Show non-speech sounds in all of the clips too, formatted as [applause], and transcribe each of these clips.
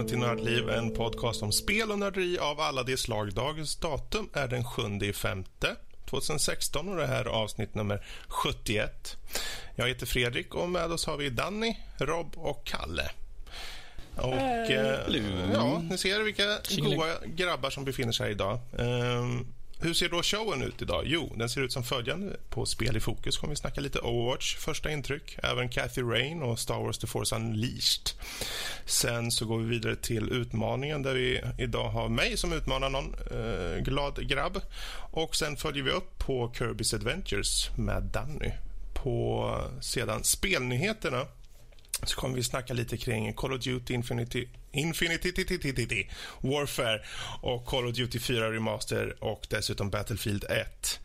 välkommen till Nördliv, en podcast om spel och nörderi av alla de slag. Dagens datum är den 7 femte 2016 och det här är avsnitt nummer 71. Jag heter Fredrik och med oss har vi Danny, Rob och Kalle. Och eh, ja, ni ser vilka goa grabbar som befinner sig här idag. Um, hur ser då showen ut idag? Jo, den ser ut som följande. På Spel i fokus kommer vi snacka lite Overwatch, första intryck. Även Cathy Rain och Star Wars The Force Unleashed. Sen så går vi vidare till utmaningen där vi idag har mig som utmanar någon eh, glad grabb. Och sen följer vi upp på Kirby's Adventures med Danny. På sedan spelnyheterna så kommer vi snacka lite kring Call of Duty Infinity, Infinity Warfare och Call of Duty 4 Remaster och dessutom Battlefield 1.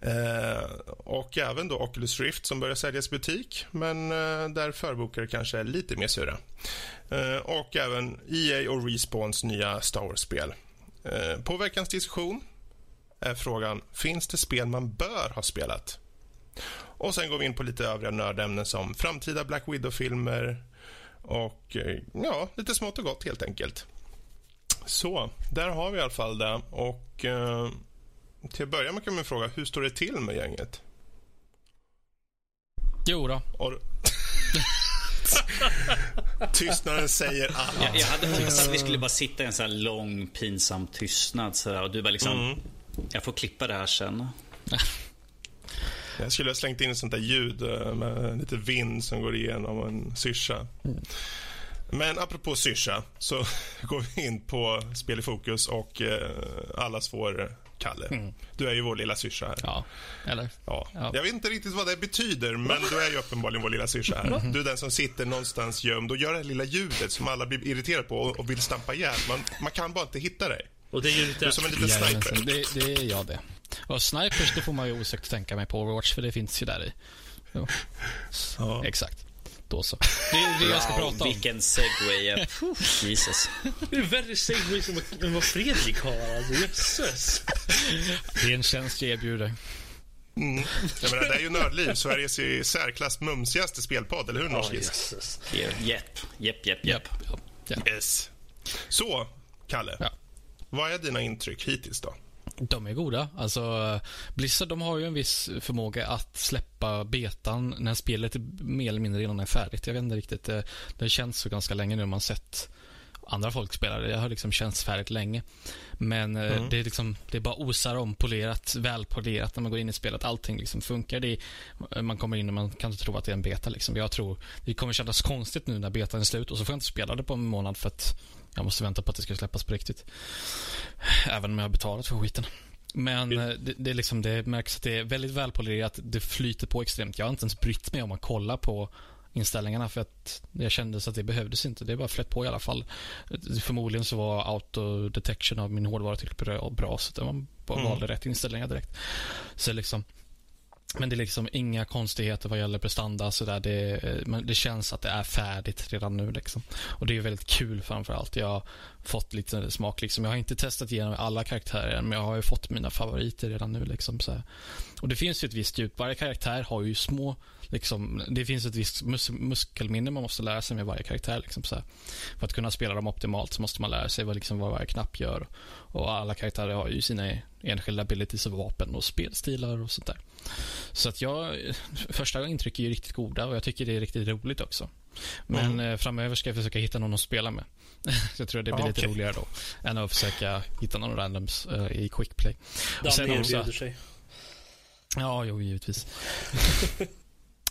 Eh, och även då Oculus Rift som börjar säljas i butik men eh, där förbokare kanske är lite mer sura. Eh, och även EA och Respawns nya Star Wars-spel. Eh, på veckans diskussion är frågan, finns det spel man bör ha spelat? Och Sen går vi in på lite övriga nördämnen som framtida Black Widow-filmer och eh, ja, lite smått och gott, helt enkelt. Så, där har vi i alla fall det. Och eh, Till att börja med kan man fråga, hur står det till med gänget? Jo då. Och... [laughs] Tystnaden säger allt. Jag, jag hade tänkt att vi skulle bara sitta i en så här lång pinsam tystnad så och du bara liksom, mm. jag får klippa det här sen. [laughs] Jag skulle ha slängt in sånt där ljud eh, med lite vind som går igenom en syrsa. Mm. Men apropå syrsa så [laughs] går vi in på Spel i fokus och eh, allas vår Kalle. Mm. Du är ju vår lilla syrsa här. Ja, eller? Ja. ja. Jag vet inte riktigt vad det betyder, men du är ju uppenbarligen vår lilla syrsa här. Du är den som sitter någonstans gömd och gör det här lilla ljudet som alla blir irriterade på och vill stampa ihjäl. Man, man kan bara inte hitta dig. Och det är ju lite... Du är som en liten sniper. Det, det är jag det. Och snipers, det får man ju osökt tänka mig på Overwatch, för det finns ju där i. Ja. Exakt. Då så. Det är det jag ska wow, prata om. Vilken segway. [laughs] Jesus. Det är värre segway än vad Fredrik har. Alltså, jösses. Det är en tjänst jag erbjuder. Mm. Jag menar, det är ju Nördliv, Sveriges i särklass mumsigaste spelpodd, eller hur Norskis? Oh, Jepp, jepp, jepp, jepp. Yes. Så, Kalle. Ja. Vad är dina intryck hittills då? De är goda. Alltså, Blizzard de har ju en viss förmåga att släppa betan när spelet mer eller mindre redan är färdigt. Jag vet inte riktigt. Det, det känns så ganska länge nu man sett andra folk spela det. Det har liksom känts färdigt länge. Men eh, mm. det, är liksom, det är bara osar om polerat, välpolerat när man går in i spelet. Allting liksom funkar. Det är, man kommer in och man kan inte tro att det är en beta. Liksom. Jag tror det kommer kännas konstigt nu när betan är slut och så får jag inte spela det på en månad för att jag måste vänta på att det ska släppas på riktigt. Även om jag har betalat för skiten. Men eh, det, det, är liksom, det märks att det är väldigt välpolerat. Det flyter på extremt. Jag har inte ens brytt mig om att kolla på inställningarna för att jag kände så att det behövdes inte. Det bara flöt på i alla fall. Förmodligen så var auto detection av min hårdvara till bra så att man bara mm. valde rätt inställningar direkt. Så liksom men det är liksom inga konstigheter vad gäller prestanda. Så där. Det, eh, det känns att det är färdigt redan nu. Liksom. Och Det är väldigt kul framför allt. Jag fått lite smak. Liksom. Jag har inte testat igenom alla karaktärer men jag har fått mina favoriter redan nu. Liksom, så Och Det finns ju ett visst djup. Varje karaktär har ju små Liksom, det finns ett visst mus muskelminne man måste lära sig med varje karaktär. Liksom, så För att kunna spela dem optimalt så måste man lära sig vad, liksom, vad varje knapp gör. Och alla karaktärer har ju sina enskilda abilities och vapen och spelstilar och sånt där. Så att jag, första intryck är ju riktigt goda och jag tycker det är riktigt roligt också. Men mm. Eh, framöver ska jag försöka hitta någon att spela med. [laughs] jag tror det blir ah, lite okay. roligare då. Än att försöka hitta någon randoms uh, i quickplay. Dan erbjuder sig. Ja, jo, givetvis. [laughs]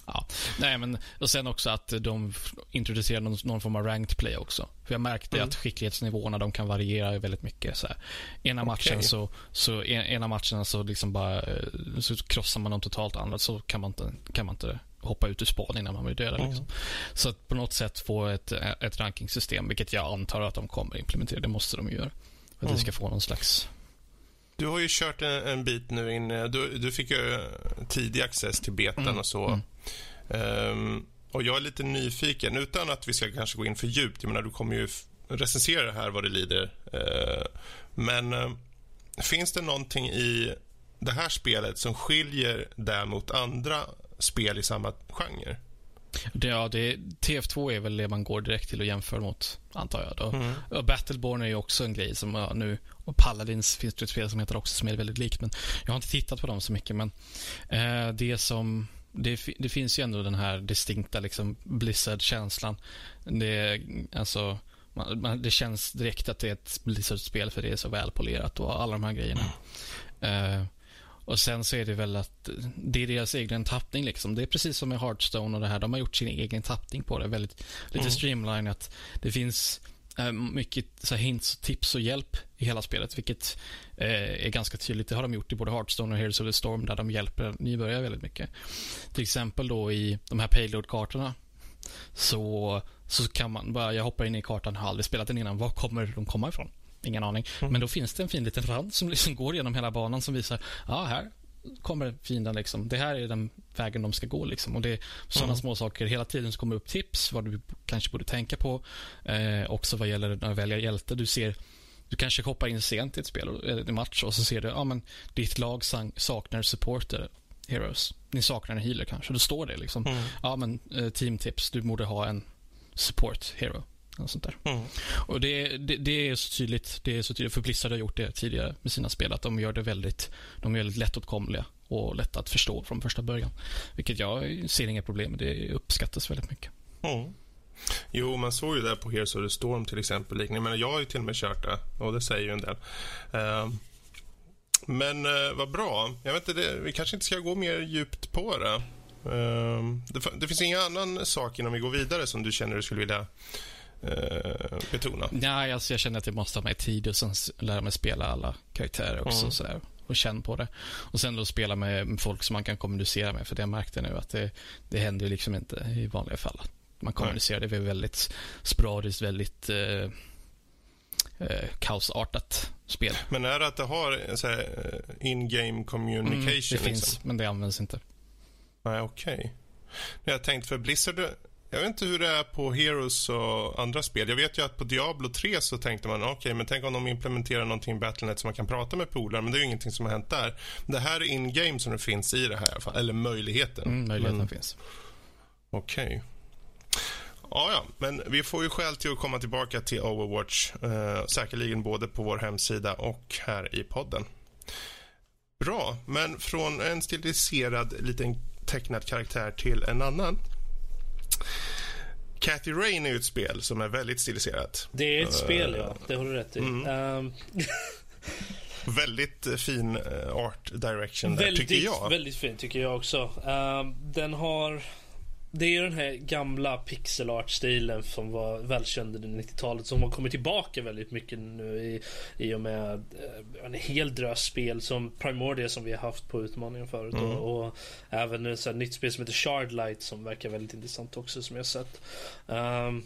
Ja. Nej, men, och sen också att de introducerar någon, någon form av ranked play också. För jag märkte mm. att skicklighetsnivåerna de kan variera väldigt mycket. Så här. Ena okay. matchen så, så ena matchen så liksom bara eh, så krossar man dem totalt, andra så kan man inte, kan man inte hoppa ut ur spaning när man blir dödad. Mm. Liksom. Så att på något sätt få ett, ett rankingsystem, vilket jag antar att de kommer implementera. Det måste de göra. För att mm. det ska få någon slags du har ju kört en, en bit nu in. Du, du fick ju tidig access till betan mm. och så. Mm. Um, och Jag är lite nyfiken, utan att vi ska kanske gå in för djupt. Jag menar, du kommer ju recensera det här vad det lider. Uh, men uh, finns det någonting i det här spelet som skiljer det mot andra spel i samma genre? Det, ja, det, TF2 är väl det man går direkt till och jämför mot, antar jag. Då. Mm. Och Battleborn är ju också en grej som ja, nu, och Paladins finns det ett spel som heter också som är väldigt likt, men jag har inte tittat på dem så mycket. Men eh, det som, det, det finns ju ändå den här distinkta liksom Blizzard-känslan. Det, alltså, man, man, det känns direkt att det är ett Blizzard-spel för det är så välpolerat och alla de här grejerna. Eh, och sen så är det väl att det är deras egen tappning liksom. Det är precis som med Hearthstone och det här. De har gjort sin egen tappning på det. Väldigt, lite Mm. streamlinat. Det finns eh, mycket så här, hints, tips och hjälp i hela spelet, vilket eh, är ganska tydligt. Det har de gjort i både Hearthstone och Heroes of the Storm, där de hjälper nybörjare väldigt mycket. Till exempel då i de här payload-kartorna så, så kan man bara, jag hoppar in i kartan, har aldrig spelat den innan. Var kommer de komma ifrån? Ingen aning. Men då finns det en fin liten rand som liksom går genom hela banan som visar, ja här kommer fienden liksom. Det här är den vägen de ska gå liksom. Och det är sådana små saker. Hela tiden så kommer upp tips vad du kanske borde tänka på. Eh, också vad gäller när du väljer hjälte. Du ser du kanske hoppar in sent i ett spel, eller en match och så ser du, ja men ditt lag saknar supporter heroes. Ni saknar en healer kanske. Då står det liksom, Mm. ja men eh, teamtips, du borde ha en support hero. Och sånt där. Mm. Och det, det, det är så tydligt, det är så tydligt, för Blizzard har gjort det tidigare med sina spel, att de gör det väldigt, de är väldigt lättåtkomliga och lätta att förstå från första början. Vilket jag ser inga problem med, det uppskattas väldigt mycket. Mm. Jo, man såg ju det på Heroes of the Storm till exempel. Jag, menar, jag har ju till och med kört det och det säger ju en del. Eh, men eh, vad bra. Jag vet inte, det, vi kanske inte ska gå mer djupt på det. Eh, det. Det finns ingen annan sak innan vi går vidare som du känner du skulle vilja eh, betona? Nej, alltså jag känner att jag måste ha mer tid och sen lära mig spela alla karaktärer också. Mm. Sådär, och känna på det. Och sen då spela med folk som man kan kommunicera med. För det jag märkte nu att det, det händer ju liksom inte i vanliga fall. Man kommunicerar, det väldigt sporadiskt, väldigt eh, eh, kaosartat spel. Men är det att det har en så här, eh, in-game communication? Mm, det finns, liksom? men det används inte. Nej, okej. Jag har tänkt för Blizzard, jag vet inte hur det är på Heroes och andra spel. Jag vet ju att på Diablo 3 så tänkte man, okej, men tänk om de implementerar någonting i Battlenet så man kan prata med polare, men det är ju ingenting som har hänt där. Det här är in-game som det finns i det här i alla fall, eller möjligheten. Mm, möjligheten Men- finns. Okej. Ja, ja, men vi får ju skäl till att komma tillbaka till Overwatch. Eh, säkerligen både på vår hemsida och här i podden. Bra, men från en stiliserad liten tecknad karaktär till en annan. Cathy Rain är ju ett spel som är väldigt stiliserat. Det är ett spel, ja. Det har du rätt i. Mm. Ehm, [laughs] Väldigt eh, fin eh, art direction där, väldigt, tycker jag. väldigt fin tycker jag också. Ehm, den har... Det är ju den här gamla pixel art-stilen som var välkänd under 90-talet som har kommit tillbaka väldigt mycket nu i, i och med eh, en hel drös spel som Primordia som vi har haft på utmaningen förut Mm. och, och även ett nytt spel som heter Shardlight som verkar väldigt intressant också som jag sett. Ehm,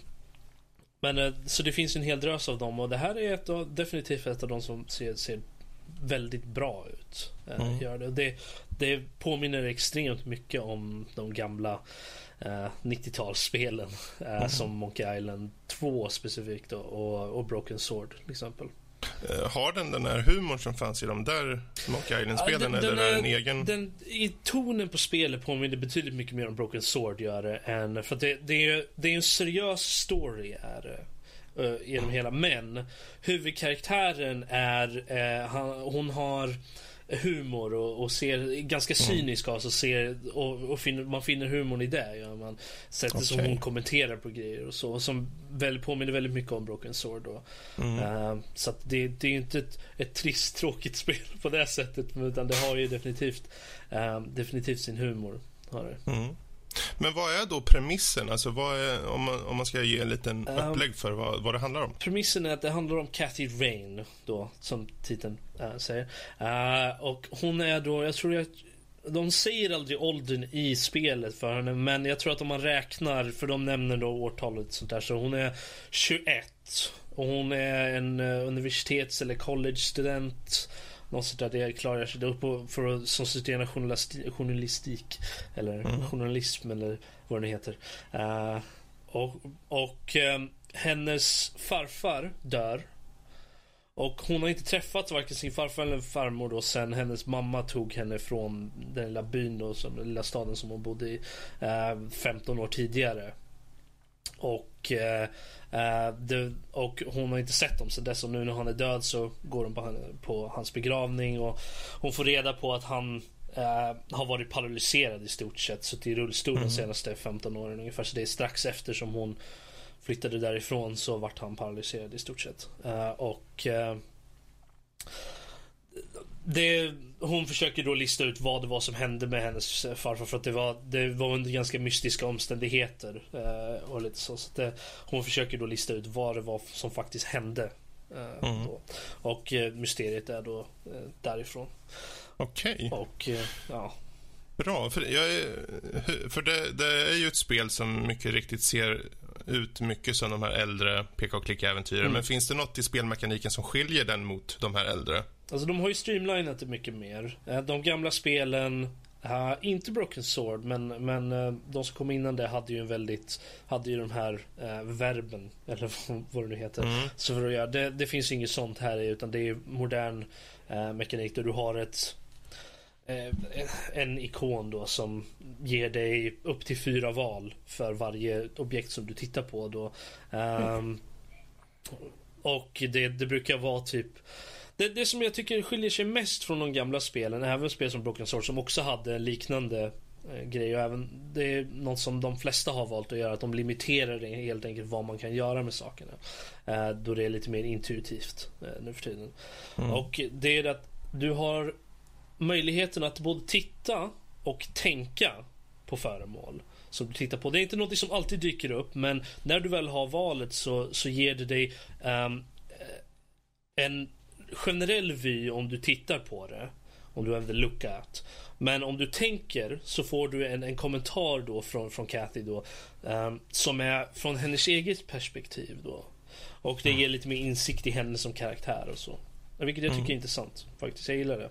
men eh, så det finns en hel drös av dem och det här är ett definitivt ett av de som ser, ser väldigt bra ut. eh, Mm. Gör det. Det. Det påminner extremt mycket om de gamla eh, 90-talsspelen. Eh, Mm. Som Monkey Island 2 specifikt och, och, och Broken Sword till exempel. Eh, har den den här humorn som fanns i de där Monkey Island-spelen, Ja, eller är är- den egen? Den, I tonen på spelet påminner betydligt mycket mer om Broken Sword gör det än... För det, det, är, det är en seriös story är det. Uh, genom hela. Men huvudkaraktären är... eh, han, hon har humor och, och ser ganska cynisk av sig. Ser, och, och finner, man finner humorn i det. Ja, man sättet som Okej. hon kommenterar på grejer och så. Som väl påminner väldigt mycket om Broken Sword. Då. Mm. Eh, så det, det är ju inte ett, ett trist, tråkigt [laughs] spel på det sättet. Utan det har ju definitivt, eh, definitivt sin humor. Har det. Mm. Men vad är då premissen? Alltså är, om, man, om man ska ge en liten Um, upplägg för vad, vad det handlar om? Premissen är att det handlar om Cathy Rain då, som titeln eh, säger. Eh, och hon är då, jag tror jag de säger aldrig åldern i spelet för henne, men jag tror att om man räknar, för de nämner då årtalet sånt där, så hon är 21. Och hon är en eh, universitets eller college-student. Något sånt där, klarar sig då på för att som studerar journalisti- journalistik. Eller journalism eller vad det nu heter. Eh, och och ehm, hennes farfar dör. och hon har inte träffat varken sin farfar eller farmor då sen hennes mamma tog henne från den lilla byn då, som, den lilla staden som hon bodde i eh, 15 år tidigare. Och, eh, eh, det, och hon har inte sett dem sen dess och nu när han är död så går hon på, på hans begravning och hon får reda på att han Uh, har varit paralyserad i stort sett. Suttit i rullstol mm. de senaste 15 åren ungefär. Så det är strax efter som hon flyttade därifrån så vart han paralyserad i stort sett. Uh, och uh, det, hon försöker då lista ut vad det var som hände med hennes farfar för att det var, det var under ganska mystiska omständigheter. Uh, och lite så. så det, hon försöker då lista ut vad det var som faktiskt hände. Mm. Och mysteriet är då därifrån. Okej. Okay. Och ja, Bra, för, jag, för det, det, är ju ett spel som mycket riktigt ser ut mycket som de här äldre peka och klicka-äventyren. Mm. Men finns det något i spelmekaniken som skiljer den mot de här äldre? Alltså de har ju streamlinat det mycket mer. Eh, de gamla spelen, uh, inte Broken Sword, men, men uh, de som kom innan det hade ju en väldigt, hade ju de här uh, verben, [laughs] eller vad det nu heter. Mm. Så för att göra, det, det finns inget sånt här utan det är modern mekanik där du har ett en ikon då som ger dig upp till fyra val för varje objekt som du tittar på då. Um, och det, det brukar vara typ det, det som jag tycker skiljer sig mest från de gamla spelen, även spel som Broken Sword som också hade en liknande eh, grej och även det är något som de flesta har valt att göra, att de limiterar helt enkelt vad man kan göra med sakerna. Eh, då det är lite mer intuitivt eh, nu för tiden. Mm. Och det är att du har möjligheten att både titta och tänka på föremål som du tittar på. Det är inte något som alltid dyker upp men när du väl har valet så, så ger det dig um, en generell vy om du tittar på det. Om du använder look at. Men om du tänker så får du en, en kommentar då från, från Kathy då. Um, som är från hennes eget perspektiv då. Och det ger lite mer insikt i henne som karaktär och så. Vilket jag tycker mm. är intressant faktiskt. Jag gillar det.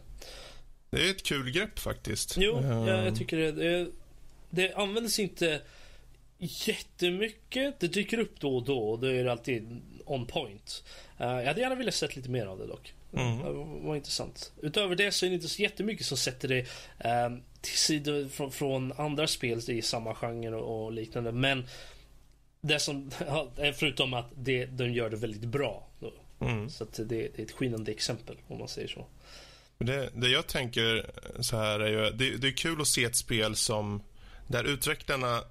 Det är ett kul grepp faktiskt. Jo, jag, jag tycker det. det. Det används inte jättemycket. Det dyker upp då och då och det är alltid on point. Uh, jag hade gärna velat sett lite mer av det dock. Mm. Det var intressant. Utöver det så är det inte så jättemycket som sätter det um, till sidor från, från, andra spel i samma genre och, och liknande. Men det som, [laughs] förutom att det, de gör det väldigt bra. Mm. Så det, det, är ett skinande exempel om man säger så. Det, det jag tänker så här är ju, det, det är kul att se ett spel som, där utvecklarna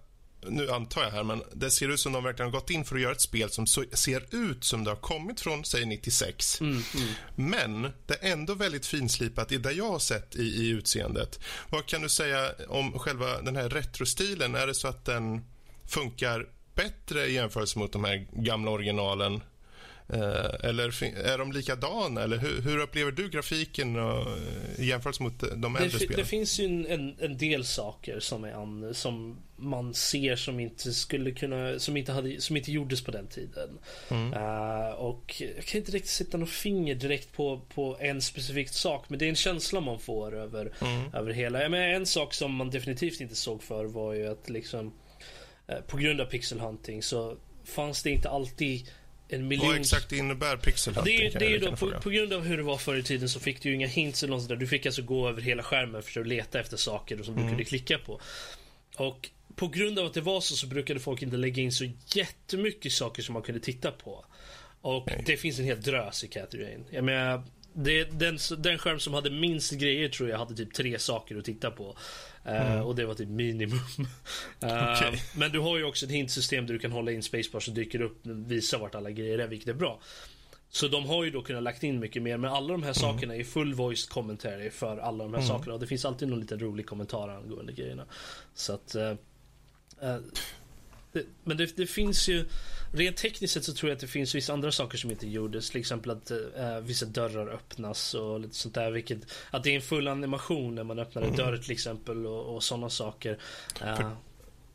nu antar jag här, men det ser ut som de verkligen har gått in för att göra ett spel som så, ser ut som det har kommit från, säg 96. Mm, mm. Men det är ändå väldigt finslipat i det jag har sett i, i utseendet. Vad kan du säga om själva den här retrostilen? Är det så att den funkar bättre i jämförelse mot de här gamla originalen eller är de likadana? Eller hur, hur upplever du grafiken och, i jämförelse mot de äldre det, spelen? Det finns ju en, en del saker som, är an, som man ser som inte skulle kunna, som inte, hade, som inte gjordes på den tiden. Mm. Uh, och jag kan inte riktigt sätta något finger direkt på, på en specifik sak, men det är en känsla man får över, mm. över hela. Jag menar, en sak som man definitivt inte såg för var ju att liksom uh, på grund av pixelhunting så fanns det inte alltid en miljon... Vad exakt innebär pixelhunting? Det, är, det är då, på, på, grund av hur det var förr i tiden så fick du ju inga hints eller något sådär. Du fick alltså gå över hela skärmen för att leta efter saker som mm. du kunde klicka på. Och på grund av att det var så så brukade folk inte lägga in så jättemycket saker som man kunde titta på. Och okay. det finns en hel drös i Catherine. Jag menar, det, den, den skärm som hade minst grejer tror jag hade typ tre saker att titta på. Eh, mm. Och det var typ minimum. [laughs] uh, okay. Men du har ju också ett hintsystem där du kan hålla in spacebar så dyker upp och visar vart alla grejer är, vilket är bra. Så de har ju då kunnat lagt in mycket mer, men alla de här mm. sakerna är full voice commentary för alla de här mm. sakerna. Och det finns alltid någon liten rolig kommentar angående grejerna. Så att... Uh, det, men det, det finns ju Rent tekniskt sett så tror jag att det finns vissa andra saker som inte gjordes. Till exempel att äh, vissa dörrar öppnas och lite sånt där. Vilket, att det är en full animation när man öppnar en mm. dörr till exempel och, och sådana saker. För,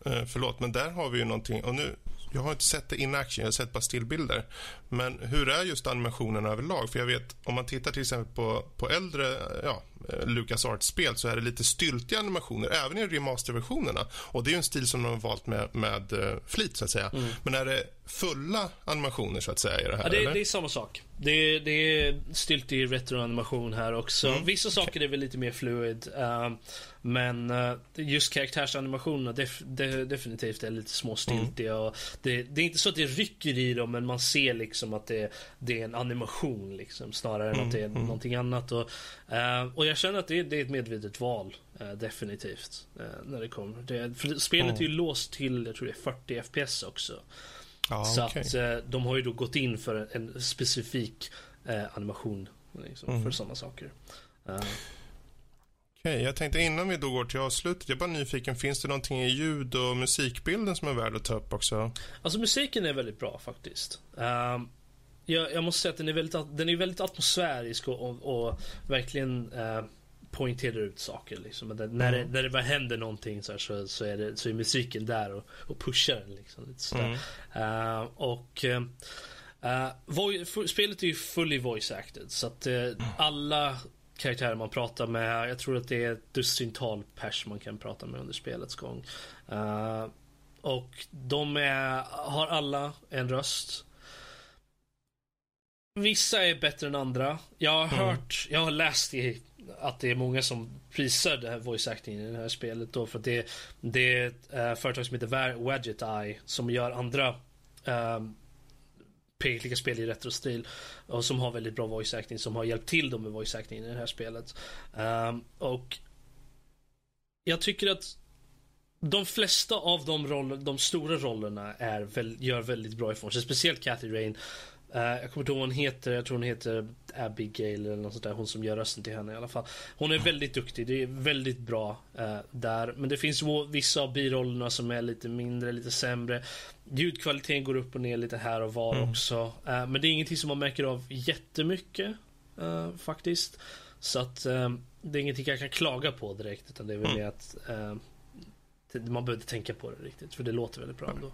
äh, förlåt, men där har vi ju någonting. Och nu jag har inte sett det in action, jag har sett bara stillbilder. Men hur är just animationen överlag? För jag vet, om man tittar till exempel på, på äldre ja, Lucas Arts-spel så är det lite styltiga animationer, även i remasterversionerna. Och det är en stil som de har valt med, med uh, flit, så att säga. Mm. Men är det fulla animationer så att säga i det här? Ja, det, eller? det är samma sak. Det, det är styltig retroanimation här också. Mm. Vissa saker är väl lite mer fluid. eh, men eh, just karaktärsanimationerna def, de, definitivt är lite småstiltiga. Mm. Och det, det är inte så att det rycker i dem men man ser liksom att det, det är en animation liksom, snarare än att det är Mm, mm. någonting annat. Och, eh, och jag känner att det, det är ett medvetet val. eh, definitivt. eh, när det kommer. Det, för spelet är ju låst till, jag tror det är 40 FPS också. ja, Så okej. att de har ju då gått in för en, en specifik animation liksom, Mm. för sådana saker. Okej, jag tänkte innan vi då går till avslutet, jag är bara nyfiken, finns det någonting i ljud och musikbilden som är värd att ta upp också? alltså musiken är väldigt bra faktiskt. Jag, jag måste säga att den är väldigt, den är väldigt atmosfärisk och, och, och verkligen uh, poängterar ut saker. Liksom. Men det, när, det, när det bara händer någonting så, här, så, så, är, det, så är musiken där och, och pushar den. Liksom, lite. Mm. Eh, och eh, eh, voi- fu- spelet är ju fully voice acted. Så att eh, alla karaktärer man pratar med, jag tror att det är ett dussintal pers man kan prata med under spelets gång. Eh, och de är, har alla en röst. Vissa är bättre än andra. Jag har Mm. hört, jag har läst i, att det är många som prisar det här voice acting i det här spelet då för att det, det är ett eh, företag som heter Wadget Eye som gör andra um, pekliga spel i retrostil och som har väldigt bra voice acting som har hjälpt till dem med voice acting i det här spelet. Ehm, och jag tycker att de flesta av de, roller, de stora rollerna är väl, gör väldigt bra ifrån sig. Speciellt Kathy Rain. Eh, jag kommer inte ihåg vad hon heter. Jag tror hon heter Abigail eller något sånt där. Hon som gör rösten till henne i alla fall. Hon är väldigt duktig. Det är väldigt bra eh, där. Men det finns vissa av birollerna som är lite mindre, lite sämre. Ljudkvaliteten går upp och ner lite här och var Mm. också. Eh, men det är ingenting som man märker av jättemycket eh, faktiskt. Så att eh, det är ingenting jag kan klaga på direkt. Utan det är väl Mm. att eh, man behöver inte tänka på det riktigt. För det låter väldigt bra ändå.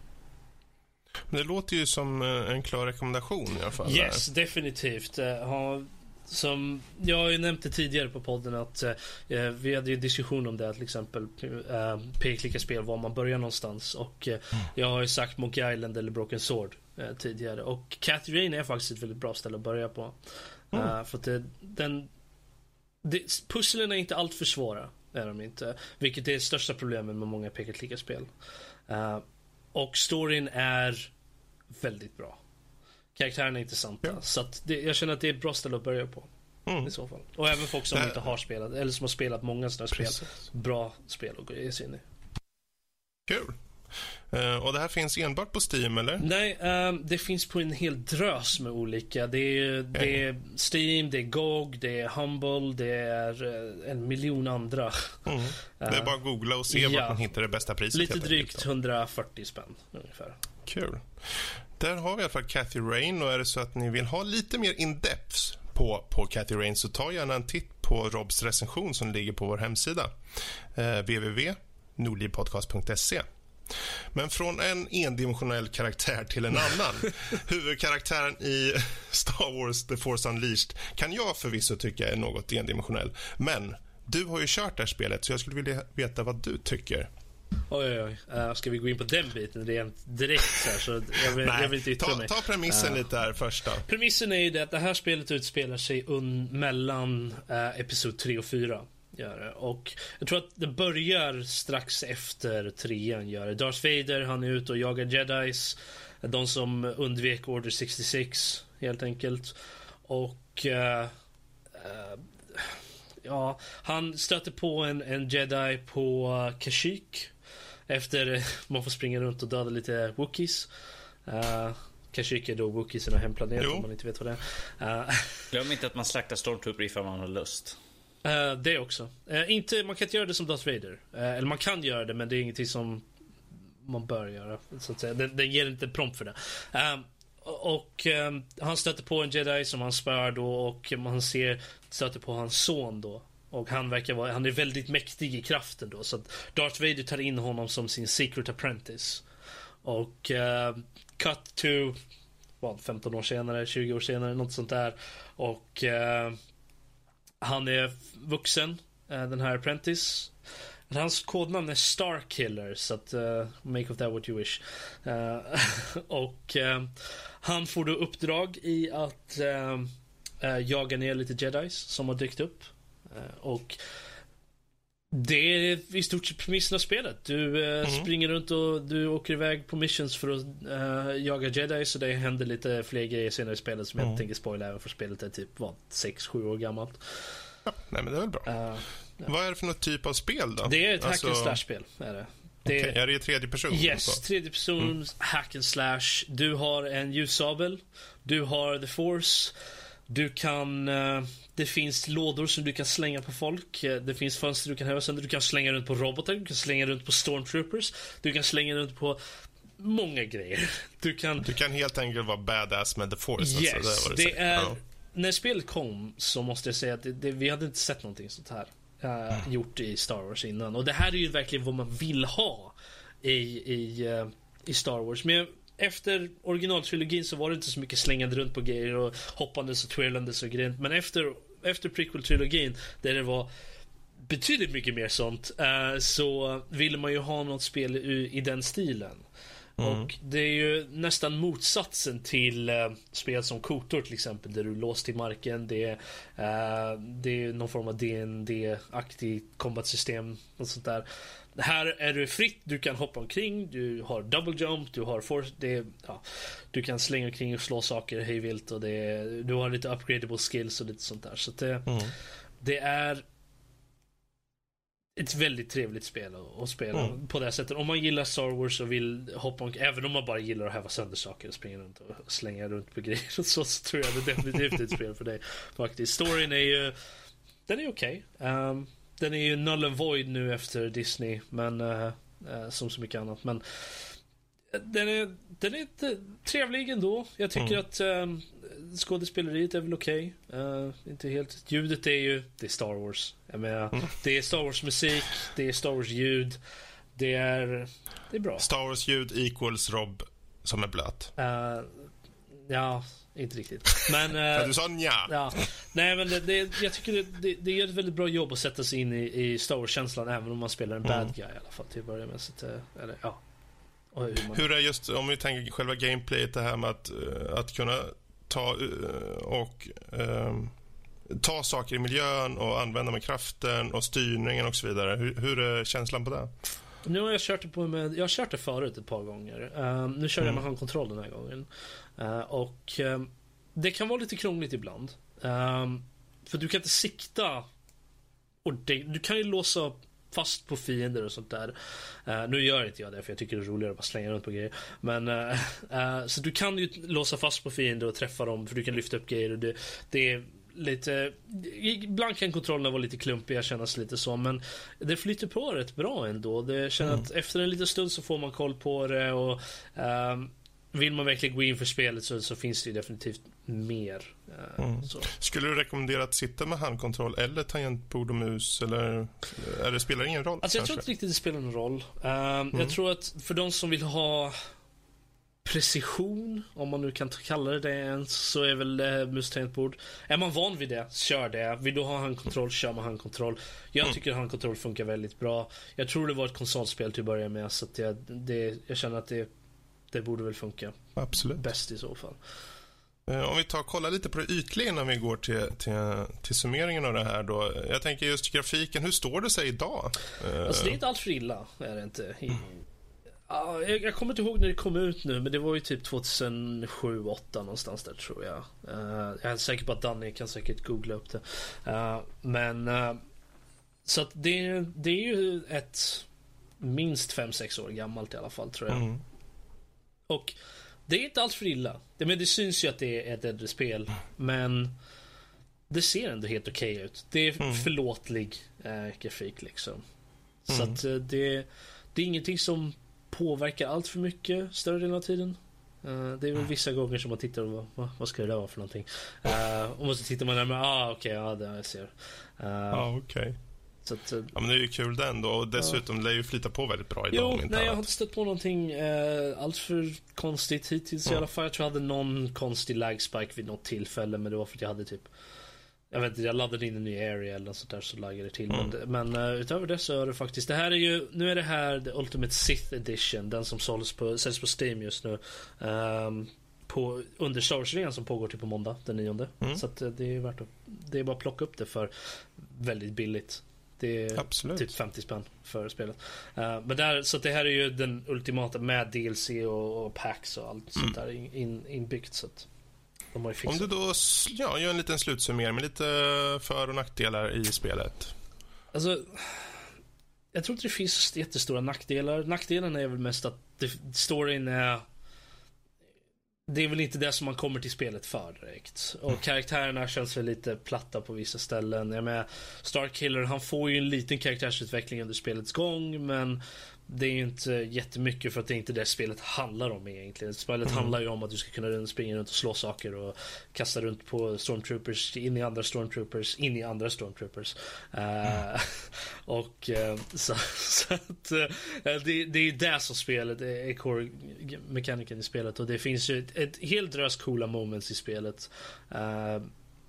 Men det låter ju som eh, en klar rekommendation i alla fall. Yes, definitivt. Eh, ha, som, jag har ju nämnt det tidigare på podden att eh, vi hade ju diskussion om det till exempel eh, p-klicka spel var man börjar någonstans och eh, jag har ju sagt Monkey Island eller Broken Sword eh, tidigare och Cathy Rain är faktiskt ett väldigt bra ställe att börja på. Eh, för att det, den det, pusslen är inte allt för svåra. Är de inte. Vilket är det största problemet med många peka spel uh, Och storyn är väldigt bra. Karaktärerna är intressanta. Ja. Så det, jag känner att det är ett bra ställe att börja på. Mm. I så fall. Och även folk som Det- inte har spelat, eller som har spelat många sådana spel. Bra spel att ge sig in i. Kul. Eh, och det här finns enbart på Steam, eller? Nej, ehm, det finns på en hel drös med olika. Det är, det är Steam, det är GOG, det är Humble, det är eh, en miljon andra. Mm. [laughs] Det är Eh, bara att googla och se ja. vart man hittar det bästa priset. Lite drygt enkelt. 140 spänn ungefär. Kul. Där har vi i alla fall Cathy Rain och är det så att ni vill ha lite mer in-depth på, på Cathy Rain så ta gärna en titt på Robs recension som ligger på vår hemsida. Eh, www.nordlivpodcast.se Men från en endimensionell karaktär till en annan. [laughs] Huvudkaraktären i Star Wars The Force Unleashed kan jag förvisso tycka är något endimensionell. Men du har ju kört det här spelet så jag skulle vilja veta vad du tycker. Oj, oj, oj. Uh, ska vi gå in på den biten rent direkt så, här, så jag, vill, jag vill inte yttra ta, mig. ta premissen Eh, lite här först då. Premissen är ju det att det här spelet utspelar sig un mellan uh, Episod 3 och 4. Gör det. Och jag tror att det börjar strax efter trean. Gör det. Darth Vader, han är ute och jagar jedis. De som undvek Order 66, helt enkelt. Och... eh, eh, ja, han stöter på en, en jedi på Kashyyyk. Efter [laughs] man får springa runt och döda lite Wookiees. Uh, Kashyyyk är då Wookieesarna hemplanet Jo. om man inte vet vad det är. Eh, [laughs] Glöm inte att man slaktar Stormtrooper ifall man har lust. Uh, det också. Uh, inte, man kan inte göra det som Darth Vader. Uh, eller man kan göra det men det är ingenting som man bör göra. Så att säga. Den, den ger inte prompt för det. Ehm, och ehm, han stöter på en jedi som han spör då och man ser stöter på hans son då. Och han verkar vara, han är väldigt mäktig i kraften då. Så att Darth Vader tar in honom som sin secret apprentice. Och ehm, cut to vad, 15 år senare, 20 år senare, något sånt där. Och uh, han är vuxen, eh, den här apprentice. Hans kodnamn är Starkiller, så att uh, make of that what you wish. Uh, [laughs] och uh, han får då uppdrag i att jaga ner lite jedis som har dykt upp. och det är i stort sett premissen av spelet. Du eh, mm. springer runt och du åker iväg på missions för att eh, jaga jedi. Så det händer lite fler grejer senare i spelet som mm. jag tänker spoila även för spelet är typ 6-7 år gammalt. Ja, nej men det är väl bra. Uh, ja. Vad är det för något typ av spel då? Det är ett alltså... hack and slash-spel. Är det. Det okay. är det tredje person? Yes, tredje person, mm. hack and slash. Du har en ljussabel. Du har the force. Du kan... Uh, det finns lådor som du kan slänga på folk. Eh, det finns fönster du kan häva sönder. Du kan slänga runt på robotar. Du kan slänga runt på stormtroopers. Du kan slänga runt på många grejer. [laughs] Du kan... Du kan helt enkelt vara badass med the force. Yes, alltså, det, det är... Ja. När spelet kom så måste jag säga att det, det, vi hade inte sett någonting sånt här. Uh, mm. Gjort i Star Wars innan. Och det här är ju verkligen vad man vill ha i, i, uh, i Star Wars. Men efter originaltrilogin så var det inte så mycket slängande runt på grejer och hoppandes och twirlandes och grejer. Men efter efter prequel-trilogin, där det var betydligt mycket mer sånt, uh, så ville man ju ha något spel i, i den stilen. Mm. Och det är ju nästan motsatsen till uh, spel som Kotor till exempel, där du är låst i marken. Det är, uh, det är någon form av DND-aktigt kombatsystem och sånt där. Här är du fritt, du kan hoppa omkring, du har double jump, du har force, det, ja, du kan slänga omkring och slå saker hejvilt och det, du har lite upgradable skills och lite sånt där. Så det, mm. det är ett väldigt trevligt spel att spela mm. på det sättet. Om man gillar Star Wars och vill hoppa omkring, även om man bara gillar att häva sönder saker och springa runt och slänga runt på grejer och så, så tror jag det definitivt är ett spel för dig. Faktiskt. Storyn är ju, den är okej. Okay. Um, den är ju null and void nu efter Disney, men uh, uh, som så mycket annat. Men den är, den är trevlig ändå. Jag tycker mm. att um, skådespeleriet är väl okej. Okay. Uh, inte helt. Ljudet är ju, det är Star Wars. Jag menar, mm. det är Star Wars musik, det är Star Wars ljud. Det är, det är bra. Star Wars ljud equals Rob som är blöt. Uh, ja, inte riktigt. Men... Uh, du sa nja. Ja. Nej, men det, det, jag tycker det, det, det gör ett väldigt bra jobb att sätta sig in i, i Star Wars-känslan även om man spelar en mm. bad guy i alla fall till att börja med. Så att, eh, eller, ja. Hur, man... hur, är just, om vi tänker själva gameplayet, det här med att, eh, att kunna ta och um, ta saker i miljön och använda med kraften och styrningen och så vidare. Hur, hur är känslan på det? Nu har jag kört det, på med, jag har kört det förut ett par gånger. Um, nu kör jag med mm. handkontroll den här gången. Uh, och um, det kan vara lite krångligt ibland. För du kan inte sikta ordentligt. Du kan ju låsa fast på fiender och sånt där. Uh, nu gör inte jag det för jag tycker det är roligare att bara slänga runt på grejer. Men uh, [laughs] så du kan ju låsa fast på fiender och träffa dem för du kan lyfta upp grejer. Och det, det är lite... Ibland kan kontrollerna vara lite klumpiga, kännas lite så, men det flyter på rätt bra ändå. Det känns mm. att efter en liten stund så får man koll på det och um, vill man verkligen gå in för spelet så, så finns det definitivt mer. Uh, mm. Skulle du rekommendera att sitta med handkontroll eller tangentbord och mus? Eller det spelar ingen roll? Alltså, jag tror inte riktigt det spelar någon roll. Um, mm. Jag tror att för de som vill ha precision, om man nu kan kalla det det ens, så är väl mus-tangentbord. Är man van vid det, kör det. Vill du ha handkontroll, kör med handkontroll. Jag mm. tycker handkontroll funkar väldigt bra. Jag tror det var ett konsolspel till att börja med, så att jag, det, jag känner att det, det borde väl funka. Absolut. Bäst i så fall. Eh, om vi tar kollar lite på det ytliga innan vi går till, till, till summeringen av det här då. Jag tänker just grafiken, hur står det sig idag? Alltså det är inte allt för illa, är det inte. Mm. Ja, jag, jag, kommer inte ihåg när det kom ut nu, men det var ju typ 2007, 2008 någonstans där tror jag. Uh, jag är säker på att Danny kan säkert googla upp det. Uh, men uh, så att det, det är ju ett minst 5-6 år gammalt i alla fall tror jag. Mm. Och det är inte alls för illa. Det, men det syns ju att det är ett äldre spel, men det ser ändå helt okej okay ut. Det är mm. förlåtlig grafik liksom. Så mm. att det, det är ingenting som påverkar allt för mycket större delen av tiden. Uh, det är väl vissa gånger som man tittar och vad, vad ska det där vara för någonting? Uh, och så tittar man närmare, ah okej, okay, ja det jag ser. Uh, okej. Okay. Att, ja men det är ju kul det ändå och dessutom ja. lär ju flyta på väldigt bra idag. Jo, nej jag har inte stött på någonting uh, allt för konstigt hittills mm. i alla fall. Jag tror jag hade någon konstig lag spike vid något tillfälle men det var för att jag hade typ Jag vet inte, jag laddade in en ny area eller något sånt där så laggade det till. Mm. Men, men uh, utöver det så är det faktiskt, det här är ju, nu är det här The Ultimate Sith Edition, den som såls på, säljs på Steam just nu. Um, på, under Star Wars som pågår till på måndag den 9. Mm. Så att, eh, det är värt att, det är bara att plocka upp det för väldigt billigt. Det är Absolut. typ 50 spänn för spelet. Uh, men där, så det här är ju den ultimata med DLC och, och packs och allt sånt där in, in, inbyggt. Så att Om fixat du då ja, gör en liten slutsummering med lite för och nackdelar i spelet. Alltså, jag tror inte det finns jättestora nackdelar. Nackdelen är väl mest att det, storyn är... Det är väl inte det som man kommer till spelet för direkt. Och karaktärerna känns väl lite platta på vissa ställen. Jag menar, Starkiller, han får ju en liten karaktärsutveckling under spelets gång, men det är ju inte jättemycket för att det är inte det spelet handlar om egentligen. Spelet handlar ju om att du ska kunna springa runt och slå saker och kasta runt på stormtroopers, in i andra stormtroopers, in i andra stormtroopers. Eh, [laughs] och eh, så, [laughs] så att eh, det, det är ju det som spelet är core-mekaniken i spelet och det finns ju ett, ett helt drös coola moments i spelet.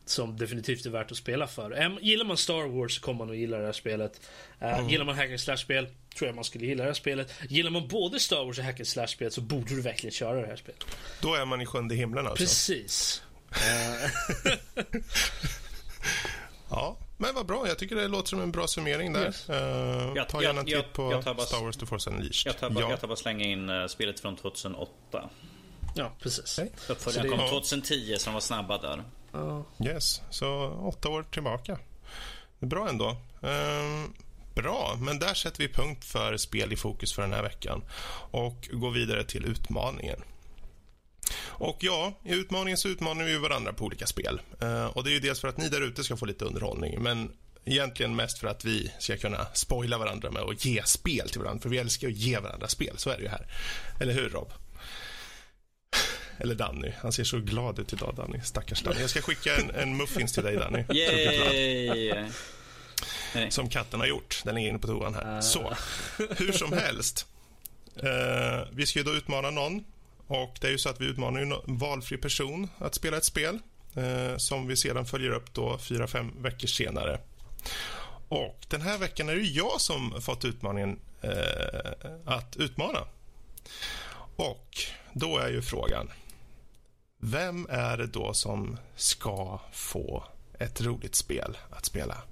Eh, som definitivt är värt att spela för. Gillar man Star Wars så kommer man att gilla det här spelet. Uh, Gillar man hack and slash-spel tror jag man skulle gilla det här spelet. Gillar man både Star Wars och hack and slash-spel så borde du verkligen köra det här spelet. Då är man i sjunde himlen alltså. Precis. Eh, [laughs] Ja, men vad bra. Jag tycker det låter som en bra summering där. Yes. Eh, Jag- ta gärna en jag- titt på jag tar bara- Star Wars The Force Unleashed. Jag tar, bara, ja. jag tar bara slänga in eh, spelet från 2008. ja, precis. Okej. Uppföljaren Så det- kom 2010 som var snabba där. Oh. Yes, så åtta år tillbaka. Det är bra ändå. Ehm, bra, men där sätter vi punkt för spel i fokus för den här veckan och går vidare till utmaningen. Och ja, i utmaningen så utmanar vi varandra på olika spel. Ehm, och Det är ju dels för att ni där ute ska få lite underhållning, men egentligen mest för att vi ska kunna spoila varandra med att ge spel till varandra. För vi älskar att ge varandra spel, så är det ju här. Eller hur, Rob? Eller Danny. Han ser så glad ut idag, Danny. Stackars Danny. Jag ska skicka en, en muffins till dig, Danny. Yay! Som katten har gjort. Den är inne på toan här. Så, hur som helst. Eh, vi ska ju då utmana någon. Och det är ju så att vi utmanar ju en valfri person att spela ett spel. Eh, som vi sedan följer upp då fyra, fem veckor senare. Och den här veckan är det jag som fått utmaningen eh, att utmana. Och då är ju frågan. Vem är det då som ska få ett roligt spel att spela?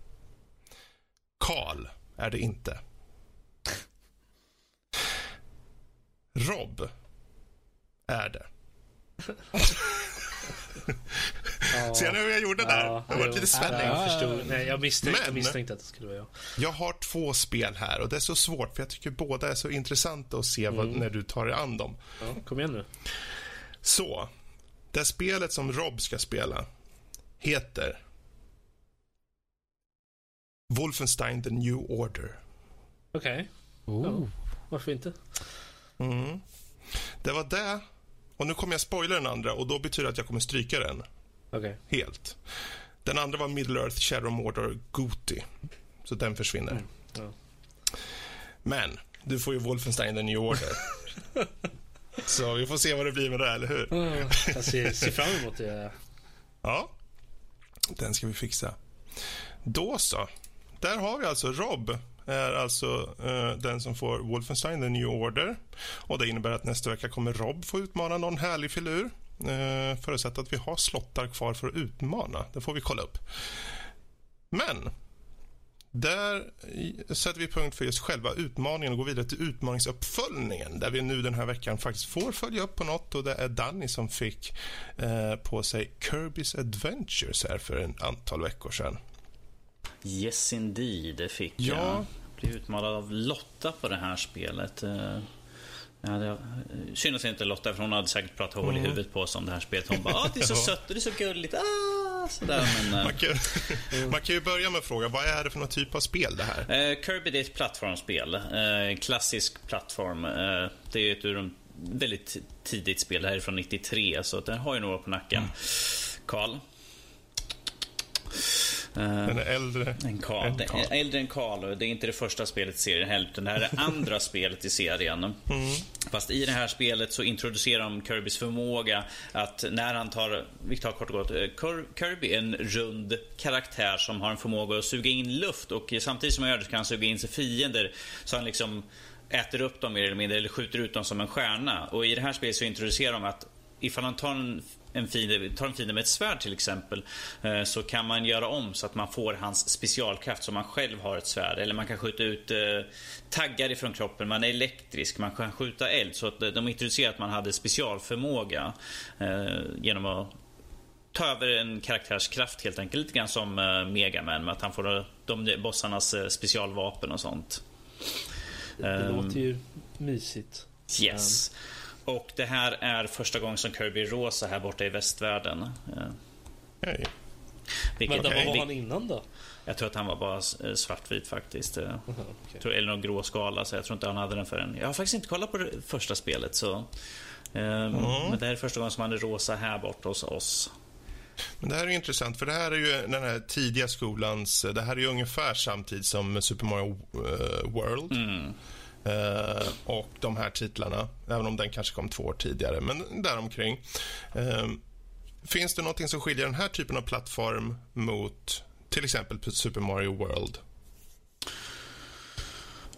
Karl är det inte. Rob är det. Ser ni hur jag gjorde där? Ja, det jo. lite spänning. Jag förstod. Nej, jag misstänkte, jag Men- misstänkte att det skulle vara jag. Jag har två spel här och det är så svårt för jag tycker båda är så intressanta att se vad, när du tar dig an dem. Ja, kom igen nu. Så, det spelet som Rob ska spela heter Wolfenstein The New Order. Okej, Oh. varför inte? Mm. Det var det. Och nu kommer jag spoila den andra och då betyder det att jag kommer stryka den Okej. helt. Den andra var Middle Earth Shadow Mordor Goti. Så den försvinner. ja. Men, du får ju Wolfenstein The New Order. [laughs] Så vi får se vad det blir med det, eller hur? Jag ser, ser fram emot det. Ja, den ska vi fixa. Då så. Där har vi alltså Rob är alltså eh, den som får Wolfenstein The New Order. Och Det innebär att nästa vecka kommer Rob få utmana någon härlig filur. Eh, förutsatt att vi har slottar kvar för att utmana. Det får vi kolla upp. Men där i- sätter vi punkt för just själva utmaningen och går vidare till utmaningsuppföljningen där vi nu den här veckan faktiskt får följa upp på något och det är Danny som fick eh, på sig Kirby's Adventures här för en antal veckor sedan. Yes indeed, det fick Ja. jag. Blev utmanad av Lotta på det här spelet. Eh, Ja, det, synd att inte Lotta, för hon hade säkert pratat hål i huvudet på oss om det här spelet. Hon bara ah, det är så [laughs] sött och det är så gulligt. Ah, sådär, men, eh, Man kan, [laughs] man kan ju börja med att fråga vad är det för någon typ av spel det här? Eh, Kirby det är ett plattformsspel. Eh, klassisk plattform. Eh, det är ett ur de väldigt tidigt spel. Det här är från 93, så den har ju några på nacken. Karl. Den är äldre än Karl. än Karl. Äldre än Karl. Det är inte det första spelet i serien heller. utan Det här är andra [laughs] spelet i serien. Mm. Fast i det här spelet så introducerar de Kirbys förmåga att när han tar, vi tar kort och gott, eh, Kir- Kirby är en rund karaktär som har en förmåga att suga in luft och samtidigt som han gör det kan han suga in sig fiender så han liksom äter upp dem mer eller mindre eller skjuter ut dem som en stjärna. Och i det här spelet så introducerar de att ifall han tar en, en fiende, tar en fiende med ett svärd till exempel eh, så kan man göra om så att man får hans specialkraft så man själv har ett svärd. Eller man kan skjuta ut eh, taggar ifrån kroppen, man är elektrisk, man kan skjuta eld. Så att eh, de introducerar att man hade specialförmåga genom att ta över en karaktärs kraft helt enkelt. Lite grann som Megaman med att han får de, bossarnas specialvapen och sånt. Det Ehm, låter ju mysigt. Yes. Och det här är första gången som Kirby är rosa här borta i västvärlden. Eh, Hej. Vilket, Vänta, vad var han innan då? Jag tror att han var bara eh, svartvit faktiskt. Eh, jag tror, eller någon grå skala, så jag tror inte han hade den förrän. Jag har faktiskt inte kollat på det första spelet. så eh, Men det här är första gången som han är rosa här borta hos oss. Men det här är intressant, för det här är ju den här tidiga skolans... Det här är ju ungefär samtidigt som Super Mario eh, World. Eh, och de här titlarna, även om den kanske kom två år tidigare, men däromkring. Uh, finns det någonting som skiljer den här typen av plattform mot till exempel Super Mario World?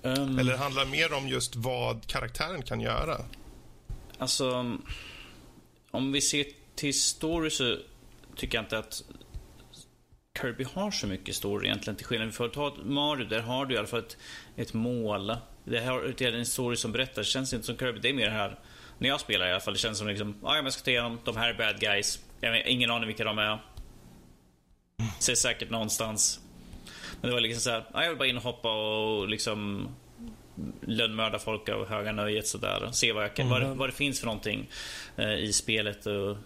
Um, Eller handlar det mer om just vad karaktären kan göra? Alltså, om vi ser till story så tycker jag inte att Kirby har så mycket story egentligen till skillnad från ta Mario, där har du i alla fall ett, ett mål. Det här är en story som berättar, det känns inte som Kirby, det är mer här när jag spelar i alla fall, det känns som liksom, ah, jag ska ta igenom, de här är bad guys. Jag har ingen aning vilka de är. Ser säkert någonstans. Men det var liksom så här, ah, jag vill bara in och hoppa och liksom lönnmörda folk av höga nöjet sådär. Se vad, jag kan, vad, det, vad det finns för någonting eh, i spelet och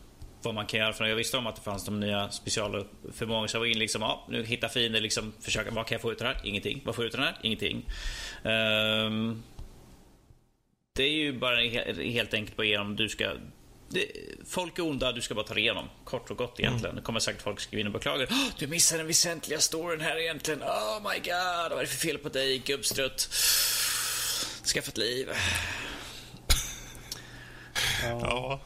vad man kan göra. För jag visste om att det fanns de nya specialförmågorna. Så jag var in liksom, ja, nu hitta fiender, liksom, försöka, vad kan jag få ut av det här? Ingenting. Vad får jag ut av det här? Ingenting. Ehm, det är ju bara he- helt enkelt bara igenom, du ska det, folk är onda, du ska bara ta det igenom. Kort och gott egentligen. Det kommer säkert folk skriva in och beklaga. Du missar den väsentliga storyn här egentligen. Oh my god, vad är det för fel på dig gubbstrutt? Skaffa ett liv. Ja.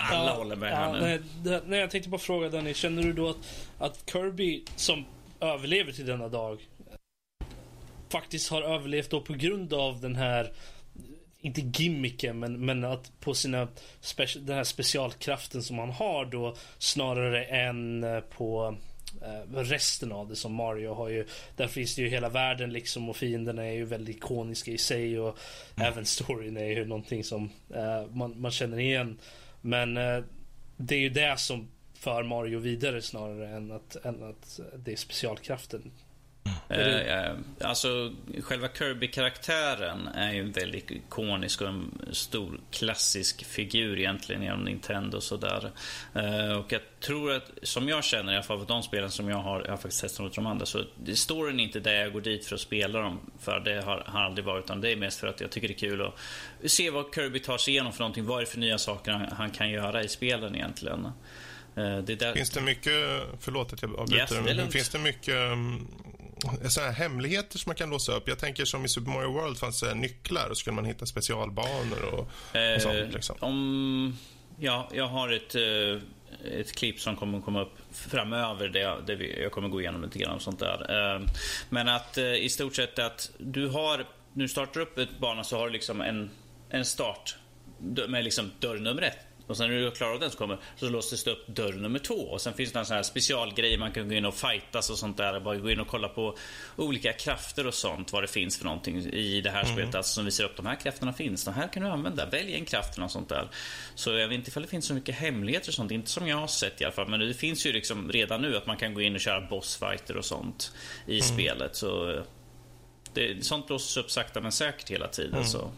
Alla håller med nu. nej, det, nej, jag tänkte bara fråga Danny, känner du då att, att Kirby som överlever till denna dag faktiskt har överlevt då på grund av den här inte gimmicken, men, men att på sina speci- den här specialkraften som han har då snarare än eh, på eh, resten av det som Mario har ju. Där finns det ju hela världen liksom och fienderna är ju väldigt ikoniska i sig och även storyn är ju någonting som eh, man, man känner igen. Men eh, det är ju det som för Mario vidare snarare än att, än att det är specialkraften. Eh, eh, alltså, själva Kirby-karaktären är ju en väldigt ikonisk och en stor klassisk figur egentligen genom Nintendo och sådär. Eh, och jag tror att, som jag känner i alla fall för de spelen som jag har, jag har faktiskt testat mot de andra, så det- storyn är inte där jag går dit för att spela dem. För det har, har aldrig varit, utan det är mest för att jag tycker det är kul att se vad Kirby tar sig igenom för någonting. Vad är det för nya saker han, han kan göra i spelen egentligen. Eh, det är där, Finns det mycket, förlåt att jag Yes, avbryter, det men lugnt. finns det mycket um, såna här hemligheter som man kan låsa upp? Jag tänker som i Super Mario World fanns det nycklar och så kunde man hitta specialbanor och, och sånt. Eh, Liksom. Om, ja, jag har ett, eh, ett klipp som kommer komma upp framöver där jag, där jag kommer gå igenom lite grann och sånt där. Eh, Men att eh, i stort sett att du har, nu startar upp ett bana så har du liksom en, en start med liksom dörr nummer ett. Och sen när du är klar av den så kommer så låses det upp dörr nummer två. Och sen finns det en sån här specialgrej man kan gå in och fightas och sånt där. Bara gå in och kolla på olika krafter och sånt. Vad det finns för någonting i det här spelet. Alltså som visar upp de här krafterna finns. De här kan du använda. Välj en kraft och sånt där. Så jag vet inte ifall det finns så mycket hemligheter och sånt. Inte som jag har sett i alla fall. Men det finns ju liksom redan nu att man kan gå in och köra bossfighter och sånt i spelet. Så eh, det, sånt blåses upp sakta men säkert hela tiden. Så.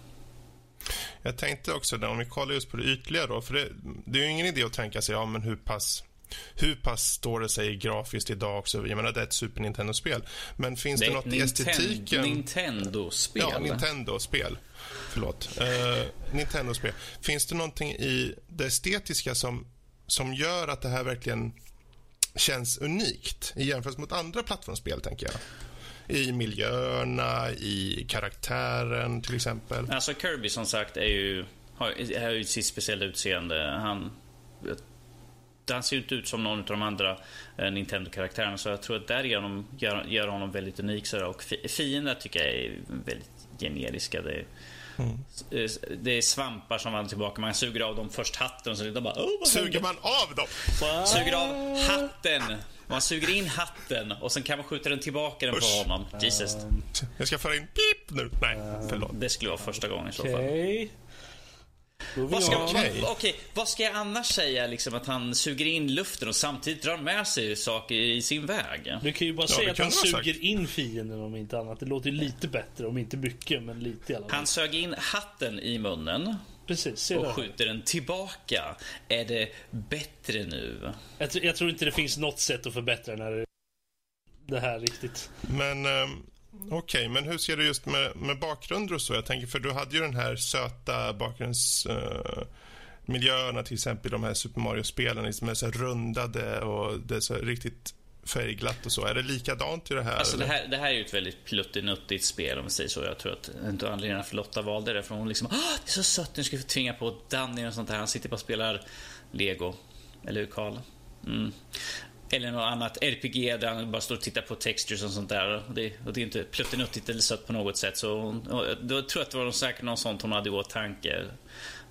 Jag tänkte också, där, om vi kollar just på det ytliga då, för det, det är ju ingen idé att tänka sig, ja men hur pass hur pass står det sig grafiskt idag också? Jag menar, det är ett Super Nintendo-spel. Men finns det, Det något i estetiken? Nintendo-spel. Ja, Nintendo-spel. Förlåt. Uh, Nintendo-spel. Finns det någonting i det estetiska som, som gör att det här verkligen känns unikt i jämförelse mot andra plattformsspel, tänker jag. I miljöerna, i karaktären till exempel. Alltså Kirby som sagt är ju, har, har ju sitt speciella utseende. Han, han ser inte ut som någon av de andra eh, Nintendo-karaktärerna så jag tror att därigenom gör, gör honom väldigt unik. Sådär. och fiender tycker jag är väldigt generiska. Det är, mm. det är svampar som vandrar tillbaka. Man suger av dem först hatten och så bara... Oh, suger man av dem? Suger av hatten. Man suger in hatten och sen kan man skjuta den tillbaka den på honom. Jesus. Jag ska föra in pip nu. Nej, förlåt. Det skulle vara första gången i så fall. Vad ska, okay. vad, okay, vad ska jag annars säga? Liksom att han suger in luften och samtidigt drar med sig saker i sin väg. Du kan ju bara ja, säga att han suger sagt. in fienden om inte annat. Det låter lite bättre, om inte mycket, men lite i alla fall. Han sög in hatten i munnen. Precis, och skjuter den tillbaka. Är det bättre nu? Jag, jag, tror inte det finns något sätt att förbättra när det här riktigt. Men... Um Okej, okay, men hur ser du just med, med bakgrunder och så? Jag tänker, för du hade ju den här söta bakgrundsmiljöerna, uh, till exempel de här Super Mario-spelen, liksom är så rundade och det är så riktigt färgglatt och så. Är det likadant i det här? Alltså det här, det här är ju ett väldigt pluttinuttigt spel om vi säger så. Jag tror att inte anledningen för Lotta valde det för hon liksom, ah, det är så sött, nu ska vi tvinga på Danny och sånt där. Han sitter bara och spelar Lego. Eller hur Karl? Mm. Eller något annat RPG där han bara står och tittar på textures och sånt där. Och det, och det är inte pluttinuttigt eller sött på något sätt. Så hon, då tror jag att det var säkert något sånt hon hade i åtanke.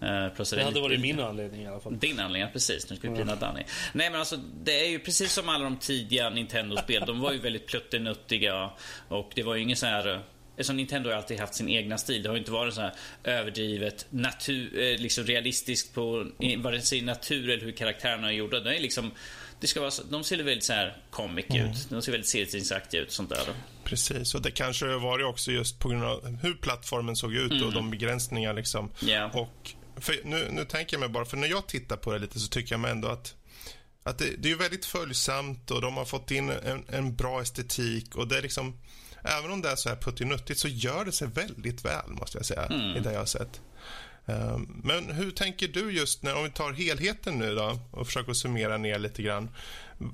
Uh, det hade varit min anledning i alla fall. Din anledning, precis. Nu ska vi pina mm. Danny. Nej men alltså, det är ju precis som alla de tidiga Nintendo-spel. de var ju väldigt pluttinuttiga. Och det var ju ingen sån här... Eftersom Nintendo har alltid haft sin egna stil. Det har inte varit så här överdrivet natur, eh, liksom realistiskt på vare sig natur eller hur karaktärerna är gjorda. Det är liksom det ska vara, de ser väldigt så här comic mm. ut. De ser väldigt serietidningsaktiga ut. Sånt där. Precis, och det kanske var det också just på grund av hur plattformen såg ut mm. och de begränsningar. Liksom. Yeah. Och nu, nu tänker jag mig bara, för när jag tittar på det lite så tycker jag mig ändå att att det, det är väldigt följsamt och de har fått in en, en, bra estetik och det är liksom även om det är så här puttinuttigt så gör det sig väldigt väl måste jag säga mm. i det jag har sett. Ehm, men hur tänker du just när, om vi tar helheten nu då och försöker summera ner lite grann.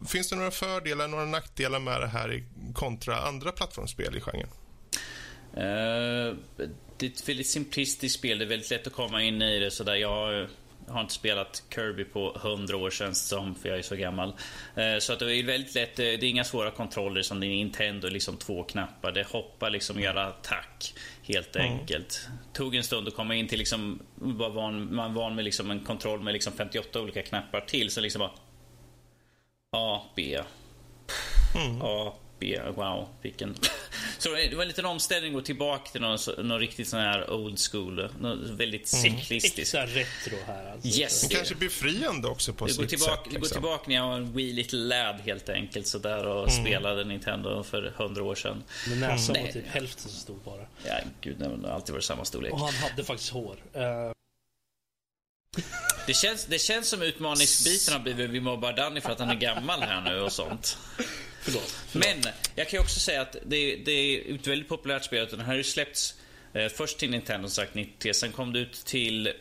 Finns det några fördelar, några nackdelar med det här kontra andra plattformsspel i genren? Ehm, uh, det är ett väldigt simplistiskt spel. Det är väldigt lätt att komma in i det. Så där jag har inte spelat Kirby på hundra år känns som, för jag är så gammal. Ehm, så att det är väldigt lätt. Det är inga svåra kontroller som det är Nintendo, liksom två knappar. Det hoppar liksom, göra attack. Helt mm. enkelt. Tog en stund att komma in till liksom, var van, man var van med liksom en kontroll med liksom 58 olika knappar till. Så liksom bara A, B. Mm. A, B. Wow, vilken... [laughs] Så det var en liten omställning att gå tillbaka till någon, någon riktigt sån här old school. Väldigt mm. cyklistiskt. Extra retro här alltså. Yes. Det kanske befriande också på sitt tillbaka, sätt. Liksom. Gå tillbaka när jag var en wee little lad helt enkelt så där och mm. spelade Nintendo för hundra år sedan. Men näsan mm. var typ hälften så stor bara. Ja, gud, det har alltid varit samma storlek. Och han hade faktiskt hår. Uh... Det känns, det känns som utmaningsbiten har blivit vid mobbar Danny för att han är gammal här nu och sånt. Förlåt, förlåt. Men jag kan ju också säga att det, det är ett väldigt populärt spel. Den har ju släppts eh, först till Nintendo sagt 90. Sen kom det ut till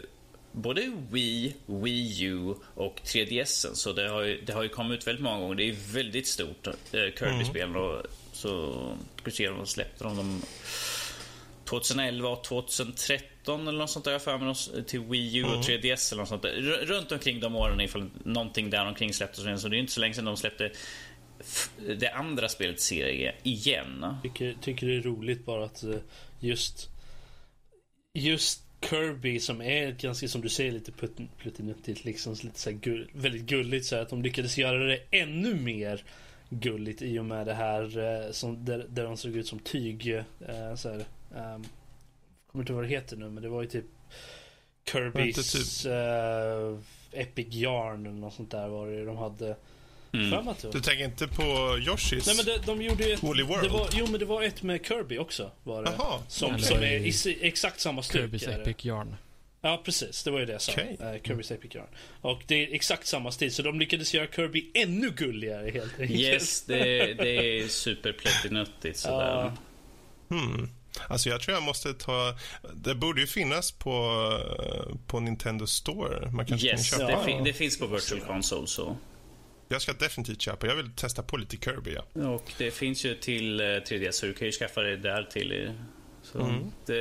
både Wii, Wii U och 3DS. Så det har, ju, det har ju kommit ut väldigt många gånger. Det är väldigt stort, eh, Kirby-spel. Mm. Så ska se om de släppte dem. 2011 och 2013 eller något sånt där. För mig till Wii U och 3DS mm. eller något sånt där. Runt omkring de åren ifall någonting där omkring släpptes. Så det är inte så länge sedan de släppte det andra spelet serie igen. Tycker, tycker det är roligt bara att eh, just just Kirby som är ganska som du säger lite pluttinuttigt liksom lite så gull, väldigt gulligt så här, att de lyckades göra det ännu mer gulligt i och med det här eh, som, där, där de såg ut som tyg. Eh, så här, um, kommer inte ihåg vad det heter nu men det var ju typ Kirbys typ. Uh, Epic Yarn eller något sånt där var det de hade. Mm. Du tänker inte på Yoshis Nej, men de, de gjorde ett, Woolly World? Det var, jo, men det var ett med Kirby också. Var det, Aha, som, okay. som är i, exakt samma stuk. Kirby's Epic Yarn. Ja, precis. Det var ju det jag sa. Okay. Uh, Kirby's Epic Yarn. Och det är exakt samma stil, så de lyckades göra Kirby ännu gulligare helt enkelt. Yes, det, [laughs] det är superplättinuttigt sådär. Uh. Hmm. Alltså jag tror jag måste ta... Det borde ju finnas på, på Nintendo Store. Man kanske yes, kan köpa. Det, fin det finns på Virtual Console så. Jag ska definitivt köpa. Jag vill testa på lite Kirby. Ja. Och det finns ju till 3DS så du kan ju skaffa det där till. Så Mm. det,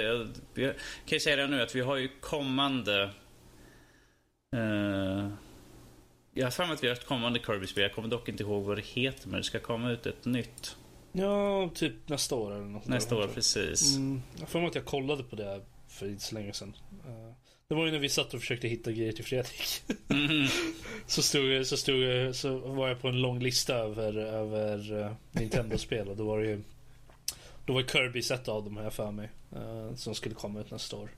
jag kan ju säga det nu att vi har ju kommande... eh, jag har för mig att vi har ett kommande Kirby-spel. Jag kommer dock inte ihåg vad det heter men det ska komma ut ett nytt. Ja, typ nästa år eller något. Nästa år, precis. Mm, jag har för mig att jag kollade på det för inte så länge sedan. Eh, det var ju när vi satt och försökte hitta grejer till Fredrik. Mhm. [laughs] så, stod, så, stod, så var jag på en lång lista över, över uh, Nintendo-spel och då var det ju Då var Kirby ett av dem här för mig. eh, som skulle komma ut nästa år.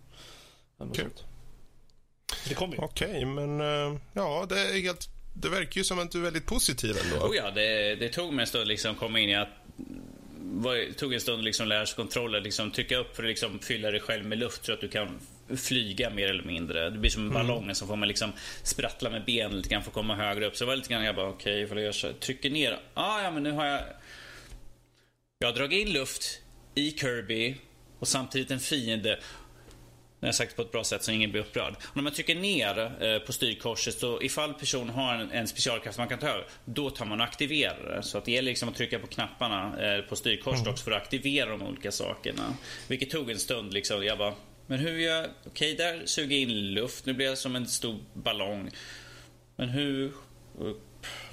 Kul. Det kommer ju. Okej, men eh, ja, det är helt... Det verkar ju som att du är väldigt positiv ändå. Oh ja, det, det tog mig en stund liksom komma in i att var, tog en stund liksom lära sig kontroller, liksom trycka upp för att liksom fylla dig själv med luft så att du kan flyga mer eller mindre. Det blir som en ballong, så får man liksom sprattla med benen lite grann för att komma högre upp. Så det var lite grann, jag bara okej, okay, jag så, trycker ner. Ah, ja, men nu har jag... Jag har dragit in luft i Kirby och samtidigt en fiende. Jag har sagt det på ett bra sätt så ingen blir upprörd. Och när man trycker ner eh, på styrkorset så ifall personen har en, en specialkraft man kan ta över, då tar man och aktiverar det. Så att det gäller liksom att trycka på knapparna eh, på styrkorset också för att aktivera de olika sakerna. Vilket tog en stund liksom. Jag bara, men hur gör jag? Okej, där suger jag in luft. Nu blir jag som en stor ballong. Men hur...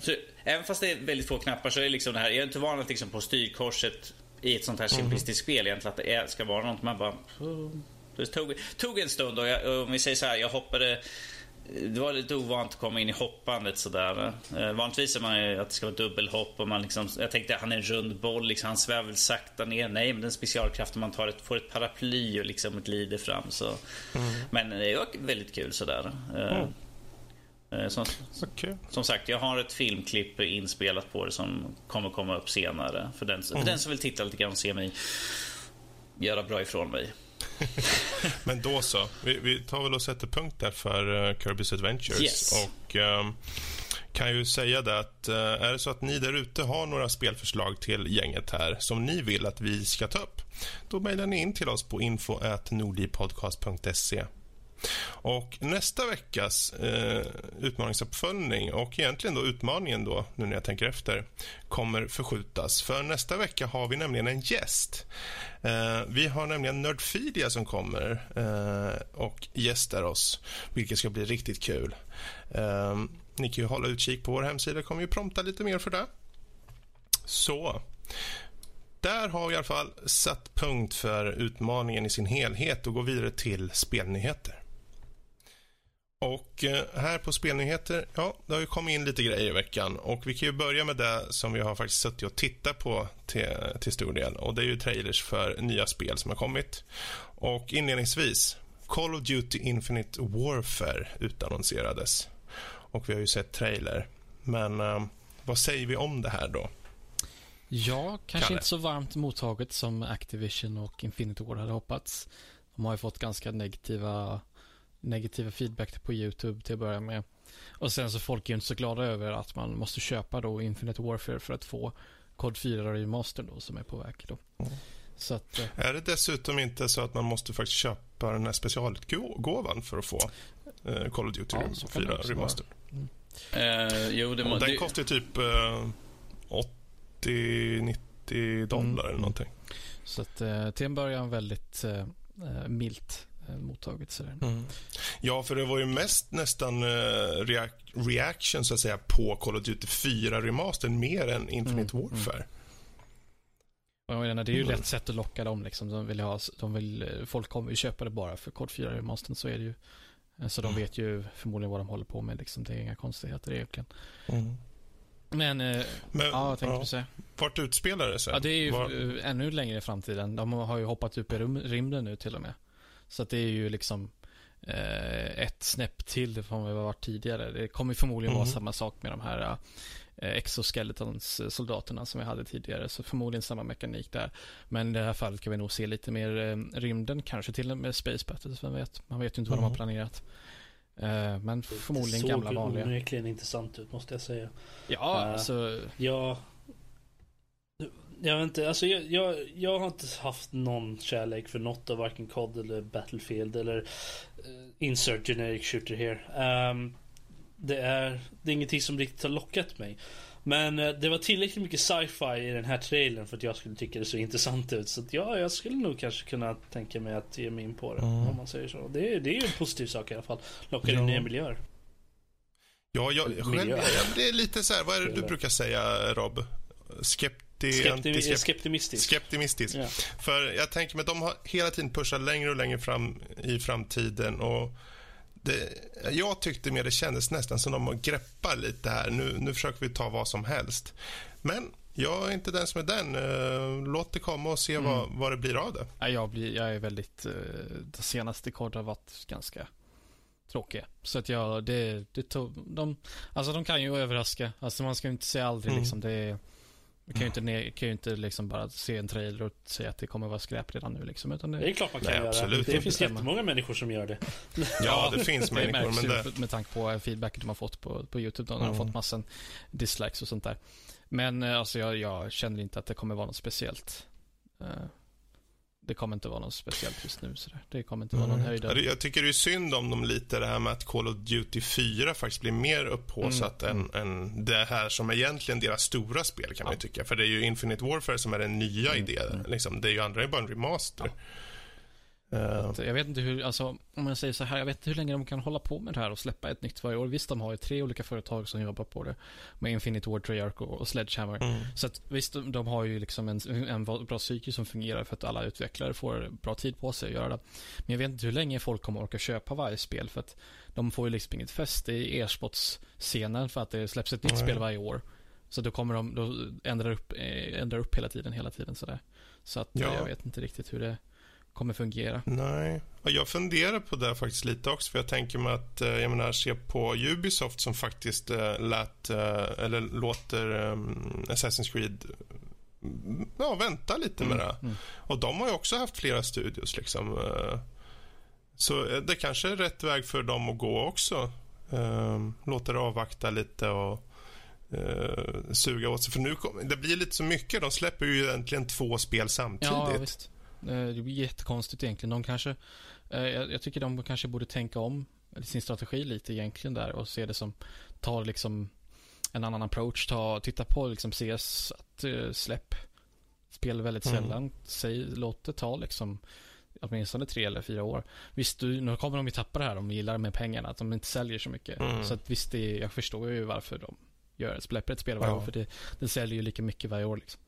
Så, även fast det är väldigt få knappar så är det liksom det här, jag är inte van att liksom på styrkorset i ett sånt här simplistiskt spel egentligen att det är, ska vara något man bara... Det tog, tog en stund och, jag, om vi säger så här, jag hoppade det var lite ovant att komma in i hoppandet sådär. Eh, vanligtvis är man ju att det ska vara dubbelhopp och man liksom, jag tänkte han är en rund boll, liksom, han svävar väl sakta ner. Nej, men den specialkraften man tar ett, får ett paraply och liksom glider fram. Så. Men det var väldigt kul sådär. Eh, eh, Som, Okej. som sagt, jag har ett filmklipp inspelat på det som kommer komma upp senare. För den, för den som vill titta lite grann och se mig göra bra ifrån mig. [laughs] Men då så. Vi, vi tar väl och sätter punkt där för uh, Kirby's Adventures. Yes. Och ehm, kan ju säga det att eh, är det så att ni där ute har några spelförslag till gänget här som ni vill att vi ska ta upp, då mejlar ni in till oss på info.nordipodcast.se. Och nästa veckas eh, utmaningsuppföljning och egentligen då utmaningen då, nu när jag tänker efter, kommer förskjutas. För nästa vecka har vi nämligen en gäst. Eh, vi har nämligen Nerdfidia som kommer eh, och gästar oss, vilket ska bli riktigt kul. Eh, ni kan ju hålla utkik på vår hemsida, kommer ju prompta lite mer för det. Så. Där har vi i alla fall satt punkt för utmaningen i sin helhet och går vidare till spelnyheter. Och eh, här på spelnyheter, ja, det har ju kommit in lite grejer i veckan och vi kan ju börja med det som vi har faktiskt suttit och tittat på till, till stor del och det är ju trailers för nya spel som har kommit. Och inledningsvis, Call of Duty Infinite Warfare utannonserades och vi har ju sett trailer. Men eh, vad säger vi om det här då? Ja, kanske Kalle. inte så varmt mottaget som Activision och Infinity Ward hade hoppats. De har ju fått ganska negativa, negativa feedback på YouTube till att börja med. Och sen så folk är ju inte så glada över att man måste köpa då Infinite Warfare för att få Code 4 Remaster då som är på väg då. Mm. Så att, eh, Är det dessutom inte så att man måste faktiskt köpa den här specialgåvan för att få eh, Call of Duty Ja, så kan det 4 också Remaster? Eh, jo, det, må- den det, kostar ju typ eh, 80-90 dollar Mm. eller någonting. så att eh, till en början väldigt eh, eh, milt eh, mottaget sådär. Ja, för det var ju mest nästan eh, reac- reaction så att säga på Call of Duty 4 Remaster mer än Infinite Mm, Warfare. Och jag menar, det är ju Mm. lätt sätt att locka dem liksom. De vill ha, de vill, eh, folk kommer ju köpa det bara för Code 4 Remastern, så är det ju. Så de Mm. vet ju förmodligen vad de håller på med liksom. Det är inga konstigheter egentligen. Mm. Men, eh, Men ja, vad tänkte ja, du säga? vart utspelar det sig? Ja, det är ju Var- ännu längre i framtiden. De har ju hoppat upp i rymden nu till och med. Så att det är ju liksom eh, ett snäpp till från vad det har varit tidigare. Det kommer förmodligen vara Mhm. samma sak med de här eh, exoskeletons soldaterna som vi hade tidigare. Så förmodligen samma mekanik där. Men i det här fallet kan vi nog se lite mer eh, rymden, kanske till och med Space Battles, vem vet. Man vet ju inte vad de Mhm. har planerat. Eh, men förmodligen det gamla såg vanliga. onekligen intressant ut måste jag säga. Ja, Eh, alltså. Ja. Jag vet inte, alltså jag, jag, jag har inte haft någon kärlek för något av varken COD eller Battlefield eller uh, Insert Generic Shooter here. Ehm, det är, det är ingenting som riktigt har lockat mig. Men eh, det var tillräckligt mycket sci-fi i den här trailern för att jag skulle tycka det så intressant ut. Så att, ja, jag skulle nog kanske kunna tänka mig att ge mig in på det. Mm. Om man säger så. Det, är- det är ju en positiv sak i alla fall. Lockar in Ja. nya miljöer. Ja, jag, själv, det är lite så här, vad är det du brukar säga, Rob? Skepti, Skepti- skeptimistisk. Skeptimistisk. Ja. För jag tänker mig, de har hela tiden pushat längre och längre fram i framtiden och det, jag tyckte mer det kändes nästan som de greppar lite här. Nu, nu försöker vi ta vad som helst. Men jag är inte den som är den. Eh, Låt det komma och se vad, vad det blir av det. Ja, jag, blir, jag är väldigt... Uh, de senaste kort har varit ganska tråkiga. Så att jag, det, det tog, de, alltså de kan ju överraska. Alltså man ska ju inte säga aldrig Mm. liksom. Det är, man kan ju inte, ne- kan ju inte liksom bara se en trailer och säga att det kommer vara skräp redan nu liksom. Utan Det det, är klart man kan Nej, göra. absolut det inte. finns jättemånga människor som gör det. [laughs] Ja, det finns [laughs] det människor, märks men ju det... med tanke på feedbacken de har fått på, på YouTube. Då, när de Mm. har fått massor dislikes och sånt där. Men eh, alltså jag, jag känner inte att det kommer vara något speciellt. Det kommer inte vara något speciellt just nu. Så det kommer inte vara någon Mm. höjdare. Ja, Jag tycker det är synd om dem lite, det här med att Call of Duty 4 faktiskt blir mer upphaussat Mm, än, än det här som är egentligen deras stora spel, kan man ju tycka. För det är ju Infinite Warfare som är den nya Mm, idén. Liksom. Det är ju andra är bara en remaster. Att Jag vet inte hur, alltså, om jag säger så här, jag vet inte hur länge de kan hålla på med det här och släppa ett nytt varje år. Visst, de har ju tre olika företag som jobbar på det. Med Infinite Ward, Treyarch och Sledgehammer. mm. Så att visst, de, de har ju liksom en, en bra cykel som fungerar för att alla utvecklare får bra tid på sig att göra det. Men jag vet inte hur länge folk kommer orka köpa varje spel för att de får ju liksom inget fäste i e-sportscenen för att det släpps ett nytt Nej. spel varje år. Så då kommer de, då ändrar upp, eh, ändrar upp hela tiden, hela tiden sådär. Så att eh, Ja. jag vet inte riktigt hur det kommer fungera. Nej. Och jag funderar på det faktiskt lite också. För jag tänker mig att, eh, jag menar, se på Ubisoft som faktiskt eh, lät, eh, eller låter um, Assassin's Creed mm, ja, vänta lite med det. Mm. Och de har ju också haft flera studios liksom. Så det kanske är rätt väg för dem att gå också. Um, låta det avvakta lite och suga åt sig. För nu kom, det blir lite så mycket. De släpper ju egentligen två spel samtidigt. Ja, Det blir jättekonstigt egentligen. De kanske, eh, jag jag tycker de kanske borde tänka om sin strategi lite egentligen där och se det som, ta liksom en annan approach. Ta, titta på liksom CS, att uh, släpp spel väldigt Mm. sällan. Säg, låt det ta liksom åtminstone tre eller fyra år. Visst, du, nu kommer de ju tappa det här. De gillar med pengarna, att de inte säljer så mycket. Mm. Så att visst, det, jag förstår ju varför de gör, släpper ett spel varje Ja. år. För det, det säljer ju lika mycket varje år liksom.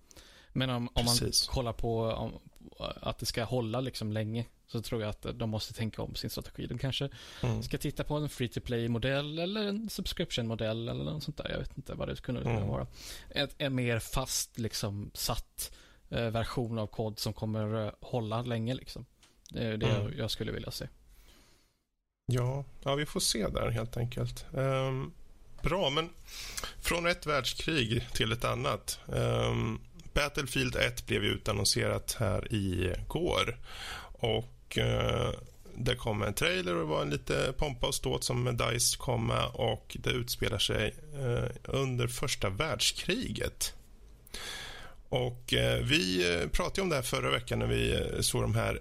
Men om, om man kollar på om, att det ska hålla liksom länge så tror jag att de måste tänka om sin strategi. De kanske Mm. ska titta på en free to play-modell eller en subscription-modell eller något sånt där. Jag vet inte vad det skulle kunna Mm. vara. Ett, en mer fast, liksom satt eh, version av kod som kommer eh, hålla länge liksom. Det är det Mm. jag, skulle vilja se. Ja, ja, vi får se där helt enkelt. Ehm, bra, men från ett världskrig till ett annat. Ehm, Battlefield 1 blev ju utannonserat här igår. Och eh, det kom en trailer och det var en lite pompa och ståt som DICE kom med och det utspelar sig eh, under första världskriget. Och eh, vi eh, pratade om det här förra veckan när vi eh, såg de här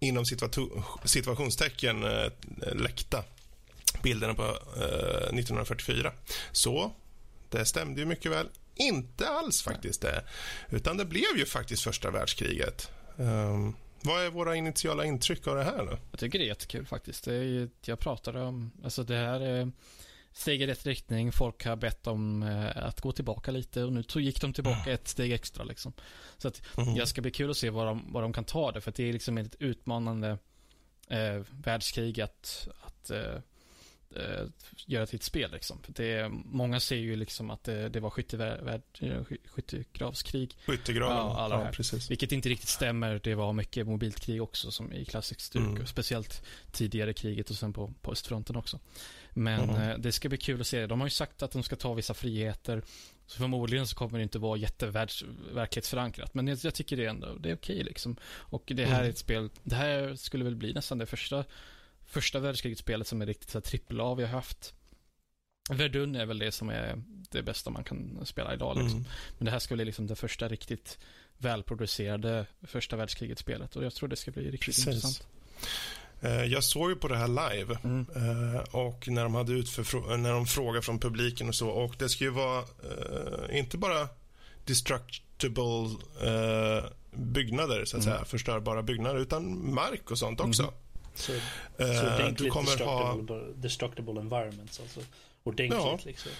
inom situa- situationstecken eh, läckta bilderna på eh, 1944. Så det stämde ju mycket väl. Inte alls faktiskt det. Utan det blev ju faktiskt första världskriget. Ehm, vad är våra initiala intryck av det här då? Jag tycker det är jättekul faktiskt. Det är, jag pratade om, alltså det här är steg i rätt riktning. Folk har bett om eh, att gå tillbaka lite och nu gick de tillbaka ett steg extra liksom. Så att Mm. jag ska bli kul att se vad de, vad de kan ta det. För det är liksom ett utmanande eh, världskrig att, att eh, eh, göra till ett spel liksom. Det, många ser ju liksom att det, det var eh, sky- skyttegravskrig. Skyttegraven? Ja, precis. Vilket inte riktigt stämmer. Det var mycket mobilt krig också som i klassisk styrka. Mm. Speciellt tidigare kriget och sen på, på östfronten också. Men Mm. eh, det ska bli kul att se. De har ju sagt att de ska ta vissa friheter. Så förmodligen så kommer det inte vara jätteverklighetsförankrat. Men jag, jag tycker det ändå, det är okej liksom. Och det här Mm. är ett spel, det här skulle väl bli nästan det första, första världskrigsspelet som är riktigt så här A vi har haft. Verdun är väl det som är det bästa man kan spela idag liksom. Mm. Men det här ska bli liksom det första riktigt välproducerade första världskriget-spelet och jag tror det ska bli riktigt Precis. intressant. Eh, jag såg ju på det här live Mm. eh, och när de hade när de frågade från publiken och så och det ska ju vara eh, inte bara destructible byggnader så att Mm. säga, förstörbara byggnader utan mark och sånt också. Så, Eh, så du ordentligt kommer ha destructible, destructible environments. Alltså. Ordentligt Ja. liksom.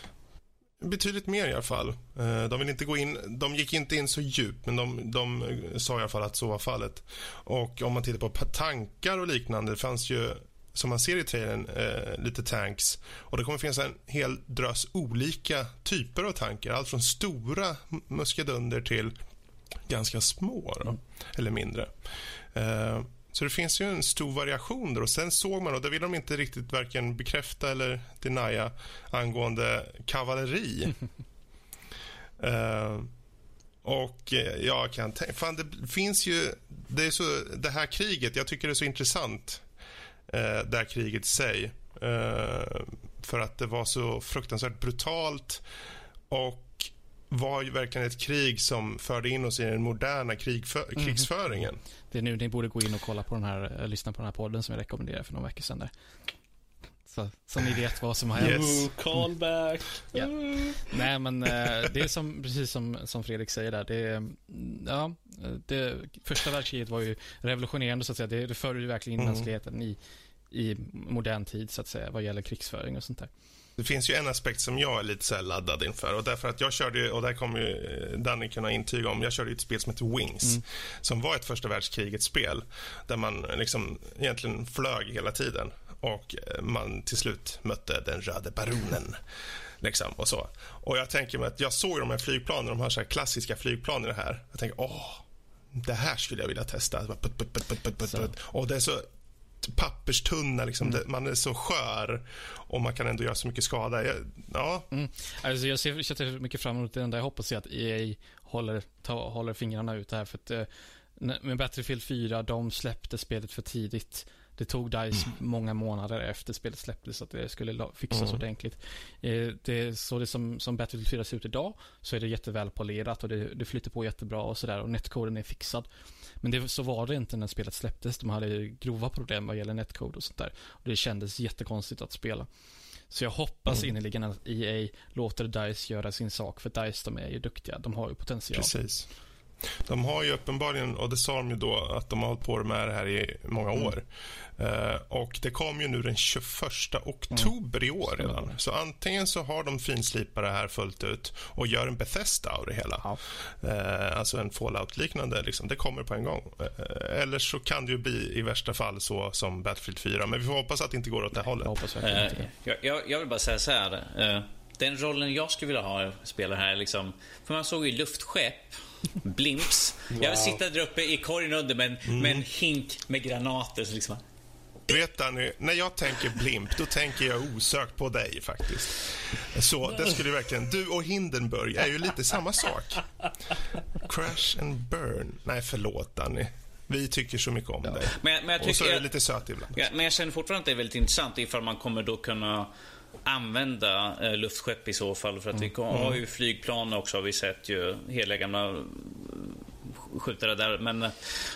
betydligt mer i alla fall. Eh, de, vill inte gå in, de gick inte in så djupt, men de, de sa i alla fall att så var fallet. Och om man tittar på tankar och liknande, det fanns ju som man ser i trailern, eh, lite tanks. Och det kommer finnas en hel drös olika typer av tankar. Allt från stora muskedunder till ganska små, då, eller mindre. Eh, så det finns ju en stor variation där. Och sen såg man, och det vill de inte riktigt varken bekräfta eller denia, angående kavalleri. [laughs] Eh, och eh, jag kan tänka... Fan, det finns ju... Det, är så, det här kriget, jag tycker det är så intressant. Eh, det här kriget i sig. Eh, för att det var så fruktansvärt brutalt och var ju verkligen ett krig som förde in oss i den moderna krigfö- krigsföringen. Det är nu ni borde gå in och kolla på den här, eh, lyssna på den här podden som jag rekommenderade för några veckor sedan. Där. Så, så ni vet vad som har hänt. Yes. Callback. Ja. Nej, men eh, det är som, precis som, som Fredrik säger där. Det, mm, ja, det, första världskriget var ju revolutionerande så att säga. Det, det förde ju verkligen in Mm. mänskligheten i, i modern tid så att säga vad gäller krigsföring och sånt där. Det finns ju en aspekt som jag är lite så laddad inför. Och därför att jag körde ju, och det här kommer ju eh, Danny kunna intyga om. Jag körde ett spel som heter Wings. Mm. Som var ett första världskrigets spel. Där man liksom egentligen flög hela tiden. Och eh, man till slut mötte den röde baronen. Liksom, och så. Och jag tänker mig att jag såg de här flygplanen, de här, så här klassiska flygplanen det här. Jag tänker, åh, det här skulle jag vilja testa. Putt, putt, putt, putt, Så. putt. Och det är så papperstunna, liksom. Mm. man är så skör och man kan ändå göra så mycket skada. Jag, ja, Mm. Alltså jag ser ser mycket fram emot det enda jag hoppas är att EA håller, ta, håller fingrarna ut här för att eh, med Battlefield 4, de släppte spelet för tidigt. Det tog DICE många månader efter spelet släpptes att det skulle fixas Mm. ordentligt. Eh, det så det som, som Battlefield 4 ser ut idag så är det jättevälpolerat och det, det flyter på jättebra och sådär och netcoden är fixad. Men det, så var det inte när spelet släpptes. De hade grova problem vad gäller netcode och sånt där. Och det kändes jättekonstigt att spela. Så jag hoppas Mm. innerligen att EA låter DICE göra sin sak, för DICE de är ju duktiga. De har ju potential. Precis. De har ju uppenbarligen, och det sa de ju då, att de har hållit på med det här i många Mm. år. Eh, och det kom ju nu den 21 oktober i år redan. Så antingen så har de finslipat det här fullt ut och gör en Bethesda av det hela. Ja. Eh, alltså en Fallout-liknande, liksom. det kommer på en gång. Eh, eller så kan det ju bli i värsta fall så som Battlefield 4. Men vi får hoppas att det inte går åt det Jag hållet. hoppas verkligen Eh, inte jag, jag, jag vill bara säga så här. eh, den rollen jag skulle vilja ha spelar här är liksom... För man såg ju luftskepp, blimps. Jag vill sitta där uppe i korgen under med, en- med en hink med granater. Så liksom, Du vet Danny, när jag tänker blimp, då tänker jag osökt på dig faktiskt. Så det skulle ju verkligen, du och Hindenburg är ju lite samma sak. Crash and burn. Nej, förlåt Danny. Vi tycker så mycket om dig. Men, men jag och så tycker... är du Jag, lite söt ibland. ja, men jag känner fortfarande att det är väldigt intressant ifall man kommer då kunna använda eh, luftskepp i så fall. För att vi har ju flygplan också har vi sett ju. Hela gamla skjutare där. Men, eh,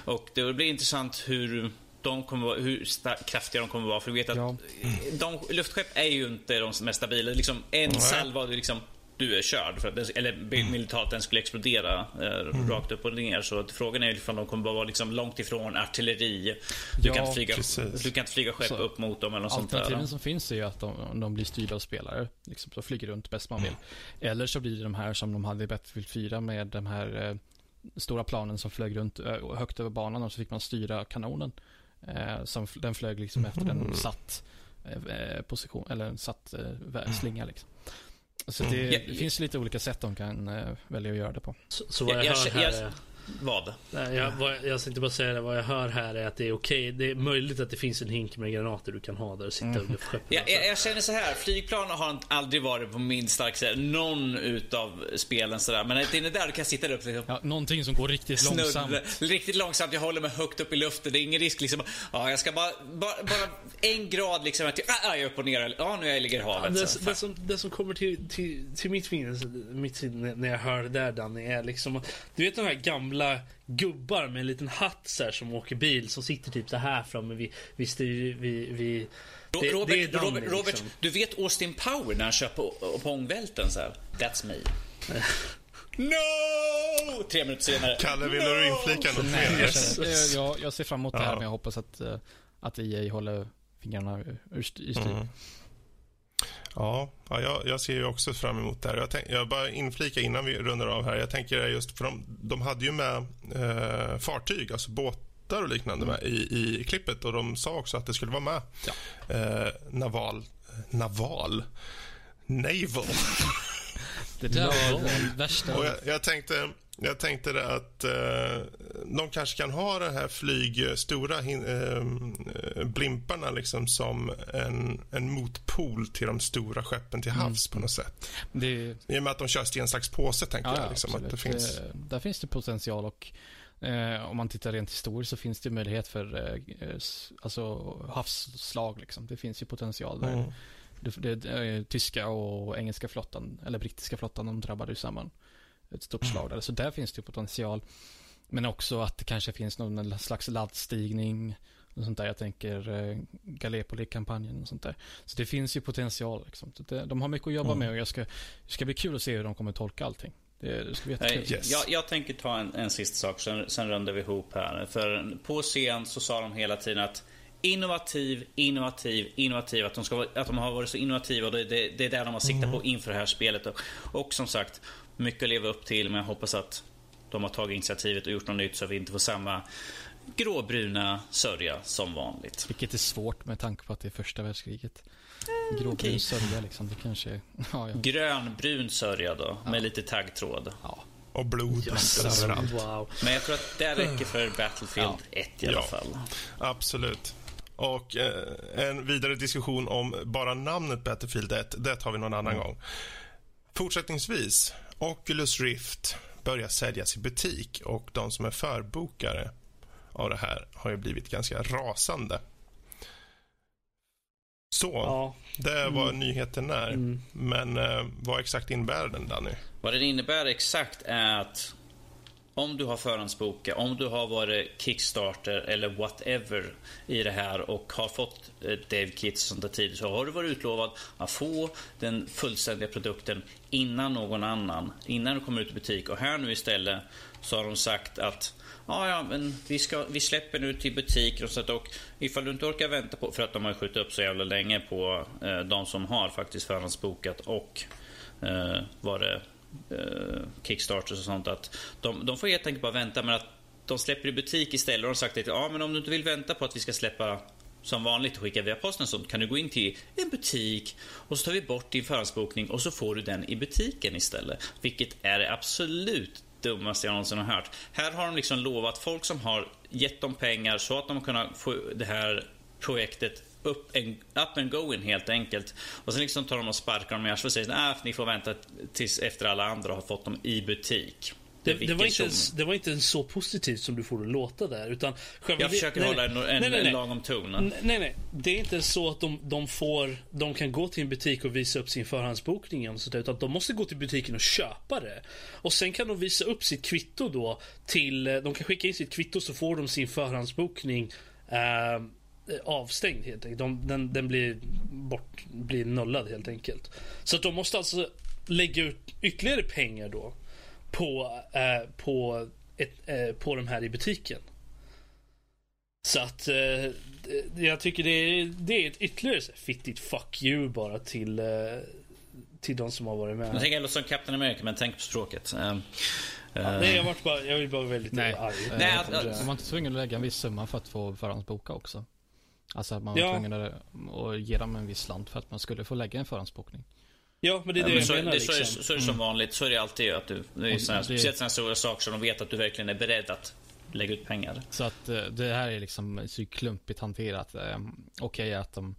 och det blir intressant hur de kommer vara, hur kraftiga de kommer vara. För vi vet att Ja. de, luftskepp är ju inte de mest stabila. Liksom en salva, liksom du är körd. För att den, eller Mm. militärt, den skulle explodera eh, rakt upp och ner. Så att frågan är ifall de kommer bara vara liksom långt ifrån artilleri. Du, Ja, kan, inte flyga, precis. du kan inte flyga skepp Så, upp mot dem eller något sånt där. Alternativen som finns är ju att de, de blir styrda av spelare. Liksom, så flyger runt bäst man vill. Eller så blir det de här som de hade i Battlefield 4 med de här eh, stora planen som flög runt eh, högt över banan och så fick man styra kanonen. Eh, som, den flög liksom efter en satt eh, position, eller en satt eh, slinga liksom. Så det, Ja, det finns lite olika sätt de kan eh, välja att göra det på. Så, så vad jag, Jag- hör jag- här jag- är... Vad? Nej, jag, vad, jag tänkte bara säga det, vad jag hör här är att det är okej. Det är möjligt att det finns en hink med granater du kan ha där och sitta under skeppet. Jag, jag, jag känner så här, flygplan har inte- aldrig varit på min starka sida. Någon utav spelen sådär. Men det är där du kan sitta där uppe liksom, Ja, någonting som går riktigt långsamt. Snurr, riktigt långsamt. Jag håller mig högt upp i luften. Det är ingen risk liksom. Ja, jag ska bara, bara, bara en grad liksom. Att, ah, jag är upp och ner. Ja, nu är jag ligger i Ja, havet. det, så, det, som, det som kommer till, till, till mitt minne mitt sinne när jag hör det där Danny är liksom Du vet de här gamla gubbar med en liten hatt så här, som åker bil som sitter typ så här framme vid, vid, styr, vid, vid det, Robert, det är Danny, Robert, Robert liksom. du vet Austin Power när han kör på, på ångvälten så här. That's me. [laughs] No! Tre minuter senare. Kalle, vill du inflika något Nej, mer? jag, jag, jag ser fram emot det här, men jag hoppas att, eh, att EA håller fingrarna ur, ur styr. Mm. Ja, ja jag, jag ser ju också fram emot det här. Jag, tänk, jag bara inflika innan vi rundar av här. Jag tänker just för de, de hade ju med eh, fartyg, alltså båtar och liknande med i, i klippet och de sa också att det skulle vara med Ja. eh, naval, naval, naval. Det där var värsta. Och jag, jag tänkte jag tänkte att eh, de kanske kan ha den här flyg, stora hin, eh, blimparna liksom som en, en motpol till de stora skeppen till havs på något sätt. Det, I och med att de kör sten, sax, påse tänker ja, jag. ja, Liksom, att det finns... Det- där finns det potential och eh, om man tittar rent historiskt så finns det möjlighet för eh, alltså, havsslag. Liksom. Det finns ju potential där. Mm. Det, det, eh, tyska och engelska flottan, eller brittiska flottan, de drabbade ju samman. Ett stort Mm. slag där. Så där finns det ju potential. Men också att det kanske finns någon slags laddstigning. Och sånt där. Jag tänker eh, Gallipoli-kampanjen och sånt där. Så det finns ju potential. Liksom. Det, de har mycket att jobba Mm. med och jag ska, det ska bli kul att se hur de kommer tolka allting. Det, det ska bli jättekul. Nej, Yes. jag, jag tänker ta en, en sista sak, sen, sen rundar vi ihop här. För på scen så sa de hela tiden att innovativ, innovativ, innovativ. Att de, ska, vara- att de har varit så innovativa och det, det, det är där de har siktat på inför det här spelet. Och, och som sagt, mycket att leva upp till. Men jag hoppas att de har tagit initiativet och gjort något nytt så att vi inte får samma gråbruna sörja som vanligt. Vilket är svårt med tanke på att det är första världskriget. Gråbrun okej. sörja liksom. Det kanske... [laughs] Ja, ja. Grönbrun sörja då, med lite taggtråd. ja. Och blod Jösses, överallt. Wow. Men jag tror att det räcker för Battlefield 1 i alla Ja. fall. Absolut. Och eh, en vidare diskussion om bara namnet Battlefield 1, det tar vi någon annan gång. Fortsättningsvis, Oculus Rift börjar säljas i butik och de som är förbokare av det här har ju blivit ganska rasande. Så, Ja. det var nyheten är. Mm. Men eh, vad exakt innebär den, Danny? Vad den innebär exakt är att om du har förhandsbokat, om du har varit Kickstarter eller whatever i det här och har fått eh, Dave Kits sånt där tidigt så har du varit utlovad att få den fullständiga produkten innan någon annan. Innan du kommer ut i butik. Och här nu istället så har de sagt att Ja, ja, men vi, ska, vi släpper nu till butiker och sånt och ifall du inte orkar vänta på, för att de har skjutit upp så jävla länge på eh, de som har faktiskt förhandsbokat och eh, var det eh, Kickstarters och sånt att de, de får helt enkelt bara vänta men att de släpper i butik istället och de har sagt att ja, men om du inte vill vänta på att vi ska släppa som vanligt och skicka via posten så kan du gå in till en butik och så tar vi bort din förhandsbokning och så får du den i butiken istället. Vilket är det absolut dummaste jag någonsin har hört. Här har de liksom lovat folk som har gett dem pengar så att de har kunnat få det här projektet upp, en, up and going helt enkelt. Och sen liksom tar de och sparkar dem i arslet och säger att ni får vänta tills efter alla andra har fått dem i butik. Det, det, var inte ens, det var inte ens så positivt som du får det låta där. Utan själva Jag försöker nej, hålla en, en, nej, nej, lagom ton. Nej, nej. Det är inte så att de, de får... De kan gå till en butik och visa upp sin förhandsbokning och sånt där, utan de måste gå till butiken och köpa det. Och sen kan de visa upp sitt kvitto då till... De kan skicka in sitt kvitto så får de sin förhandsbokning eh, avstängd helt enkelt. De, den, den blir bort, blir nollad helt enkelt. Så att de måste alltså lägga ut ytterligare pengar då på, eh, på, ett, eh, på de här i butiken. Så att eh, jag tycker det är, det är ett ytterligare fittigt fuck you bara till, eh, till de som har varit med. Jag tänker låta som Captain America men tänk på språket. Um, Ja, nej, jag, vart bara, jag vill bara väldigt Nej. arg. Eh, Nej, att- de var inte tvungna att lägga en viss summa för att få förhandsboka också. Alltså att man var Ja. tvungen att, att ge dem en viss slant för att man skulle få lägga en förhandsbokning. Ja, men det är Ja, det men jag så, menar det, så, är, liksom. så är det som vanligt. Så är det alltid att du... Det är såna, det- speciellt sådana stora saker som de vet att du verkligen är beredd att lägga ut pengar. Så att eh, det här är liksom så klumpigt hanterat. Eh, Okej att de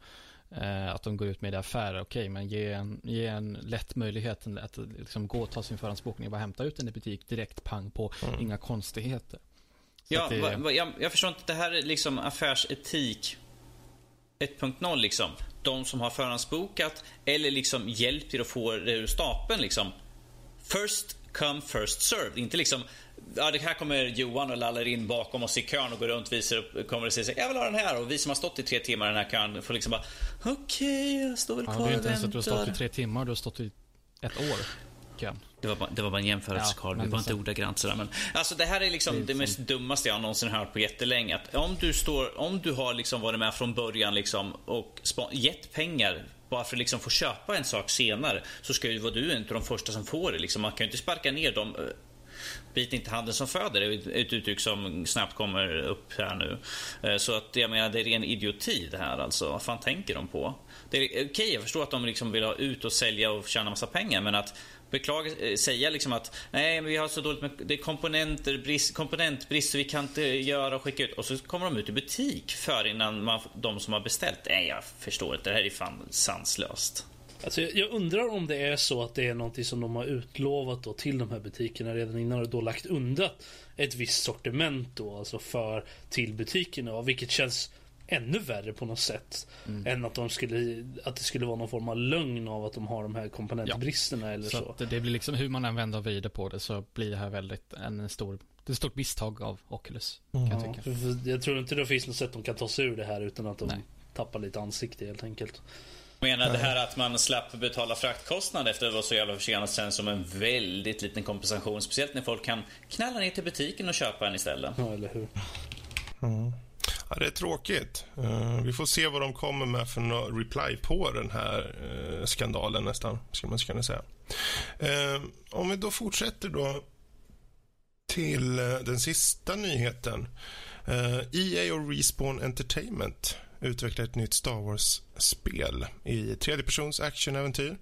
eh, att de går ut med det affärer, okej, men ge en, ge en lätt möjlighet att liksom gå och ta sin förhandsbokning och bara hämta ut den i butik direkt, pang på, inga konstigheter. Så Ja, det, va, va, jag, jag förstår inte. Det här är liksom affärsetik 1.0 liksom. De som har förhandsbokat eller liksom hjälp till att få det ur stapeln liksom. First come, first served. Inte liksom ja, det här kommer Johan och lallar in bakom oss i kön och går runt visar upp, kommer och säger jag vill ha den här. Och vi som har stått i tre timmar i den här kön får liksom bara, okej, okay, jag står väl kvar ja, Det är inte ens att du har stått i tre timmar, du har stått i ett år. Kön. Det var, bara, det var bara en jämförelse, ja, Carl. Det var inte ordagrant sådär. Men, alltså, det här är liksom det, är det mest dummaste jag någonsin hört på jättelänge. Att om du, står, om du har liksom varit med från början liksom, och gett pengar bara för att liksom få köpa en sak senare så ska ju vara du inte de första som får det. Liksom. Man kan ju inte sparka ner dem eh, Bit inte handen som föder, är ett uttryck som snabbt kommer upp här nu. Eh, så att jag menar, det är ren idioti det här alltså. Vad fan tänker de på? Det är okej, okay, jag förstår att de liksom vill ha ut och sälja och tjäna massa pengar, men att beklaga, eh, säga liksom att nej, men vi har så dåligt med det är komponenter, brist, komponentbrist så vi kan inte göra och skicka ut. Och så kommer de ut i butik för innan man, de som har beställt. Nej, jag förstår inte. Det här är fan sanslöst. Alltså, jag undrar om det är så att det är någonting som de har utlovat då till de här butikerna redan innan och då lagt undan ett visst sortiment då, alltså för till butikerna, vilket känns ännu värre på något sätt. Mm. Än att, de skulle, att det skulle vara någon form av lögn av att de har de här komponentbristerna ja. eller så. så. det blir liksom hur man än vänder och vrider på det så blir det här väldigt en stor det är ett stort misstag av Oculus. Mm. Kan jag, tycka. jag tror inte det finns något sätt de kan ta sig ur det här utan att de Nej. tappar lite ansikte helt enkelt. Menar det här att man slapp betala fraktkostnad efter att det var så jävla försenat sen som en väldigt liten kompensation. Speciellt när folk kan knalla ner till butiken och köpa en istället. Ja, eller hur. Mm. Ja, det är tråkigt. Uh, vi får se vad de kommer med för no reply på den här uh, skandalen nästan, skulle man kunna säga. Uh, om vi då fortsätter då till den sista nyheten. EA och Respawn Entertainment utvecklar ett nytt Star Wars-spel i tredje persons actionäventyr.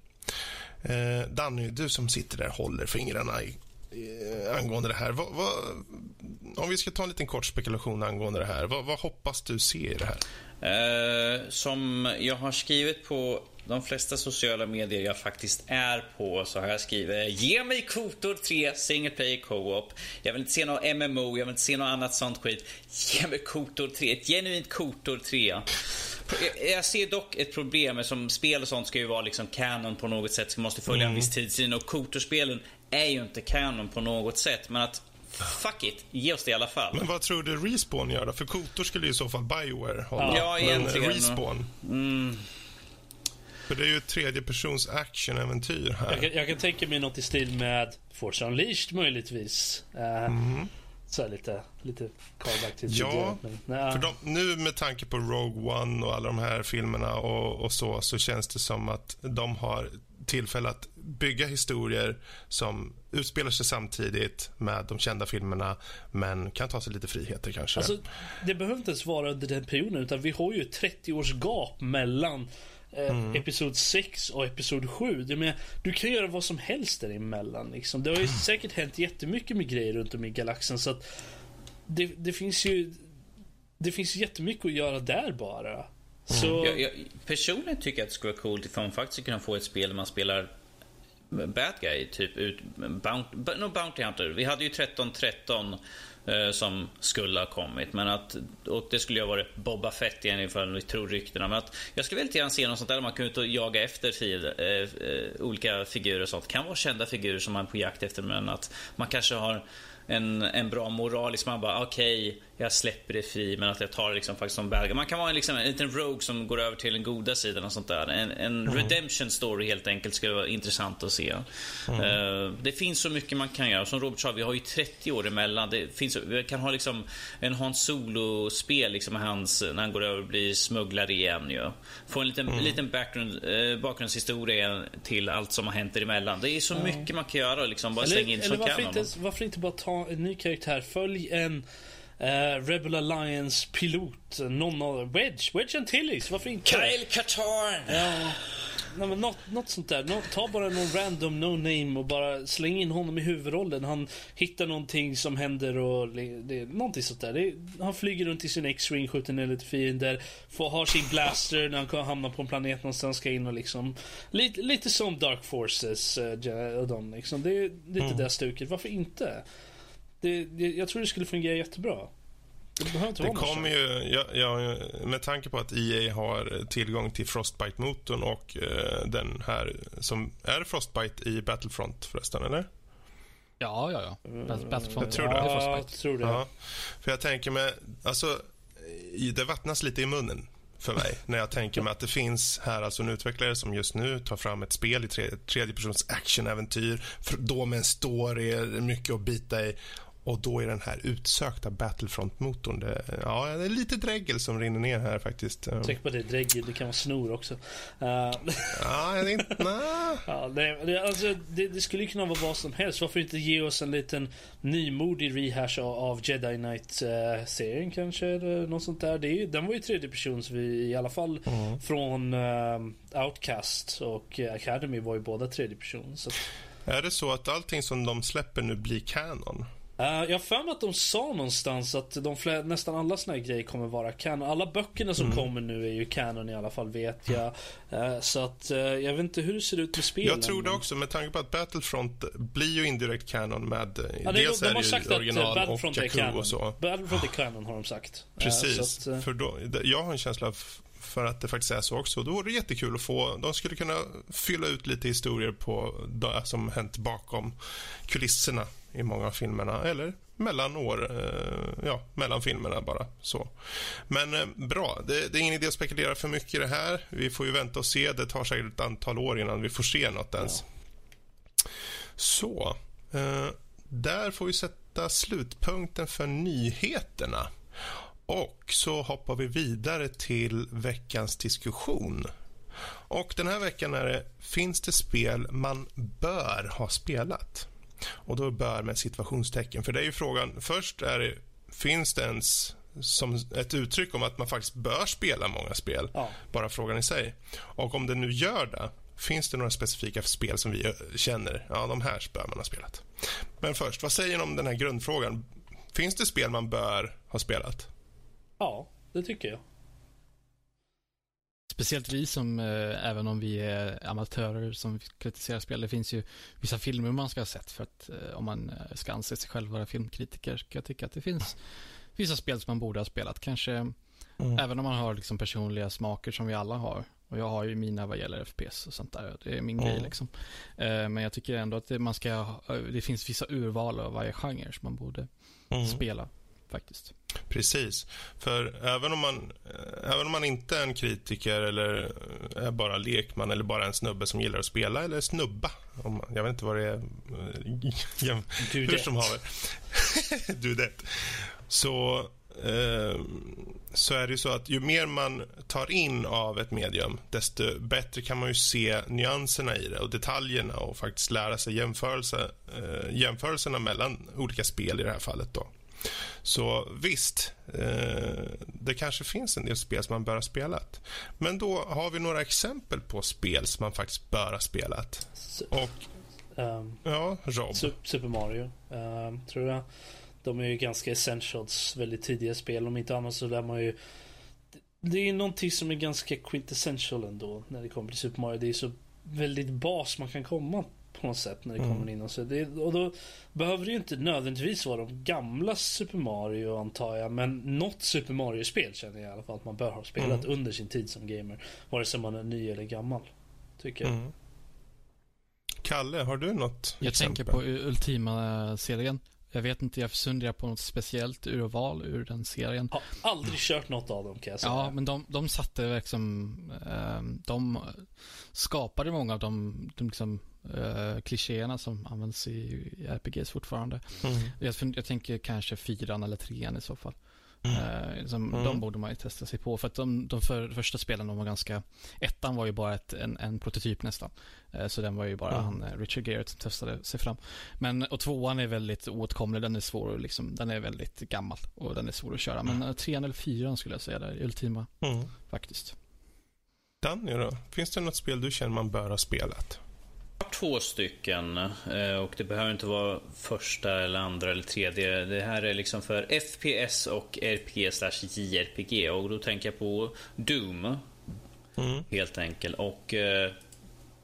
Danny, du som sitter där håller fingrarna i, angående det här. Vad, vad, om vi ska ta en liten kort spekulation angående det här. Vad, vad hoppas du se i det här? Eh, som jag har skrivit på de flesta sociala medier jag faktiskt är på så har jag skrivit Ge mig Kotor 3 single player co-op. Jag vill inte se något MMO, jag vill inte se något annat sånt skit. Ge mig Kotor 3, ett genuint Kotor 3. Jag ser dock ett problem som spel och sånt ska ju vara liksom canon på något sätt. Så måste följa mm. en viss tidsin och Kotor-spelen är ju inte canon på något sätt. Men att Fuck it, ge oss det i alla fall. Men vad tror du Respawn gör då? För Kotor skulle ju i så fall Bioware hålla. Ja, egentligen. Men Respawn? Mm. För det är ju ett tredjepersons actionäventyr här. Jag kan, jag kan tänka mig något i stil med Force Unleashed möjligtvis. Uh, mm. Så lite, lite callback till Ja, men, för de, nu med tanke på Rogue One och alla de här filmerna och, och så, så känns det som att de har tillfälle att bygga historier som utspelar sig samtidigt med de kända filmerna men kan ta sig lite friheter kanske. Alltså, det behöver inte ens vara under den perioden utan vi har ju 30 års gap mellan eh, mm. Episod 6 och Episod 7. Det med, du kan göra vad som helst däremellan. Liksom. Det har ju säkert hänt jättemycket med grejer runt om i galaxen. Så att det, det finns ju det finns jättemycket att göra där bara. Mm. Så... Jag, jag, personligen tycker jag att det skulle vara coolt ifall man faktiskt kunna få ett spel där man spelar bad guy, typ ut, bounty, no, Bounty Hunter. Vi hade ju 1313 eh, som skulle ha kommit. Men att, och det skulle ju ha varit Boba Fett igen ifall vi tror ryktena. Men att jag skulle väldigt gärna se något sånt där man kunde ut och jaga efter fil, eh, eh, olika figurer och sånt. Kan vara kända figurer som man är på jakt efter men att man kanske har en, en bra moralisk, man bara okej, okay, jag släpper det fri men att jag tar det liksom faktiskt som bad Man kan vara en, liksom, en liten rogue som går över till den goda sidan och sånt där. En, en mm. redemption story helt enkelt skulle vara intressant att se. Mm. Uh, det finns så mycket man kan göra. Som Robert sa, vi har ju 30 år emellan. Det finns, vi kan ha liksom en Hans Solo-spel liksom hans, när han går över och blir smugglare igen. Ju. Få en liten, mm. liten bakgrund, uh, bakgrundshistoria till allt som har hänt däremellan. Det är så mycket man kan göra. Liksom, bara eller, slänga in eller varför, inte, varför inte bara ta en ny karaktär? Följ en Uh, Rebel Alliance pilot, någon av Wedge, Wedge Antilles, varför inte? Kyle Katarn! Ja, nej, men något, något sånt där. Nå, ta bara någon random no name och bara släng in honom i huvudrollen. Han hittar någonting som händer och det, det, någonting sånt där. Det, han flyger runt i sin X-Wing, skjuter ner lite fiender, får, har sin blaster när han hamnar på en planet någonstans, ska in och liksom... Lite, lite som Dark Forces uh, och de liksom. Det är lite mm. det stuket. Varför inte? Det, det, jag tror det skulle fungera jättebra. Det behöver inte det kommer ju, ja, ja, med tanke på att EA har tillgång till Frostbite-motorn och eh, den här som är Frostbite i Battlefront förresten, eller? Ja, ja, ja. Battlefront. Jag tror det. Ja, Frostbite. jag tror det. Ja, för jag tänker mig, alltså, det vattnas lite i munnen för mig [laughs] när jag tänker mig att det finns här alltså en utvecklare som just nu tar fram ett spel i tredje, tredjepersons actionäventyr, för- då med en story, mycket att bita i. Och då är den här utsökta Battlefront-motorn. Det, ja, det är lite dregel som rinner ner här faktiskt. Tänk på det, dregel, det kan vara snor också. Uh, ja jag inte... Nej. [laughs] ja, det, det, alltså, det, det skulle ju kunna vara vad som helst. Varför inte ge oss en liten nymodig rehash av, av Jedi Knight-serien kanske? Eller något sånt där. Det är, den var ju tredje persons vi i alla fall från eh, Outcast och Academy var ju båda tredje person. Så, Är det så att allting som de släpper nu blir canon? Eh, jag har för mig att de sa någonstans att de flä, nästan alla såna här grejer kommer vara canon. Alla böckerna som kommer nu är ju canon i alla fall vet jag. Eh, så att eh, jag vet inte hur det ser ut med spelen. Jag tror det också, med tanke på att Battlefront blir ju indirekt canon med... Ja, det, dels de, de är har sagt att original och Battlefront är Jakku canon. och så. Battlefront är canon har de sagt. Precis. att, för då, jag har en känsla av för att det faktiskt är så också. Då vore det jättekul att få... De skulle kunna fylla ut lite historier på det som hänt bakom kulisserna i många av filmerna. Eller mellan år, eh, ja, mellan filmerna bara. så. Men eh, bra, det, det är ingen idé att spekulera för mycket i det här. Vi får ju vänta och se. Det tar säkert ett antal år innan vi får se något ens. Så, eh, där får vi sätta slutpunkten för nyheterna. Och så hoppar vi vidare till veckans diskussion. Och den här veckan är det, finns det spel man bör ha spelat? Och då bör med situationstecken. För det är ju frågan, först är det, finns det ens som ett uttryck om att man faktiskt bör spela många spel? Ja. Bara frågan i sig. Och om det nu gör det, finns det några specifika spel som vi eh, känner, ja de här bör man ha spelat. Men först, vad säger ni om den här grundfrågan? Finns det spel man bör ha spelat? ja, det tycker jag. Speciellt vi som, eh, även om vi är amatörer som kritiserar spel, det finns ju vissa filmer man ska ha sett för att eh, om man eh, ska anse sig själv vara filmkritiker, ska jag tycka att det finns vissa spel som man borde ha spelat. Kanske även om man har liksom personliga smaker som vi alla har. Och jag har ju mina vad gäller FPS och sånt där. Det är min Mm. grej liksom. Eh, men jag tycker ändå att det, man ska, ha- det finns vissa urval av varje genre som man borde Mm. spela faktiskt. Precis. För även om, man, eh, även om man inte är en kritiker eller är bara lekman eller bara en snubbe som gillar att spela eller snubba. Om, jag vet inte vad det är. eh, [laughs] Du Hur som haver. [laughs] du det. Så, eh, så är det ju så att ju mer man tar in av ett medium desto bättre kan man ju se nyanserna i det och detaljerna och faktiskt lära sig jämförelse, eh, jämförelserna mellan olika spel i det här fallet. då. Så visst, eh, det kanske finns en del spel som man bör ha spelat. Men då har vi några exempel på spel som man faktiskt bör ha spelat. Och ehm, ja, Rob. Su- Super Mario, ehm, tror jag. De är ju ganska essentials, väldigt tidiga spel. Om inte annat så lär man ju... Det är ju någonting som är ganska quintessential ändå när det kommer till Super Mario. Det är så väldigt bas man kan komma sätt när det Mm. kommer in. Och, så det, och då behöver det ju inte nödvändigtvis vara de gamla Super Mario antar jag. Men något Super Mario-spel känner jag i alla fall att man bör ha spelat Mm. under sin tid som gamer. Vare sig man är ny eller gammal. Tycker jag. Mm. Kalle, har du något Jag exempel? tänker på Ultima-serien. Jag vet inte, jag funderar på något speciellt urval ur den serien. Har aldrig kört något av dem kan jag säga. Ja, men de, de satte liksom, eh, de skapade många av de, de liksom, eh, klichéerna som används i, i RPGs fortfarande. Mm. Jag, jag tänker kanske fyran eller trean i så fall. Mm. Eh, som, Mm. De borde man ju testa sig på. För att de, de för, första spelen de var ganska... Ettan var ju bara ett, en, en prototyp nästan. Eh, så den var ju bara Mm. han, Richard Garrett som testade sig fram. Men, och tvåan är väldigt oåtkomlig. Den är svår att liksom, den är väldigt gammal och den är svår att köra. Men eh, trean eller fyran skulle jag säga där, Ultima Mm. faktiskt. Danny då? Finns det något spel du känner man bör ha spelat? Två stycken eh, och det behöver inte vara första eller andra eller tredje. Det här är liksom för FPS och RPG slash JRPG och då tänker jag på Doom Mm. helt enkelt och eh,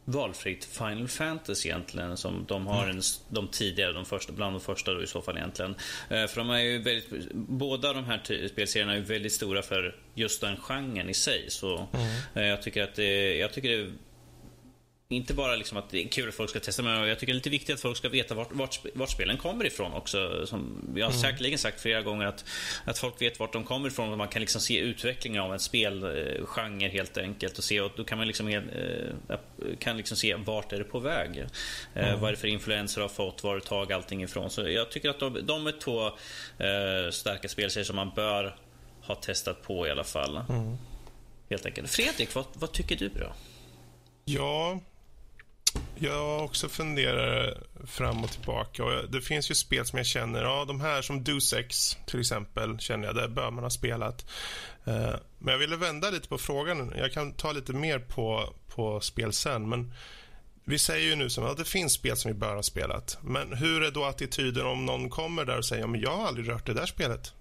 valfritt Final Fantasy egentligen som de har en, de tidigare, de första, bland de första då i så fall egentligen. Eh, för de är ju väldigt, båda de här spelserierna är ju väldigt stora för just den genren i sig så eh, jag tycker att det, jag tycker det inte bara liksom att det är kul att folk ska testa, men jag tycker det är lite viktigt att folk ska veta vart, vart, vart spelen kommer ifrån också. Som jag har mm. säkerligen sagt flera gånger att, att folk vet vart de kommer ifrån och man kan liksom se utvecklingen av en spelgenre helt enkelt. Och, se, och då kan man liksom, eh, kan liksom se vart är det på väg. Eh, mm. vad är det för influenser har fått, var det tag allting ifrån. Så jag tycker att de, de är två eh, starka spelserier som man bör ha testat på i alla fall. Mm. Helt enkelt. Fredrik, vad, vad tycker du då? Ja, jag också funderar fram och tillbaka. Och det finns ju spel som jag känner, ja de här som Dusex till exempel, känner jag, det bör man ha spelat. Eh, men jag ville vända lite på frågan. Jag kan ta lite mer på, på spel sen, men vi säger ju nu som att det finns spel som vi bör ha spelat. Men hur är då attityden om någon kommer där och säger, men jag har aldrig rört det där spelet.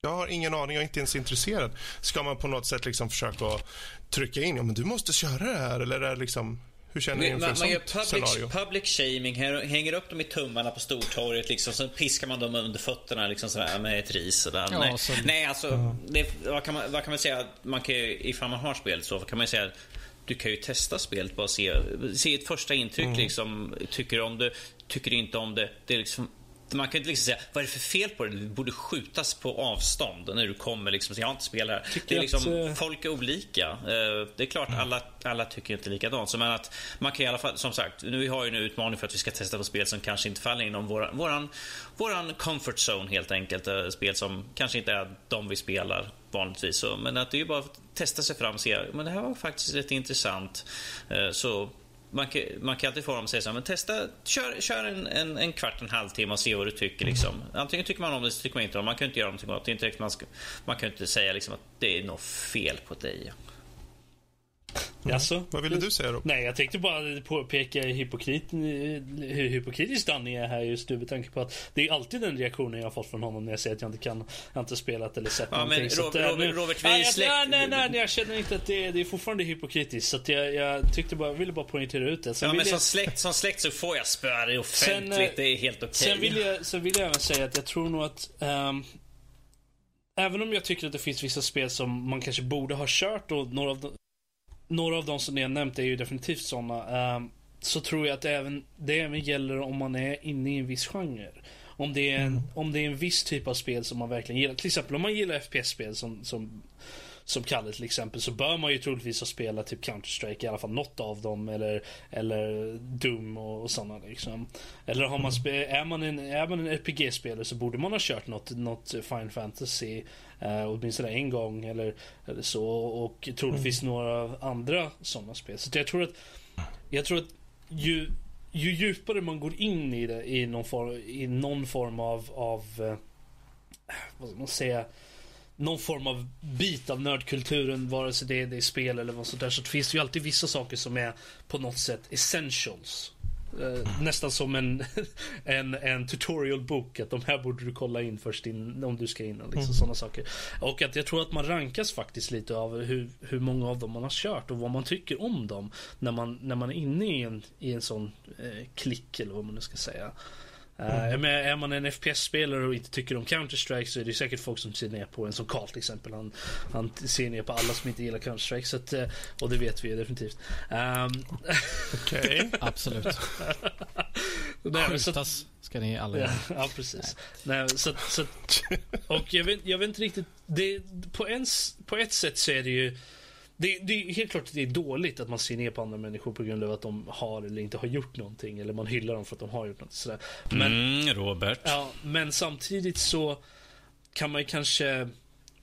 Jag har ingen aning, jag är inte ens intresserad. Ska man på något sätt liksom försöka trycka in, ja men du måste köra det här, eller är det liksom hur känner ni inför man, man gör public, scenario? public shaming, hänger upp dem i tummarna på Stortorget, liksom, så piskar man dem under fötterna liksom, sådär, med ett ris. Sådär. Ja, nej, så... nej, alltså, ja. det, vad, kan man, vad kan man säga? Man kan ju, ifall man har spelet så kan man säga du kan ju testa spelet, bara se, se ett första intryck. Mm. Liksom, tycker du om det? Tycker du inte om det? Det är liksom man kan inte liksom säga, vad är det för fel på det? Du borde skjutas på avstånd när du kommer. Liksom, jag inte spelat här. Det är liksom, att, eh, folk är olika. Eh, det är klart, mm. alla, alla tycker inte likadant. Så men att man kan i alla fall, som sagt, nu har ju en utmaning för att vi ska testa på spel som kanske inte faller inom vår, våran, våran comfort zone helt enkelt. Eh, spel som kanske inte är de vi spelar vanligtvis. Men att det är ju bara att testa sig fram och se, men det här var faktiskt rätt intressant. Så man kan, man kan alltid få dem att säga så här, men testa, kör, kör en, en, en, kvart, en halvtimme och se vad du tycker. Liksom. Antingen tycker man om det, så tycker man inte om det. Man kan inte göra någonting åt det. Inte man kan inte säga liksom att det är något fel på dig. Mm. Jaså? Vad ville du säga då? Nej, jag tänkte bara påpeka hypokrit, hur hypokritisk Danny är här just nu med tanke på att det är alltid den reaktionen jag har fått från honom när jag säger att jag inte kan, jag inte spelat eller sett ja, någonting. Men Robert, att, Robert, Robert, vi är släkt. Nej, nej, nej, nej, jag känner inte att det, det är fortfarande hypokritiskt. Så att jag, jag tyckte bara, ville bara poängtera ut det. Sen ja, men jag... som, släkt, som släkt så får jag spöa dig offentligt. Sen, det är helt okej. Okay. Sen, vill jag, sen vill jag även säga att jag tror nog att um, Även om jag tycker att det finns vissa spel som man kanske borde ha kört och några av de, några av de som ni har nämnt är ju definitivt sådana. Um, så tror jag att det även, det även gäller om man är inne i en viss genre. Om det, är en, mm. om det är en viss typ av spel som man verkligen gillar. Till exempel om man gillar FPS-spel som, som, som Kalle till exempel. Så bör man ju troligtvis ha spelat typ Counter-Strike, i alla fall något av dem. Eller, eller Doom och, och sådana liksom. Eller har man är man en, är man en RPG-spelare så borde man ha kört något, något Final Fantasy. Eh, åtminstone en gång eller, eller så. Och troligtvis mm. några andra sådana spel. Så jag tror att, jag tror att ju, ju djupare man går in i det i någon form, i någon form av, av eh, vad ska man säga, någon form av bit av nördkulturen, vare sig det är, det är spel eller vad sånt där, så finns det ju alltid vissa saker som är på något sätt essentials. Uh, nästan som en, [laughs] en, en tutorial-bok. Att de här borde du kolla in först in, om du ska in. Liksom, mm. Sådana saker. Och att jag tror att man rankas faktiskt lite av hur, hur många av dem man har kört och vad man tycker om dem. När man, när man är inne i en, i en sån eh, klick eller vad man nu ska säga. Eh, mm. Uh, är man en FPS-spelare och inte tycker om Counter-Strike så är det säkert folk som ser ner på en som Carl till exempel. Han, han ser ner på alla som inte gillar Counter-Strike. Så att, uh, och det vet vi ju definitivt. Um, Okej. Okay. [laughs] Absolut. [laughs] Skjutas ska ni alla göra. Ja, ja, precis. Nej. Nej, så, så, och jag vet, jag vet inte riktigt. Det, på, ens, på ett sätt så är det ju det, det, är helt klart att det är dåligt att man ser ner på andra människor på grund av att de har eller inte har gjort någonting. Eller man hyllar dem för att de har gjort något. Sådär. Men, mm, Robert. Ja, men samtidigt så kan man kanske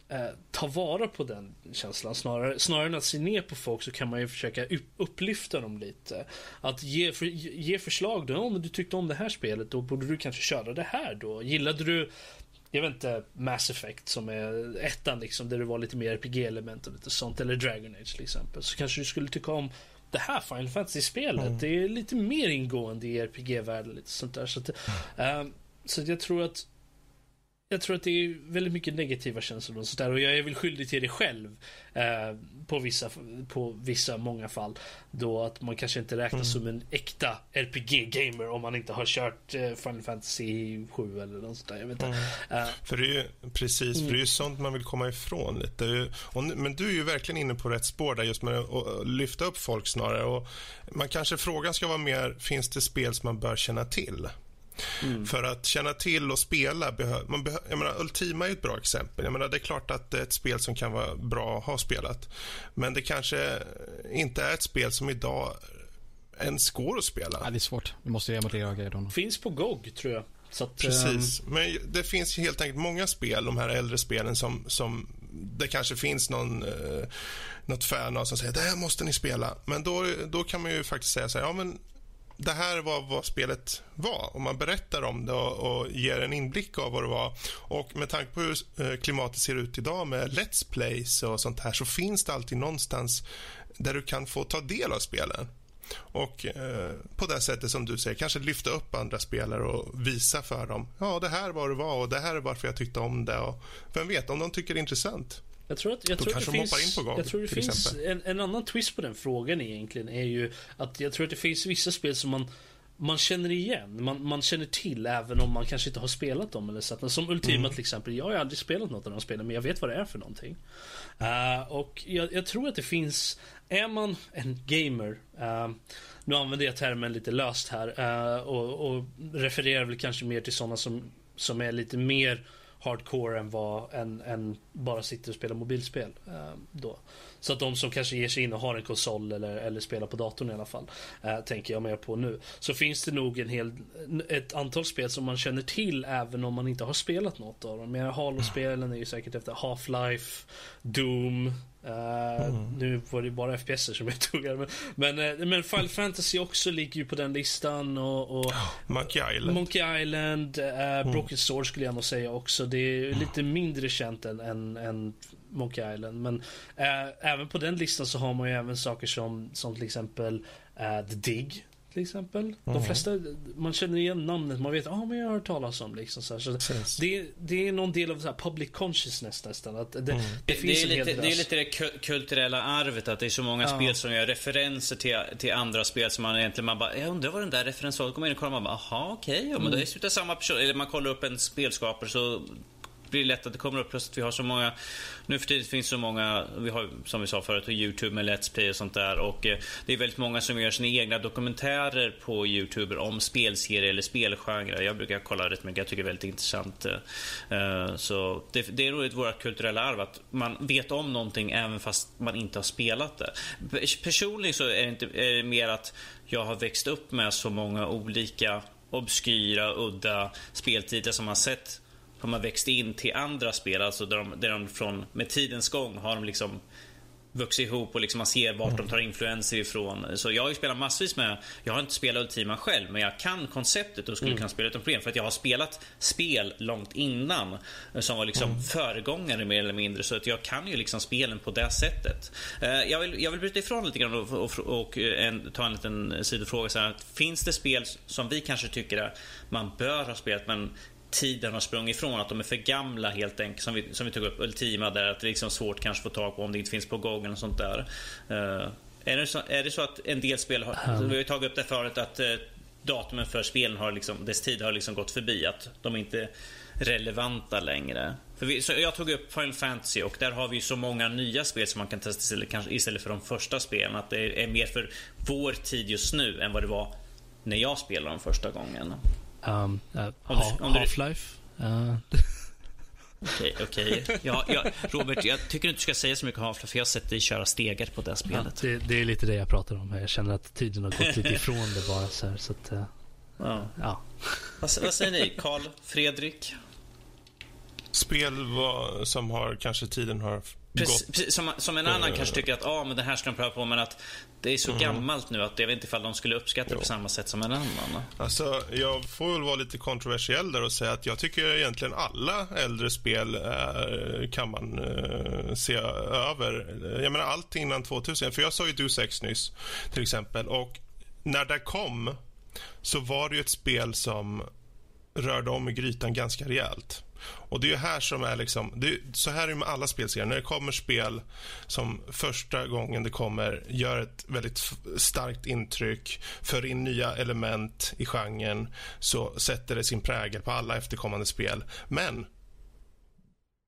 eh, ta vara på den känslan. Snarare, snarare än att se ner på folk så kan man ju försöka upplyfta dem lite. Att ge, för, ge förslag då. Om du tyckte om det här spelet, då borde du kanske köra det här då. Gillade du jag vet inte, Mass Effect som är ettan liksom, där det var lite mer RPG-element och lite sånt. Eller Dragon Age till exempel. Så kanske du skulle tycka om det här Final Fantasy-spelet. Mm. Det är lite mer ingående i RPG-världen. Lite sånt där. Så, att, mm. um, så jag tror att jag tror att det är väldigt mycket negativa känslor och sådär. Och jag är väl skyldig till det själv. Eh, på vissa, på vissa, många fall. Då att man kanske inte räknas mm. som en äkta RPG-gamer om man inte har kört eh, Final Fantasy 7 eller något sånt där. Jag vet inte. Mm. Uh, för det är ju, precis, för det är ju mm. sånt man vill komma ifrån lite. Och, men du är ju verkligen inne på rätt spår där just med att lyfta upp folk snarare. Och man kanske frågan ska vara mer, finns det spel som man bör känna till? Mm. För att känna till och spela, behö, man behö, jag menar, Ultima är ett bra exempel. Jag menar, det är klart att det är ett spel som kan vara bra att ha spelat. Men det kanske inte är ett spel som idag ens går att spela. Ja, det är svårt. Du måste emulera grejer. Finns på GOG, tror jag. Att, Precis. Um... Men det finns helt enkelt många spel, de här äldre spelen, som, som det kanske finns någon, eh, något fan av som säger det här måste ni spela. Men då, då kan man ju faktiskt säga så här, ja men det här var vad spelet var. Och Man berättar om det och, och ger en inblick av vad det var. Och Med tanke på hur eh, klimatet ser ut idag med Let's Plays och sånt här så finns det alltid någonstans där du kan få ta del av spelen. Och eh, på det sättet som du säger, kanske lyfta upp andra spelare och visa för dem. Ja, det här var det var och det här är varför jag tyckte om det. Och vem vet, om de tycker det är intressant jag tror att, jag tror kanske det de finns, in på gång, Jag tror det finns en, en, annan twist på den frågan egentligen är ju att jag tror att det finns vissa spel som man man känner igen, man, man känner till även om man kanske inte har spelat dem eller så. Som Ultima mm. till exempel. Jag har aldrig spelat något av de spelen men jag vet vad det är för någonting. Uh, och jag, jag, tror att det finns, är man en gamer, uh, nu använder jag termen lite löst här uh, och, och refererar väl kanske mer till sådana som, som är lite mer hardcore än vad en, en bara sitter och spelar mobilspel. Eh, då. Så att de som kanske ger sig in och har en konsol eller, eller spelar på datorn i alla fall. Eh, tänker jag mer på nu. Så finns det nog en hel, ett antal spel som man känner till även om man inte har spelat något av dem. Halo-spelen är ju säkert efter Half-Life, Doom, Uh, mm. Nu var det bara FPS som jag tog här. Men, men, uh, men Final Fantasy också ligger ju på den listan. Och, och Monkey Island. Monkey Island, uh, mm. Broken Sword skulle jag nog säga också. Det är mm. lite mindre känt än, än, än Monkey Island. Men även på den listan så har man ju även saker som, som till exempel The Dig till exempel. Mm. De flesta, man känner igen namnet, man vet, ja ah, men jag har hört talas om liksom. Så, så det, det är någon del av så här, public consciousness nästan. Att det, mm. det, det, finns det, är lite, det är lite det kulturella arvet, att det är så många ja. spel som gör referenser till, till andra spel som man egentligen, man bara, jag undrar vad den där referensen var. Då kommer man in och kollar, man bara, aha okej, okay, ja, men mm. det är samma person. Eller man kollar upp en spelskapare så blir det lätt att det kommer upp plötsligt. Vi har så många, nu för tiden finns så många, vi har som vi sa förut, Youtube med Let's Play och sånt där. Och eh, det är väldigt många som gör sina egna dokumentärer på Youtube om spelserier eller spelgenrer. Jag brukar kolla rätt mycket, jag tycker det är väldigt intressant. Eh, eh så det, det är nog ett vårt kulturella arv att man vet om någonting även fast man inte har spelat det. Personligen så är det, inte, är det mer att jag har växt upp med så många olika obskyra, udda speltitlar som man sett har man växt in till andra spel, alltså där de, där de från, med tidens gång har de liksom vuxit ihop och liksom man ser vart de tar influenser ifrån. Så jag har ju spelat massvis med, jag har inte spelat Ultima själv, men jag kan konceptet och skulle mm. kunna spela utan problem. För att jag har spelat spel långt innan som var liksom mm. föregångare mer eller mindre. Så att jag kan ju liksom spelen på det sättet. Eh, jag vill, jag vill bryta ifrån lite grann och, och, och en, ta en liten sidofråga. Så här, finns det spel som vi kanske tycker att man bör ha spelat men tiden har sprungit ifrån. Att de är för gamla helt enkelt. Som vi, som vi tog upp Ultima där. Att det är liksom svårt kanske att få tag på om det inte finns på Google och sånt där. Uh, är, det så, är det så att en del spel har... Um. Vi har ju tagit upp det förut att uh, datumen för spelen har liksom, dess tid har liksom gått förbi. Att de är inte relevanta längre. För vi, så jag tog upp Final Fantasy och där har vi så många nya spel som man kan testa istället, kanske, istället för de första spelen. Att det är mer för vår tid just nu än vad det var när jag spelade dem första gången. Um, uh, Half-Life. Uh. Okej, okej. Ja, ja, Robert, jag tycker inte du ska säga så mycket Half-Life, för jag har sett dig köra stegar på det spelet. Ja, det, det, är lite det jag pratar om. Jag känner att tiden har gått lite [laughs] ifrån det bara. Så, här, så att, uh, ja. ja. Vad, vad, säger ni? Karl, Fredrik? Spel som har, kanske tiden har Precis, precis, som, som, en annan uh, kanske tycker att ah, men det här ska de pröva på, men att det är så uh, gammalt nu att jag vet inte ifall de skulle uppskatta det på samma sätt som en annan. Alltså, jag får väl vara lite kontroversiell där och säga att jag tycker egentligen alla äldre spel uh, kan man uh, se över. Jag menar allt innan 2000. För jag sa ju Deus Ex nyss, till exempel. Och när det kom så var det ju ett spel som rörde om i grytan ganska rejält. Och det är här som är liksom, det är, så här är det med alla spelserier. När det kommer spel som första gången det kommer gör ett väldigt starkt intryck, för in nya element i genren, så sätter det sin prägel på alla efterkommande spel. Men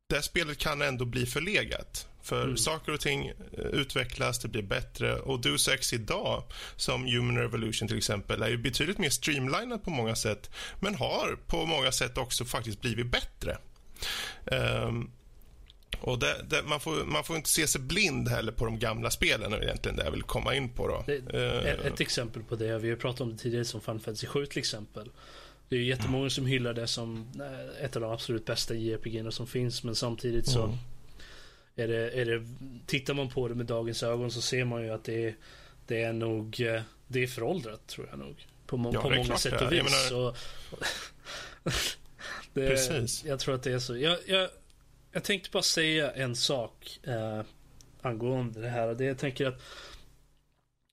det spelet kan ändå bli förlegat. För mm. saker och ting eh, utvecklas, det blir bättre. Och Deus Ex idag, som Human Revolution till exempel, är ju betydligt mer streamlinat på många sätt. Men har på många sätt också faktiskt blivit bättre. Um, och det, det, man, får, man får inte se sig blind heller på de gamla spelen egentligen, det jag vill komma in på. Då. Det, uh, ett exempel på det, vi har pratat om det tidigare, som Final Fantasy 7 till exempel. Det är ju jättemånga som hyllar det som eh, ett av de absolut bästa JRPG som finns, men samtidigt så mm. är, det, är det, tittar man på det med dagens ögon så ser man ju att det är, det är nog, eh, det är föråldrat tror jag nog. På, må, ja, på många sätt och vis. Menar... Så, [laughs] det, Precis. Jag tror att det är så. Jag, jag, jag tänkte bara säga en sak eh, angående det här. Det jag tänker att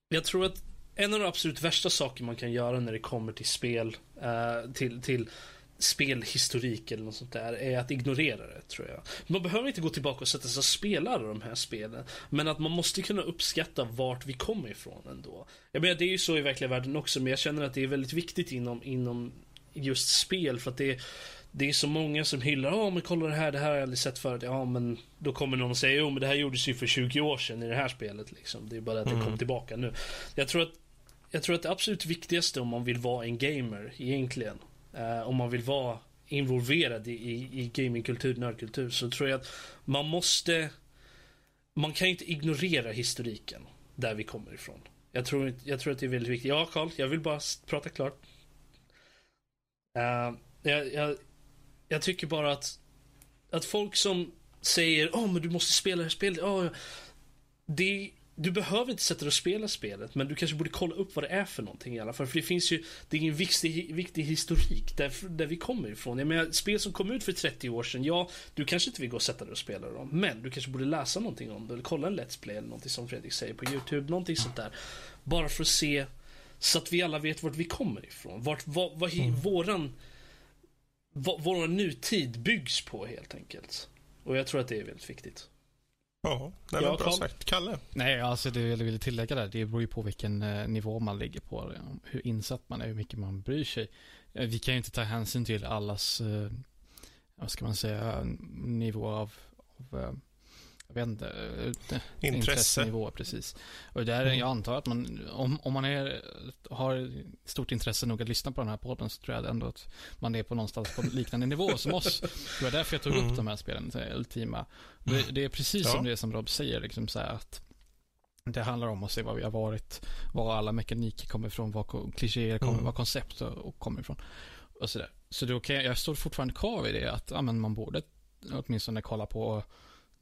jag tror att en av de absolut värsta saker man kan göra när det kommer till spel, uh, till, till spelhistorik eller något sånt där, är att ignorera det, tror jag. Man behöver inte gå tillbaka och sätta sig och spela de här spelen, men att man måste kunna uppskatta vart vi kommer ifrån ändå. Jag menar, det är ju så i verkliga världen också, men jag känner att det är väldigt viktigt inom, inom just spel, för att det är det är så många som hyllar, ja men kolla det här, det här har jag aldrig sett förut. Ja men då kommer någon och säger, jo men det här gjordes ju för 20 år sedan i det här spelet liksom. Det är bara att det mm. kom tillbaka nu. Jag tror att jag tror att det absolut viktigaste om man vill vara en gamer egentligen, eh, om man vill vara involverad i, i, i gamingkultur, nördkultur, så tror jag att man måste, man kan inte ignorera historiken där vi kommer ifrån. Jag tror, jag tror att det är väldigt viktigt. Ja, Karl, jag vill bara prata klart. Uh, jag, jag, jag, tycker bara att, att folk som säger, åh oh, men du måste spela det här spelet, oh, det du behöver inte sätta dig och spela spelet, men du kanske borde kolla upp vad det är för någonting i alla fall. För det finns ju, det är en viktig, viktig historik där, där vi kommer ifrån. Jag menar, spel som kom ut för 30 år sedan, ja, du kanske inte vill gå och sätta dig och spela dem. Men du kanske borde läsa någonting om det, eller kolla en Let's Play eller någonting som Fredrik säger på YouTube, någonting sånt där. Bara för att se, så att vi alla vet vart vi kommer ifrån. Vart, vad, vad mm. våran, vad, våran nutid byggs på helt enkelt. Och jag tror att det är väldigt viktigt. Ja, nej, ja, bra Carl. sagt. Kalle? Nej, alltså det jag vill tillägga där, det beror ju på vilken eh, nivå man ligger på. Hur insatt man är, hur mycket man bryr sig. Eh, vi kan ju inte ta hänsyn till allas, eh, vad ska man säga, nivå av, av jag vet inte, eh, Intresse. intressenivå precis. Och där, mm. jag antar att man, om, om man är, har stort intresse nog att lyssna på den här podden så tror jag ändå att man är på någonstans på liknande nivå som oss. [laughs] Det var därför jag tog mm. upp de här spelen, Ultima. Det, mm. det är precis ja. som det som Rob säger, liksom så att det handlar om att se vad vi har varit, var alla mekaniker kommer ifrån, var klichéer kommer, mm. var koncept och, kommer ifrån. Och sådär. Så då kan jag, jag står fortfarande kvar vid det att ja, men man borde åtminstone kolla på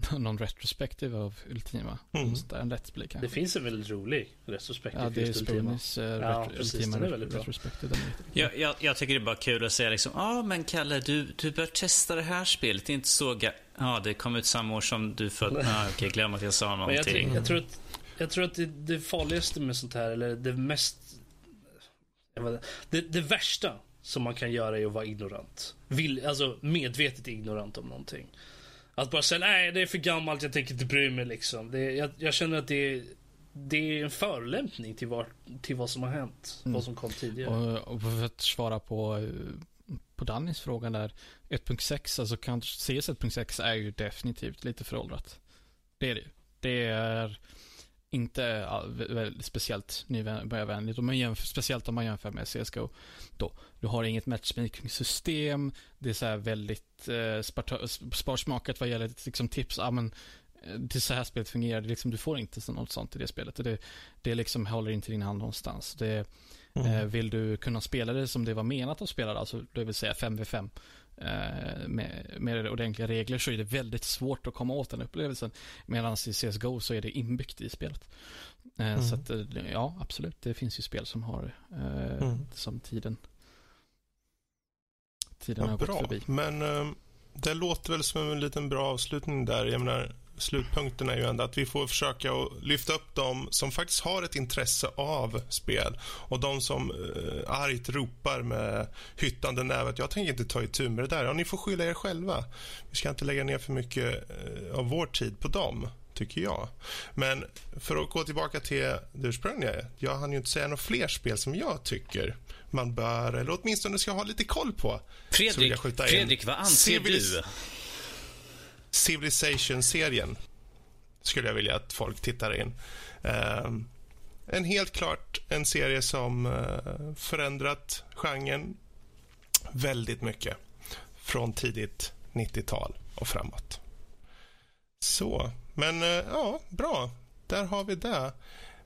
[laughs] någon retrospektiv av Ultima. Mm. En Let's Play Det finns en väldigt rolig retrospektiv Ja, det är Spoonys uh, ja, Ultima den är väldigt retrospektiv. Jag, jag, jag, tycker det är bara kul att säga liksom, ja ah, men Kalle, du, du bör testa det här spelet. Det är inte så Ja, ah, det kom ut samma år som du föddes. [laughs] Ah, Okej, okay, glöm att jag sa någonting. Jag, jag, tror att, jag tror att det, det farligaste med sånt här, eller det mest... Det, det värsta som man kan göra är att vara ignorant. Vill, alltså medvetet ignorant om någonting. Att bara säga nej det är för gammalt, jag tänker inte bry mig liksom. Det, jag, jag känner att det är, det är en förolämpning till, var, till vad som har hänt. Mm. Vad som kom tidigare. Och, och för att svara på, på Dannys fråga där. 1.6, alltså CS 1.6 är ju definitivt lite föråldrat. Det är det ju. Det är inte väldigt speciellt nybörjarvänligt. Om man jämför, speciellt om man jämför med CSGO. Då. Du har inget matchmaking-system. Det är så väldigt eh, sparsmakat vad gäller liksom, tips. Ah, men, eh, det är så här spelet fungerar. Det liksom, du får inte något sånt i det spelet. Det, det liksom håller inte din hand någonstans. Det, mm. eh, vill du kunna spela det som det var menat att spela alltså det vill säga 5v5 Eh, med, med ordentliga regler så är det väldigt svårt att komma åt den upplevelsen. Medan i CSGO så är det inbyggt i spelet. Eh, mm. Så att, eh, ja, absolut. Det finns ju spel som har mm. som tiden tiden ja, har bra. gått förbi. Men det låter väl som en liten bra avslutning där. Jag menar, slutpunkten är ju ändå att vi får försöka att lyfta upp dem som faktiskt har ett intresse av spel och de som eh, argt ropar med hyttande nävet. Jag tänker inte ta itu med det där. Ja, ni får skylla er själva. Vi ska inte lägga ner för mycket eh, av vår tid på dem tycker jag. Men för att gå tillbaka till det ursprungliga. Jag hann ju inte säga några fler spel som jag tycker man bör, eller åtminstone ska ha lite koll på. Fredrik, Fredrik vad anser Civilis du? Civilization-serien skulle jag vilja att folk tittar in. Eh, en helt klart en serie som eh, förändrat genren väldigt mycket från tidigt 90-tal och framåt. Så, men eh, ja, bra. Där har vi det.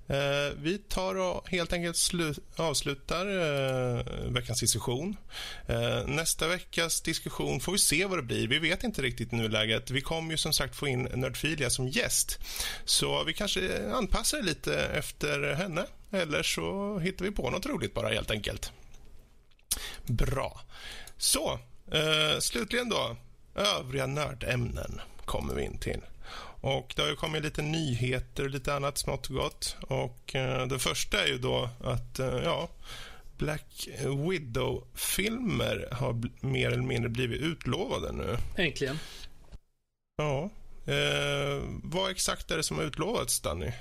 Eh, vi tar och helt enkelt avslutar eh, veckans diskussion. Eh, nästa veckas diskussion får vi se vad det blir. Vi vet inte riktigt i nuläget. Vi kommer ju som sagt få in Nördfilia som gäst. Så vi kanske anpassar det lite efter henne. Eller så hittar vi på något roligt bara helt enkelt. Bra. Så, eh, slutligen då. Övriga nördämnen kommer vi in till. Och Det har kommit lite nyheter och lite annat smått och gott. Och, eh, det första är ju då att eh, ja, Black Widow-filmer har mer eller mindre blivit utlovade nu. Äntligen. Ja. Eh, vad exakt är det som har utlovats, Danny?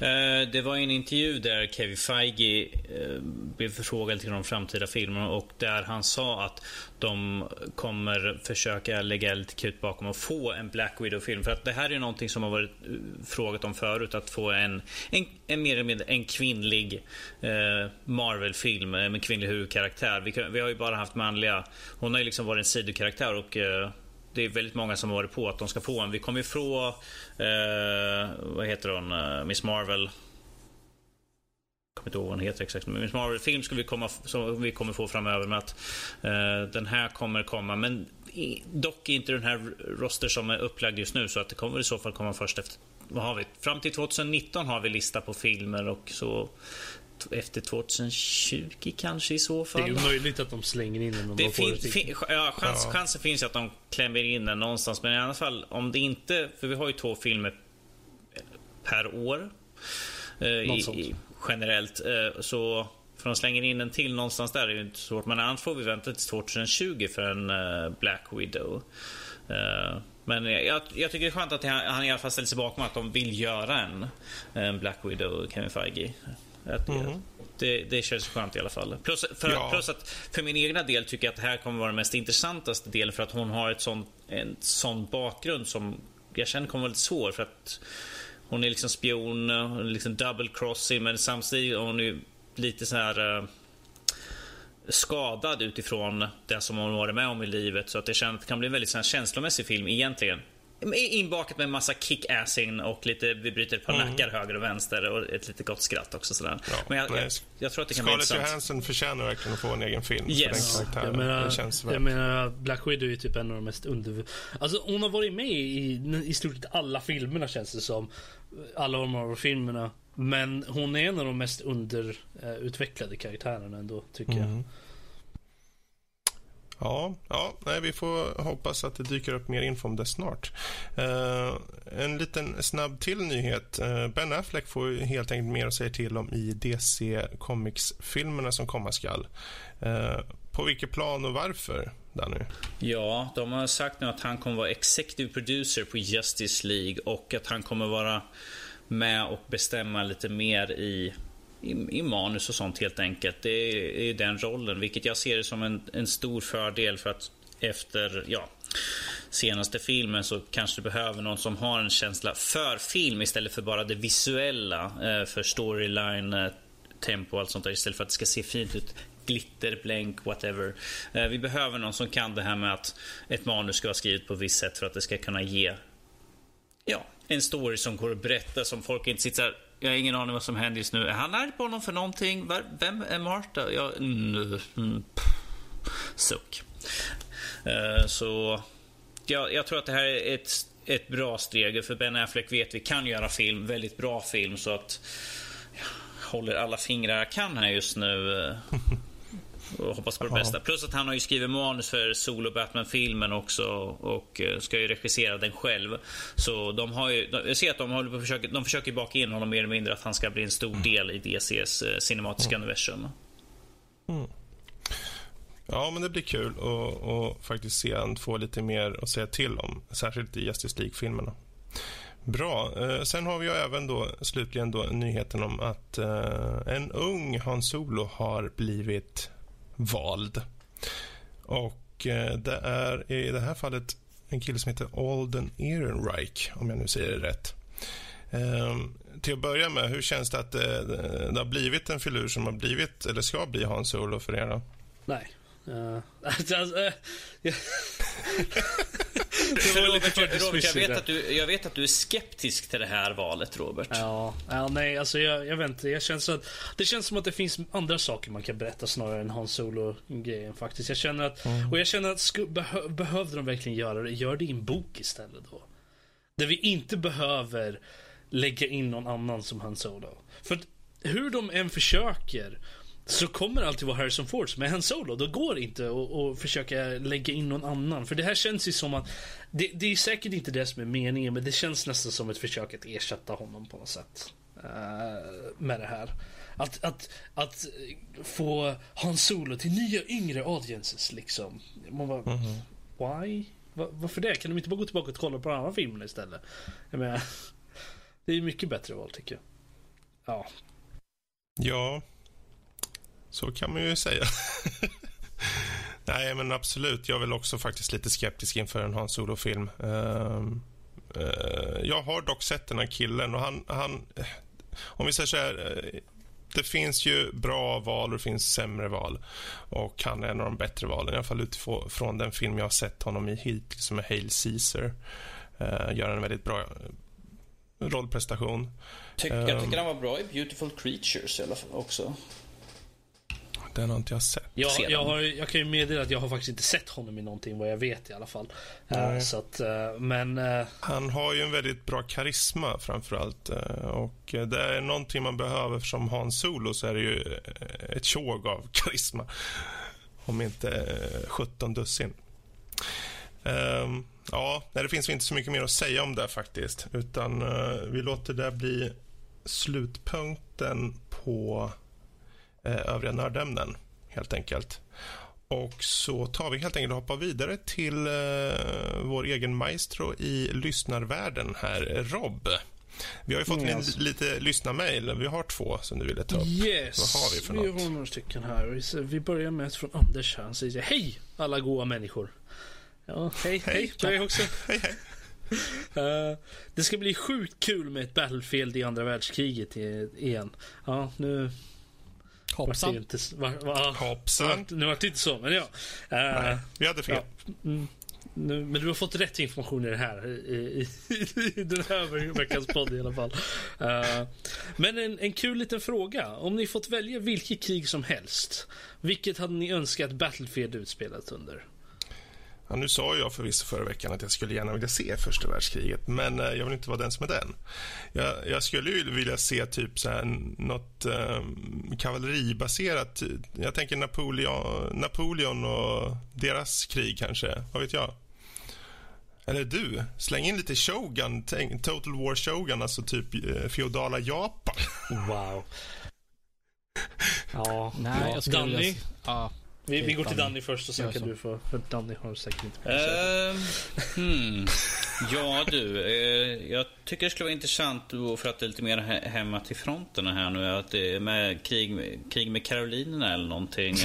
Eh, det var en intervju där Kevin Feige eh, blev förfrågad till de framtida filmerna och där han sa att de kommer försöka lägga lite krut bakom och få en Black Widow-film. För att det här är någonting som har varit eh, frågat om förut. Att få en, en, en mer eller mindre en kvinnlig eh, Marvel-film med kvinnlig huvudkaraktär. Vi, vi, har ju bara haft manliga. Hon har ju liksom varit en sidokaraktär och eh, det är väldigt många som har varit på att de ska få en. Vi kommer ju få, eh, vad heter hon, eh, Miss Marvel. Jag kommer inte ihåg vad hon heter exakt. Men Miss Marvel-film ska vi komma, som vi kommer få framöver med att eh, den här kommer komma. Men i, dock inte den här roster som är upplagd just nu så att det kommer i så fall komma först efter vad har vi? Fram till 2019 har vi lista på filmer och så efter 2020 kanske i så fall. Det är ju möjligt att de slänger in den. Det fin, fin, ja, chans, ja. Chansen finns att de klämmer in den någonstans. Men i alla fall om det inte, för vi har ju två filmer per år. Eh, i, i, generellt. Eh, så för de slänger in en till någonstans där är ju inte svårt. Men annars får vi vänta till 2020 för en uh, Black Widow. Uh, men jag, jag, tycker det är skönt att han, han i alla fall ställer sig bakom att de vill göra en, en Black Widow, Kevin Feige. Att mm. det, det känns skönt i alla fall. Plus, för, ja. plus att för min egna del tycker jag att det här kommer vara den mest intressantaste delen för att hon har ett sån, en sån bakgrund som jag känner kommer vara lite svår. För att hon är liksom spion, liksom double crossing men samtidigt är hon lite så här uh, skadad utifrån det som hon varit med om i livet. Så att det kan bli en väldigt känslomässig film egentligen. Inbakat med en massa kick-assing och lite, vi bryter ett par mm. nackar höger och vänster och ett lite gott skratt också. Sådär. Ja, Men jag, jag, jag, tror att det kan Scarlett bli Johansson förtjänar verkligen att få en egen film yes. för den karaktären. Jag menar, känns jag menar, Black Widow är typ en av de mest under... Alltså hon har varit med i, i stort sett alla filmerna känns det som. Alla de här filmerna Men hon är en av de mest underutvecklade karaktärerna ändå, tycker mm. jag. Ja, ja nej, vi får hoppas att det dyker upp mer info om det snart. Eh, en liten snabb till nyhet. Eh, ben Affleck får helt enkelt mer att säga till om i DC Comics-filmerna som komma skall. Eh, på vilket plan och varför, Danny? Ja, de har sagt nu att han kommer vara executive producer på Justice League och att han kommer vara med och bestämma lite mer i i, i manus och sånt helt enkelt. Det är, är den rollen, vilket jag ser som en, en stor fördel för att efter ja, senaste filmen så kanske du behöver någon som har en känsla för film istället för bara det visuella. Eh, för storyline, eh, tempo och allt sånt där istället för att det ska se fint ut glitter, blänk, whatever. Eh, vi behöver någon som kan det här med att ett manus ska vara skrivet på ett visst sätt för att det ska kunna ge ja, en story som går att berätta som folk inte sitter jag har ingen aning vad som händer just nu. Är han arg på honom för någonting? Vem är Marta? Jag, mm, mm, suck. Uh, så ja, jag tror att det här är ett, ett bra steg. För Ben Affleck vet vi kan göra film, väldigt bra film. Så att jag håller alla fingrar jag kan här just nu. Eh, [laughs] och hoppas på det bästa. Plus att han har ju skrivit manus för Solo Batman-filmen också och eh, ska ju regissera den själv. Så de har ju, jag ser att de håller på att försöka, de försöker baka in honom mer eller mindre att han ska bli en stor del i DCs eh, cinematiska mm. universum. Mm. Ja, men det blir kul att faktiskt se han få lite mer att säga till om, särskilt i Justice League-filmerna. Bra. Eh, sen har vi även då slutligen då nyheten om att eh, en ung Han Solo har blivit vald. Och eh, det är i det här fallet en kille som heter Alden Ehrenreich, om jag nu säger det rätt. Um, till att börja med, hur känns det att det, det, har blivit en filur som har blivit, eller ska bli Han Solo för er? Då? Nej. Uh, [laughs] alltså, uh, [laughs] [laughs] Robert, Robert jag, vet att du, jag vet att du är skeptisk till det här valet, Robert. Ja, ja nej, alltså jag, jag vet inte. Jag känns att, det känns som att det finns andra saker man kan berätta snarare än Hans Solo-grejen faktiskt. Jag känner att, mm. och jag känner att sku, behö, behövde de verkligen göra det, gör det i en bok istället då. Där vi inte behöver lägga in någon annan som Han Solo. För hur de än försöker så kommer det alltid vara Harrison Ford som är Han Solo. Då går det inte att försöka lägga in någon annan. För det här känns ju som att det, det, är säkert inte det som är meningen, men det känns nästan som ett försök att ersätta honom på något sätt. Uh, med det här. Att, att, att få Han Solo till nya yngre audiences liksom. Man bara, mm -hmm. why? Va, varför det? Kan de inte bara gå tillbaka och kolla på andra filmer istället? Jag menar, [laughs] det är mycket bättre val tycker jag. Ja. Ja, så kan man ju säga. [laughs] Nej, men absolut. Jag är väl också faktiskt lite skeptisk inför en Hans Solo-film. Uh, uh, jag har dock sett den här killen och han... han om vi säger så här... Uh, det finns ju bra val och det finns sämre val. Och han är en av de bättre valen, i alla fall utifrån den film jag har sett honom i hittills, som är Hail Caesar. Uh, gör en väldigt bra rollprestation. Tyck, jag tycker han var bra i Beautiful Creatures i alla fall också. Den har inte jag sett. Ja, jag, har, jag kan ju meddela att jag har faktiskt inte sett honom i någonting vad jag vet i alla fall. Uh, så att, uh, men... Uh... Han har ju en väldigt bra karisma framförallt. och det är någonting man behöver som Hans Solo så är det ju ett tjog av [laughs] karisma. Om inte 17 dussin. Um, ja, det finns inte så mycket mer att säga om det faktiskt. Utan vi låter det bli slutpunkten på övriga nördämnen, helt enkelt. Och så tar vi helt enkelt och hoppar vidare till eh, vår egen maestro i lyssnarvärlden här, Rob. Vi har ju fått yes. lite lyssnarmail. Vi har två som du ville ta upp. Yes, Vad har vi för något? vi har några stycken här. Vi börjar med ett från Anders. Han säger Hej alla goa människor. Ja, hej, hej. hej. också. hej, hej. Uh, [laughs] det ska bli sjukt kul med ett Battlefield i andra världskriget igen. Ja, nu Hoppsan. Inte, var, var, Hoppsan. Nu var det inte så, men ja. Uh, Nej, vi hade fel. Ja, mm, nu, men du har fått rätt information i det här. I, i, i den här veckans podd i alla fall. Uh, men en, en kul liten fråga. Om ni fått välja vilket krig som helst. Vilket hade ni önskat Battlefield utspelat under? Ja, nu sa jag förvisso förra veckan att jag skulle gärna vilja se första världskriget, men eh, jag vill inte vara den som är den. Jag, jag skulle ju vilja se typ så här, något eh, kavalleribaserat. Jag tänker Napoleon, Napoleon och deras krig kanske. Vad vet jag? Eller du, släng in lite Shogun, Total War Shogun, alltså typ eh, feodala Japan. Wow. Ja, Nej, jag skulle Danny? Vilja... Ja. Vi, vi går till Danny först och sen kan du få... För Danny har säkert inte uh, hmm. Ja du, uh, jag tycker det skulle vara intressant för att det är lite mer hemma till fronterna här nu. Att det är med krig, krig med Karolinerna eller någonting.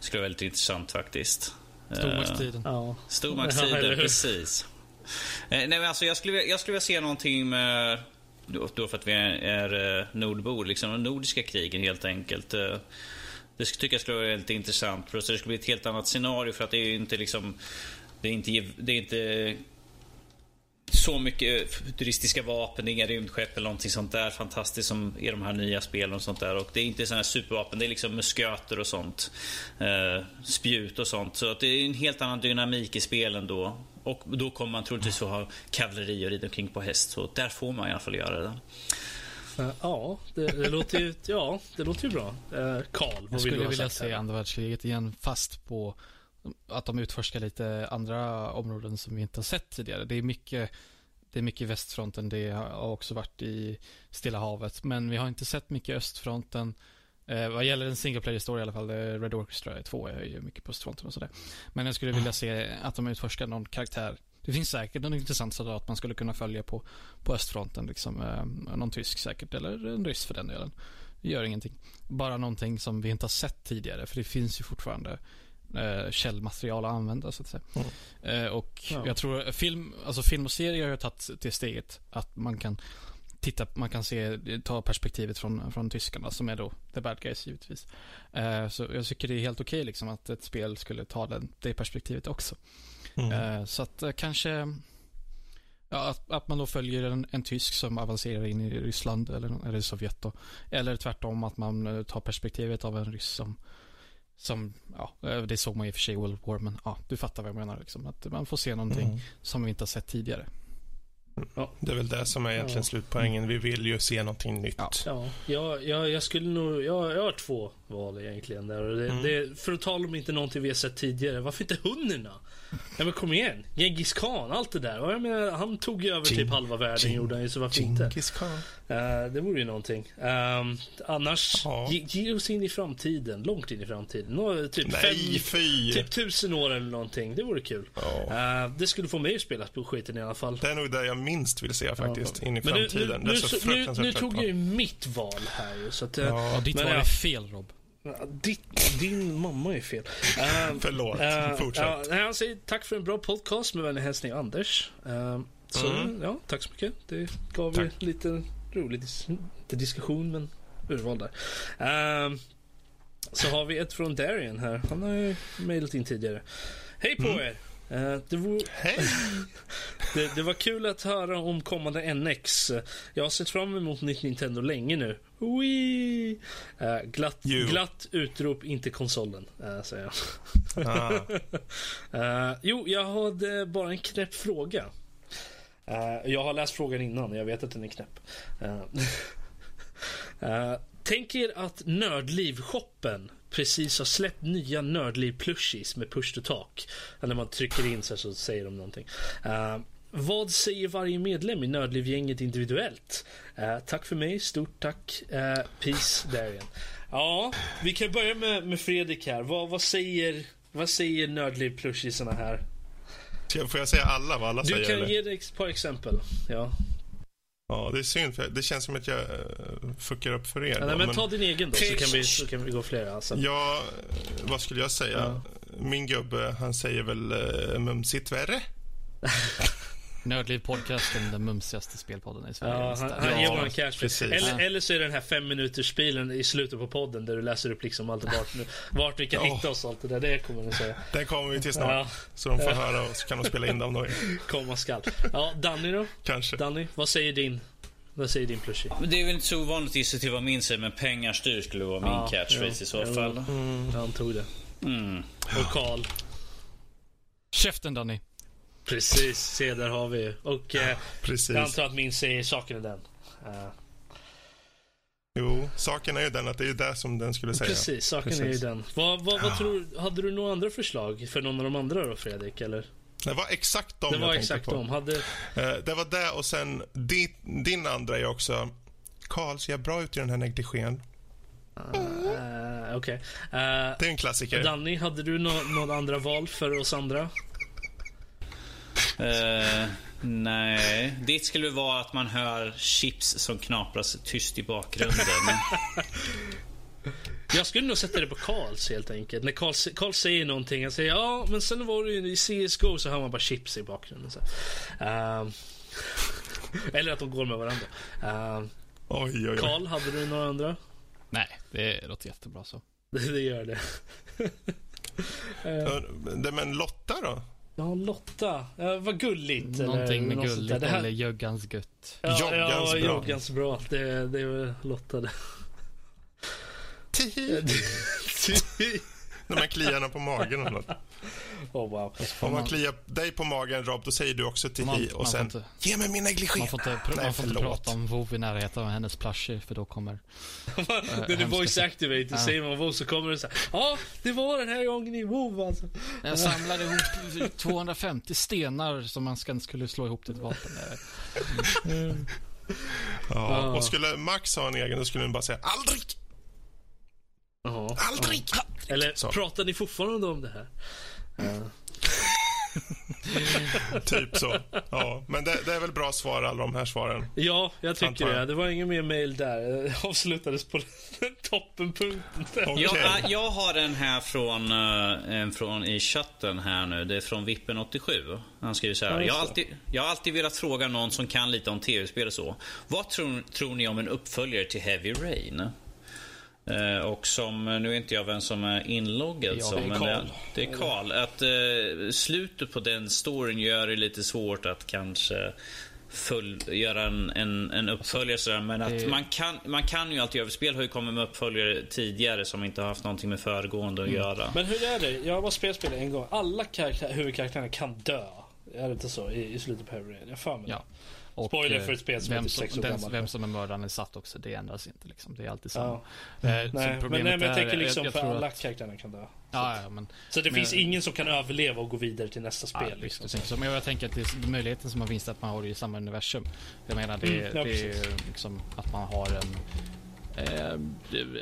skulle vara väldigt intressant faktiskt. Stormaktstiden. Uh, Stormaktstiden, [laughs] precis. Uh, nej men alltså jag skulle, jag skulle vilja se någonting med då, då för att vi är, är nordbor, liksom de nordiska krigen helt enkelt. Det tycker jag skulle vara väldigt intressant. För det skulle bli ett helt annat scenario för att det är ju inte liksom... Det är inte, det är inte så mycket eh, futuristiska vapen, inga rymdskepp eller någonting sånt där fantastiskt som i de här nya spelen och sånt där. Och det är inte sådana här supervapen, det är liksom musköter och sånt. Eh, spjut och sånt. Så att det är en helt annan dynamik i spelen då. Och då kommer man troligtvis få ha kavalleri och rida omkring på häst. Så där får man i alla fall göra det. Eh, ja, det, det, låter ju, ja, det låter ju bra. Uh, Karl, vad Jag skulle vill du vilja ha sagt se här? andra världskriget igen fast på att de utforskar lite andra områden som vi inte har sett tidigare. Det är mycket, det är mycket västfronten, det har också varit i Stilla havet. Men vi har inte sett mycket östfronten. Eh, vad gäller en single player story i alla fall, är Red Orchestra 2 är ju mycket på östfronten och sådär. Men jag skulle vilja se att de utforskar någon karaktär. Det finns säkert någon intressant soldat man skulle kunna följa på, på östfronten. Liksom, eh, någon tysk säkert, eller en ryss för den delen. Det gör ingenting. Bara någonting som vi inte har sett tidigare, för det finns ju fortfarande eh, källmaterial att använda så att säga. Eh, och Ja. jag tror film, alltså film och serier har ju tagit det steget att man kan titta, man kan se, ta perspektivet från, från tyskarna som är då the bad guys givetvis. Eh, så jag tycker det är helt okej liksom att ett spel skulle ta den, det perspektivet också. Mm. Eh, så att eh, kanske Ja, att, att man då följer en, en tysk som avancerar in i Ryssland eller, eller Sovjet då. Eller tvärtom att man eh, tar perspektivet av en ryss som som, ja, det såg man i och för sig i World War, men ja, du fattar vad jag menar liksom. Att man får se någonting Mm. som vi inte har sett tidigare. Det är väl det som är egentligen Ja. slutpoängen. Vi vill ju se någonting nytt. Ja. Ja, jag, jag, jag skulle nog... Jag, jag har två val egentligen. Där. Det, Mm. det, för att tala om inte någonting vi har sett tidigare. Varför inte hunnerna? Ja men kom igen. Genghis khan, allt det där. Och jag menar, han tog ju över Jing- typ halva världen Jing- gjorde han ju, så varför inte? Genghis khan. Eh, det vore ju någonting. Ehm, annars, Ja. ge, ge oss in i framtiden. Långt in i framtiden. Nå, typ Nej, fem, fy! typ tusen år eller någonting. Det vore kul. Ja. Eh, det skulle få mig att spela på skiten i alla fall. Det är nog det jag minst vill se faktiskt, in i Men nu, framtiden. nu, det är nu, nu, tog jag ju mitt val här ju. Så att, eh, Ja, Ja, ditt Men val ja. är fel Rob. Ditt, din mamma är fel. Eh, förlåt. Eh, Fortsätt. nej, han säger tack för en bra podcast med vänlig hälsning Anders. Eh, så Mm. ja, tack så mycket. Det gav Tack. ju lite rolig dis inte diskussion men urval där. Eh, så har vi ett från Darian här. Han har ju mejlat in tidigare. Hej på Mm. er! Eh, det, vore, Hej! [laughs] det, det var kul att höra om kommande NX. Jag har sett fram emot nytt Nintendo länge nu. Wii! Eh, glatt, glatt utrop, inte konsolen, uh, säger jag. Ah, [laughs] Eh, jo, jag hade bara en knäpp fråga. Jag har läst frågan innan, jag vet att den är knäpp. Uh, [laughs] tänk er att Nördliv-shoppen precis har släppt nya Nördliv-plushies med push to talk. När man trycker in så, här så säger de någonting. Eh, vad säger varje medlem i Nördliv-gänget individuellt? Eh, tack för mig, stort tack. Uh, peace, Darian. Ja, vi kan börja med, med Fredrik här. Vad, vad säger, vad säger Nördliv-plushiesarna här? Ska- Får jag säga alla vad alla Du säger? kan eller? ge ett par exempel. Ja. Ja, det är synd, för det känns som att jag uh, fuckar upp för er. Ja, nej, men ta din egen då, så kan vi, så kan vi gå flera. Alltså. Ja, eh, vad skulle jag säga? Ja. Min gubbe, han säger väl uh, mumsigt värre? [laughs] Nördliv podcasten, den mumsigaste spelpodden i Sverige. Ja, han, han Ja, ger bara en cash eller, Ja. eller så är det den här fem minuters spilen i slutet på podden där du läser upp liksom allt vart, vart vi kan Ja. hitta oss och allt det där. Det kommer ni säga. Den kommer vi till snart. Ja, Så de får höra och så kan de spela in dem då. komma skall. Ja, Danny då? Kanske. Danny, vad säger din? Vad säger din plushie? Det är väl inte så ovanligt att till vad min säger, men pengar styr skulle vara min Ja, catchphrase jo, i så fall. Ja, han tog det. Mm. Och Karl. Käften Danny. Precis, se där har vi. Och eh, jag antar att min säger saken är den. Eh, Jo, saken är ju den att det är ju det som den skulle säga. Precis, saken Precis. är ju den. Vad, vad, vad Ja. tror, hade du några andra förslag för någon av de andra då Fredrik? Eller? Det var exakt de det jag var tänkte exakt på. de. Hade, Eh, det var det och sen din, din andra är också Karl ser jag bra ut i den här negligén? uh, Okej. Eh, Det är en klassiker. Danny, hade du nå några andra val för oss andra? Eh, nej. Ditt skulle vara att man hör chips som knapras tyst i bakgrunden. Jag skulle nog sätta det på Karls helt enkelt. När Karl, Karl säger någonting, han säger ja, men sen var det ju i CSGO så hör man bara chips i bakgrunden. Så. Ehm, eller att de går med varandra. Uh, Oj, oj, oj. Karl, hade du några andra? Nej, det låter jättebra så. [laughs] Det, gör det. Det- Men Lotta då? Ja, Lotta. Uh, vad gulligt. Någonting med gulligt Det här- eller Jöggans gött. Ja, Joggans ja, bra. Joggans bra. Det, det är väl Lotta det. [laughs] När man kliar på magen eller något. [laughs] Oh, wow. Om man kliar dig på magen, Rob, då säger du också till Man- Li och sen inte- Ge mig min negligé! Man får inte, pr- [laughs] Nej, man får inte prata om WoW i närheten av hennes plushie för då kommer... [laughs] När du voice saker. activate Ja. säger man WoW så kommer det så här. Ja, det var den här gången i WoW alltså. Jag samlade ihop 250 stenar som man ska, skulle slå ihop till ett vapen. Eh, Ja, och skulle Max ha en egen, då skulle den bara säga aldrig! Ja. Aldrig! Eller Så. pratar ni fortfarande om det här? [laughs] Typ så. Ja, men det, det är väl bra svar, alla de här svaren. Ja, jag tycker Antar jag. det. Det var ingen mer mail där. Det avslutades på [laughs] toppenpunkten. Okej. Jag, äh, jag har en här från, eh, en från i chatten här nu. Det är från Vippen87. Han skriver så här. Ja, Jag har, alltid, jag har alltid velat fråga någon som kan lite om tv-spel och så. Vad tror, tror ni om en uppföljare till Heavy Rain? Eh, och som, nu är inte jag vem som är inloggad Ja, som, det är Carl. det, det är Karl. Att eh, slutet på den storyn gör det lite svårt att kanske full, göra en, en, en uppföljare sådär. Men att Det- man, kan, man kan ju alltid göra. Spel har ju kommit med uppföljare tidigare som inte har haft någonting med föregående att Mm. göra. Men hur är det? Jag har bara spelat en gång. Alla karaktär, huvudkaraktärerna kan dö. Är det inte så? I, i slutet på Heavy Rain? Jag för mig Ja. Och, Spoiler eh, för ett spel som är vem typ sex år den, gammalt. Vem som är mördaren är satt också, det ändras inte. Liksom. Det är alltid samma. Ja. Så Nej, men, nej, men jag är- tänker liksom jag för tror alla att- karaktärerna kan dö. Ja, ja, men, Så det Men- finns ingen som kan överleva och gå vidare till nästa ja, spel. visst, liksom. jag tänker så. Men jag tänker att det är möjligheten som man finns att man har det i samma universum. Jag menar, det, Mm, ja, det är liksom att man har en... Eh,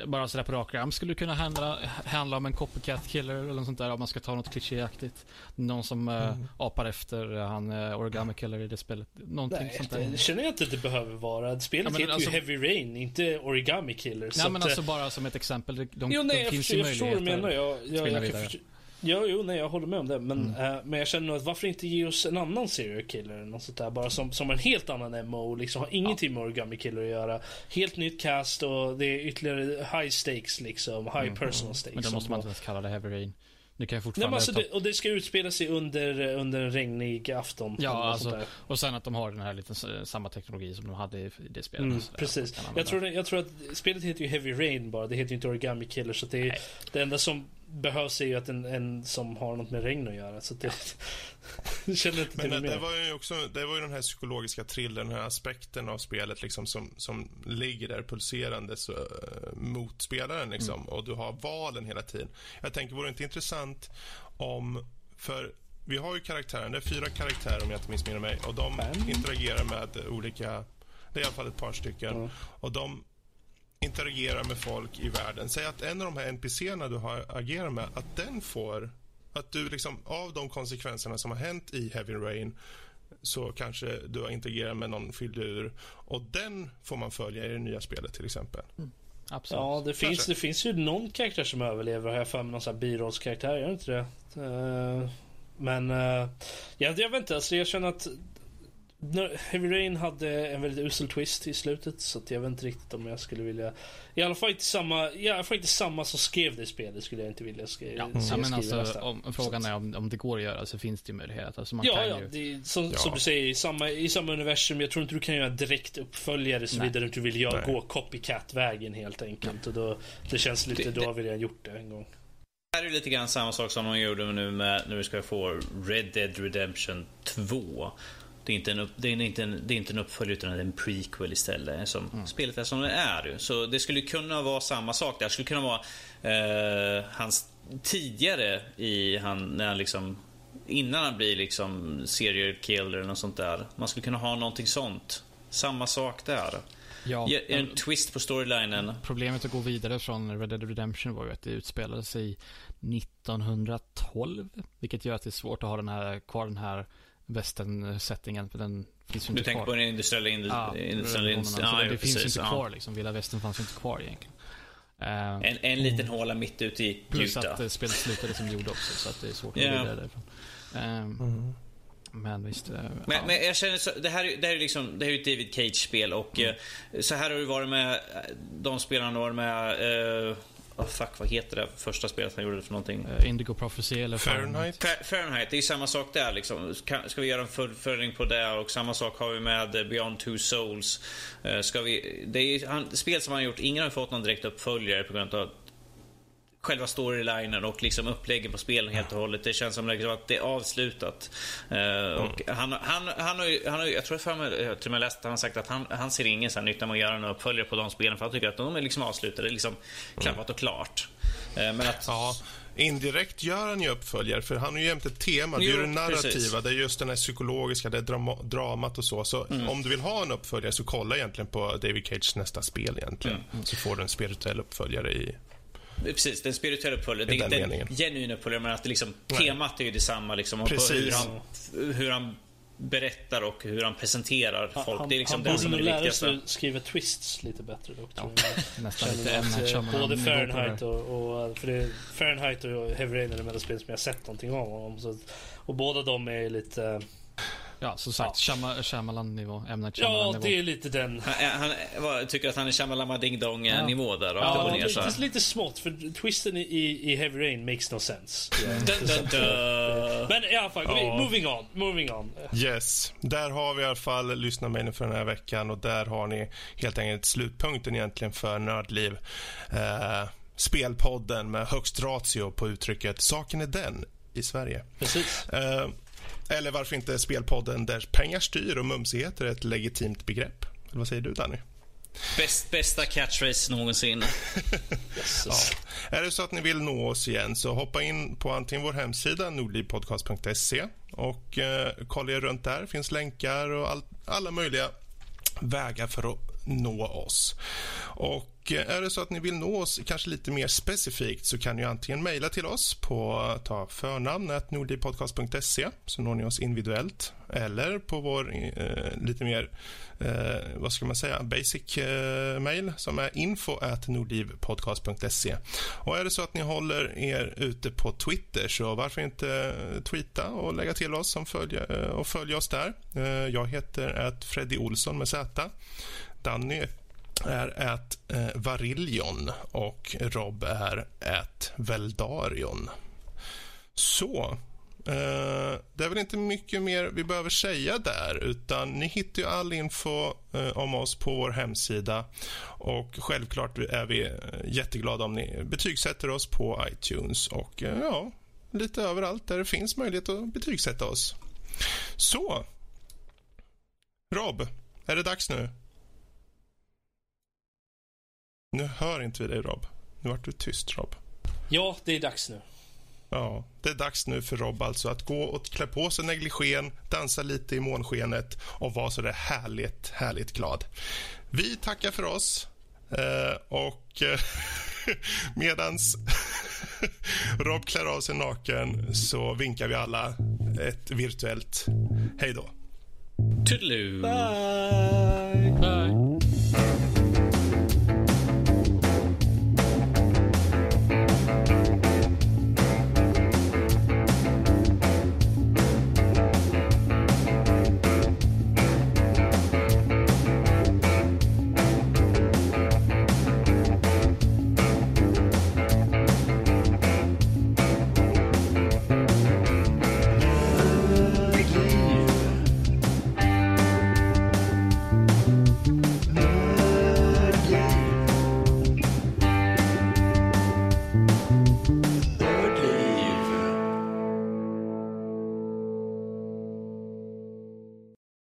bara sådär på rak arm skulle det kunna handla, handla om en copycat killer eller något sånt där om man ska ta något klichéaktigt. Någon som eh, Mm. apar efter han eh, origami killer i det spelet. Någonting Nej, sånt där. det känner jag inte att det behöver vara. Spelet Ja, men heter alltså- ju Heavy Rain, inte Origami Killer. Nej men att, alltså eh, bara som ett exempel. De, Jo, nej, de jag, finns förstår, ju jag förstår möjligheter. menar. Jag, jag, spinna jag ja, jo, nej, jag håller med om det. Men, Mm. eh, men jag känner nog att varför inte ge oss en annan serial killer eller något sånt där. Bara som, som en helt annan MO. Liksom har ingenting med Origami Killer att göra. Helt nytt cast och det är ytterligare high stakes liksom. High personal stakes. Mm. Men då måste man inte ens kalla det Heavy Rain. Du kan Nej, fortfarande men alltså ta... det, och det ska utspela sig under, under en regnig afton. Ja, alltså, och sen att de har den här lite samma teknologi som de hade i det spelet. Mm, precis. Jag tror, det- jag tror att spelet heter ju Heavy Rain bara. Det heter ju inte Origami Killer. Så det, är, det enda som behövs är ju att en, en som har något med regn att göra. Så det, [laughs] jag känner inte Men till det, det var ju också, det var ju den här psykologiska thrillern, den här aspekten av spelet liksom som, som ligger där pulserande så, eh, mot spelaren liksom. Mm. Och du har valen hela tiden. Jag tänker, vore det inte intressant om, för vi har ju karaktärer, det är fyra karaktärer om jag inte missminner mig och de Fem? interagerar med olika, det är i alla fall ett par stycken. Ja. Och de interagerar med folk i världen. Säg att en av de här NPCerna du har agerat med, att den får att du liksom, av de konsekvenserna som har hänt i Heavy Rain så kanske du har interagerat med någon filur och den får man följa i det nya spelet till exempel. Absolut. Ja, det finns, Kanske. det finns ju någon karaktär som överlever. Har jag för mig någon sån här birollskaraktär. Gör inte det? Eh, men uh, jag, jag vet inte. Alltså jag känner att Heavy Rain hade en väldigt usel twist i slutet. Så att jag vet inte riktigt om jag skulle vilja... I alla fall inte samma, i alla fall inte samma som skrev det spelet skulle jag inte vilja skri- Ja, se ja, men skriva alltså, om, frågan är om, om det går att göra så finns det ju möjlighet. Alltså man Ja, kan ja, ju... det som, Ja. som du säger, i samma, i samma universum. Jag tror inte du kan göra direkt uppföljare såvida du inte vill göra, Nej. gå copycat-vägen helt enkelt. Och då, det känns lite, Det- då har vi redan gjort det en gång. Det här är lite grann samma sak som de gjorde nu med vi ska få Red Dead Redemption 2. Det är inte en, det är inte en, det är inte en uppföljare utan en prequel istället. Som Spelet är som det är. Så det skulle kunna vara samma sak. Det skulle kunna vara eh, hans tidigare i han, när han liksom innan han blir liksom serial killer eller något sånt där. Man skulle kunna ha någonting sånt. Samma sak där. Ja, en men twist på storylinen. problemet att gå vidare från Red Dead Redemption var ju att det utspelade sig 1912. Vilket gör att det är svårt att ha den här, kvar den här västern-settingen. För den finns ju Du inte tänker kvar. på den industriella... Indu- Ja, industriella revolutionen. ja, Så det, ja, finns ju precis, inte ja. kvar liksom. Vilda västern fanns ju inte kvar egentligen. Eh, En, en liten håla mitt ute i plus Utah. att eh, spelet slutade som det gjorde också. Så att det är svårt Ja. att gå vidare därifrån. Eh, Men visst. Men, ja. men jag känner så, det här, är- det här är liksom, det här är ju ett David Cage-spel och Mm. så här har det varit med de spelarna har varit med, oh fuck vad heter det första spelet han gjorde för någonting? Eh, Indigo Prophecy eller Fahrenheit. Fa- Fahrenheit, det är samma sak där liksom. Ska, ska vi göra en fullföljning på det och samma sak har vi med eh, Beyond Two Souls. Eh, Ska vi, det är han, spel som han har gjort, ingen har fått någon direkt uppföljare på grund av att själva storylinen och liksom uppläggen på spelen helt och hållet. Det känns som att det är avslutat. Uh, och han, han, han, har ju, han har, jag tror för mig, jag till och med läst att han har sagt att han, han ser ingen så nytta med att göra några uppföljare på de spelen för han tycker att de är liksom avslutade, liksom klappat och klart. Uh, men att... Ja. Indirekt gör han ju uppföljare, för han har ju jämt ett tema. Jo, det är det narrativa, precis. det är just den här psykologiska, det är drama, dramat och så. Så mm. om du vill ha en uppföljare så kolla egentligen på David Cages nästa spel egentligen. Mm. Så får du en spirituell uppföljare i Precis, den spirituella uppföljaren. Det är inte en genuin uppföljare, men att det liksom, temat är ju detsamma. Liksom, och hur, han, hur han berättar och hur han presenterar folk. Han, det är liksom han borde nog lära sig skriva twists lite bättre dock. Ja, [laughs] nästan lite att, Både Fahrenheit och, och, för det, Fahrenheit och Heavy Rain är de enda spel som jag sett någonting av honom. Så, och båda de är lite Ja, som sagt, ja. Shyamalan-nivå. M. Night Ja, det är lite den. Han, han tycker att han är Shyamalama Ding Dong-nivå där. Och ja, så. det är lite smått, för twisten i, i Heavy Rain makes no sense. Yeah. [laughs] dun, dun, dun. Men i alla fall, ja. moving on. Moving on. Yes, där har vi i alla fall lyssnarmailen för den här veckan och där har ni helt enkelt slutpunkten egentligen för Nördliv. Eh, spelpodden med högst ratio på uttrycket Saken är den i Sverige. Precis. Eh, eller varför inte spelpodden där pengar styr och mumsigheter är ett legitimt begrepp? Eller vad säger du, Danny? Bäst, bästa catchphrase någonsin. [laughs] ja. Är det så att ni vill nå oss igen så hoppa in på antingen vår hemsida nordlivpodcast.se och eh, kolla er runt där. Finns länkar och all, alla möjliga vägar för att nå oss. Och Eh, är det så att ni vill nå oss kanske lite mer specifikt så kan ni antingen mejla till oss på ta förnamnet nordipodcast.se så når ni oss individuellt eller på vår eh, lite mer eh, vad ska man säga basic eh, mail som är info nordlivpodcast.se. Och är det så att ni håller er ute på Twitter så varför inte eh, tweeta och lägga till oss som följer, eh, och följa oss där. Eh, jag heter att Freddy Olsson med Z. Danny är ett eh, Varillion och Rob är ett Veldarion. Så. Eh, det är väl inte mycket mer vi behöver säga där, utan ni hittar ju all info eh, om oss på vår hemsida. Och Självklart är vi eh, jätteglada om ni betygsätter oss på iTunes och eh, ja, lite överallt där det finns möjlighet att betygsätta oss. Så. Rob, är det dags nu? Nu hör inte vi dig, Rob. Nu vart du tyst, Rob. Ja, det är dags nu. Ja, det är dags nu för Rob alltså att gå och klä på sig negligén, dansa lite i månskenet och vara så där härligt, härligt glad. Vi tackar för oss eh, och eh, [laughs] medans [laughs] Rob klär av sig naken så vinkar vi alla ett virtuellt hej då. Toodaloo. Bye.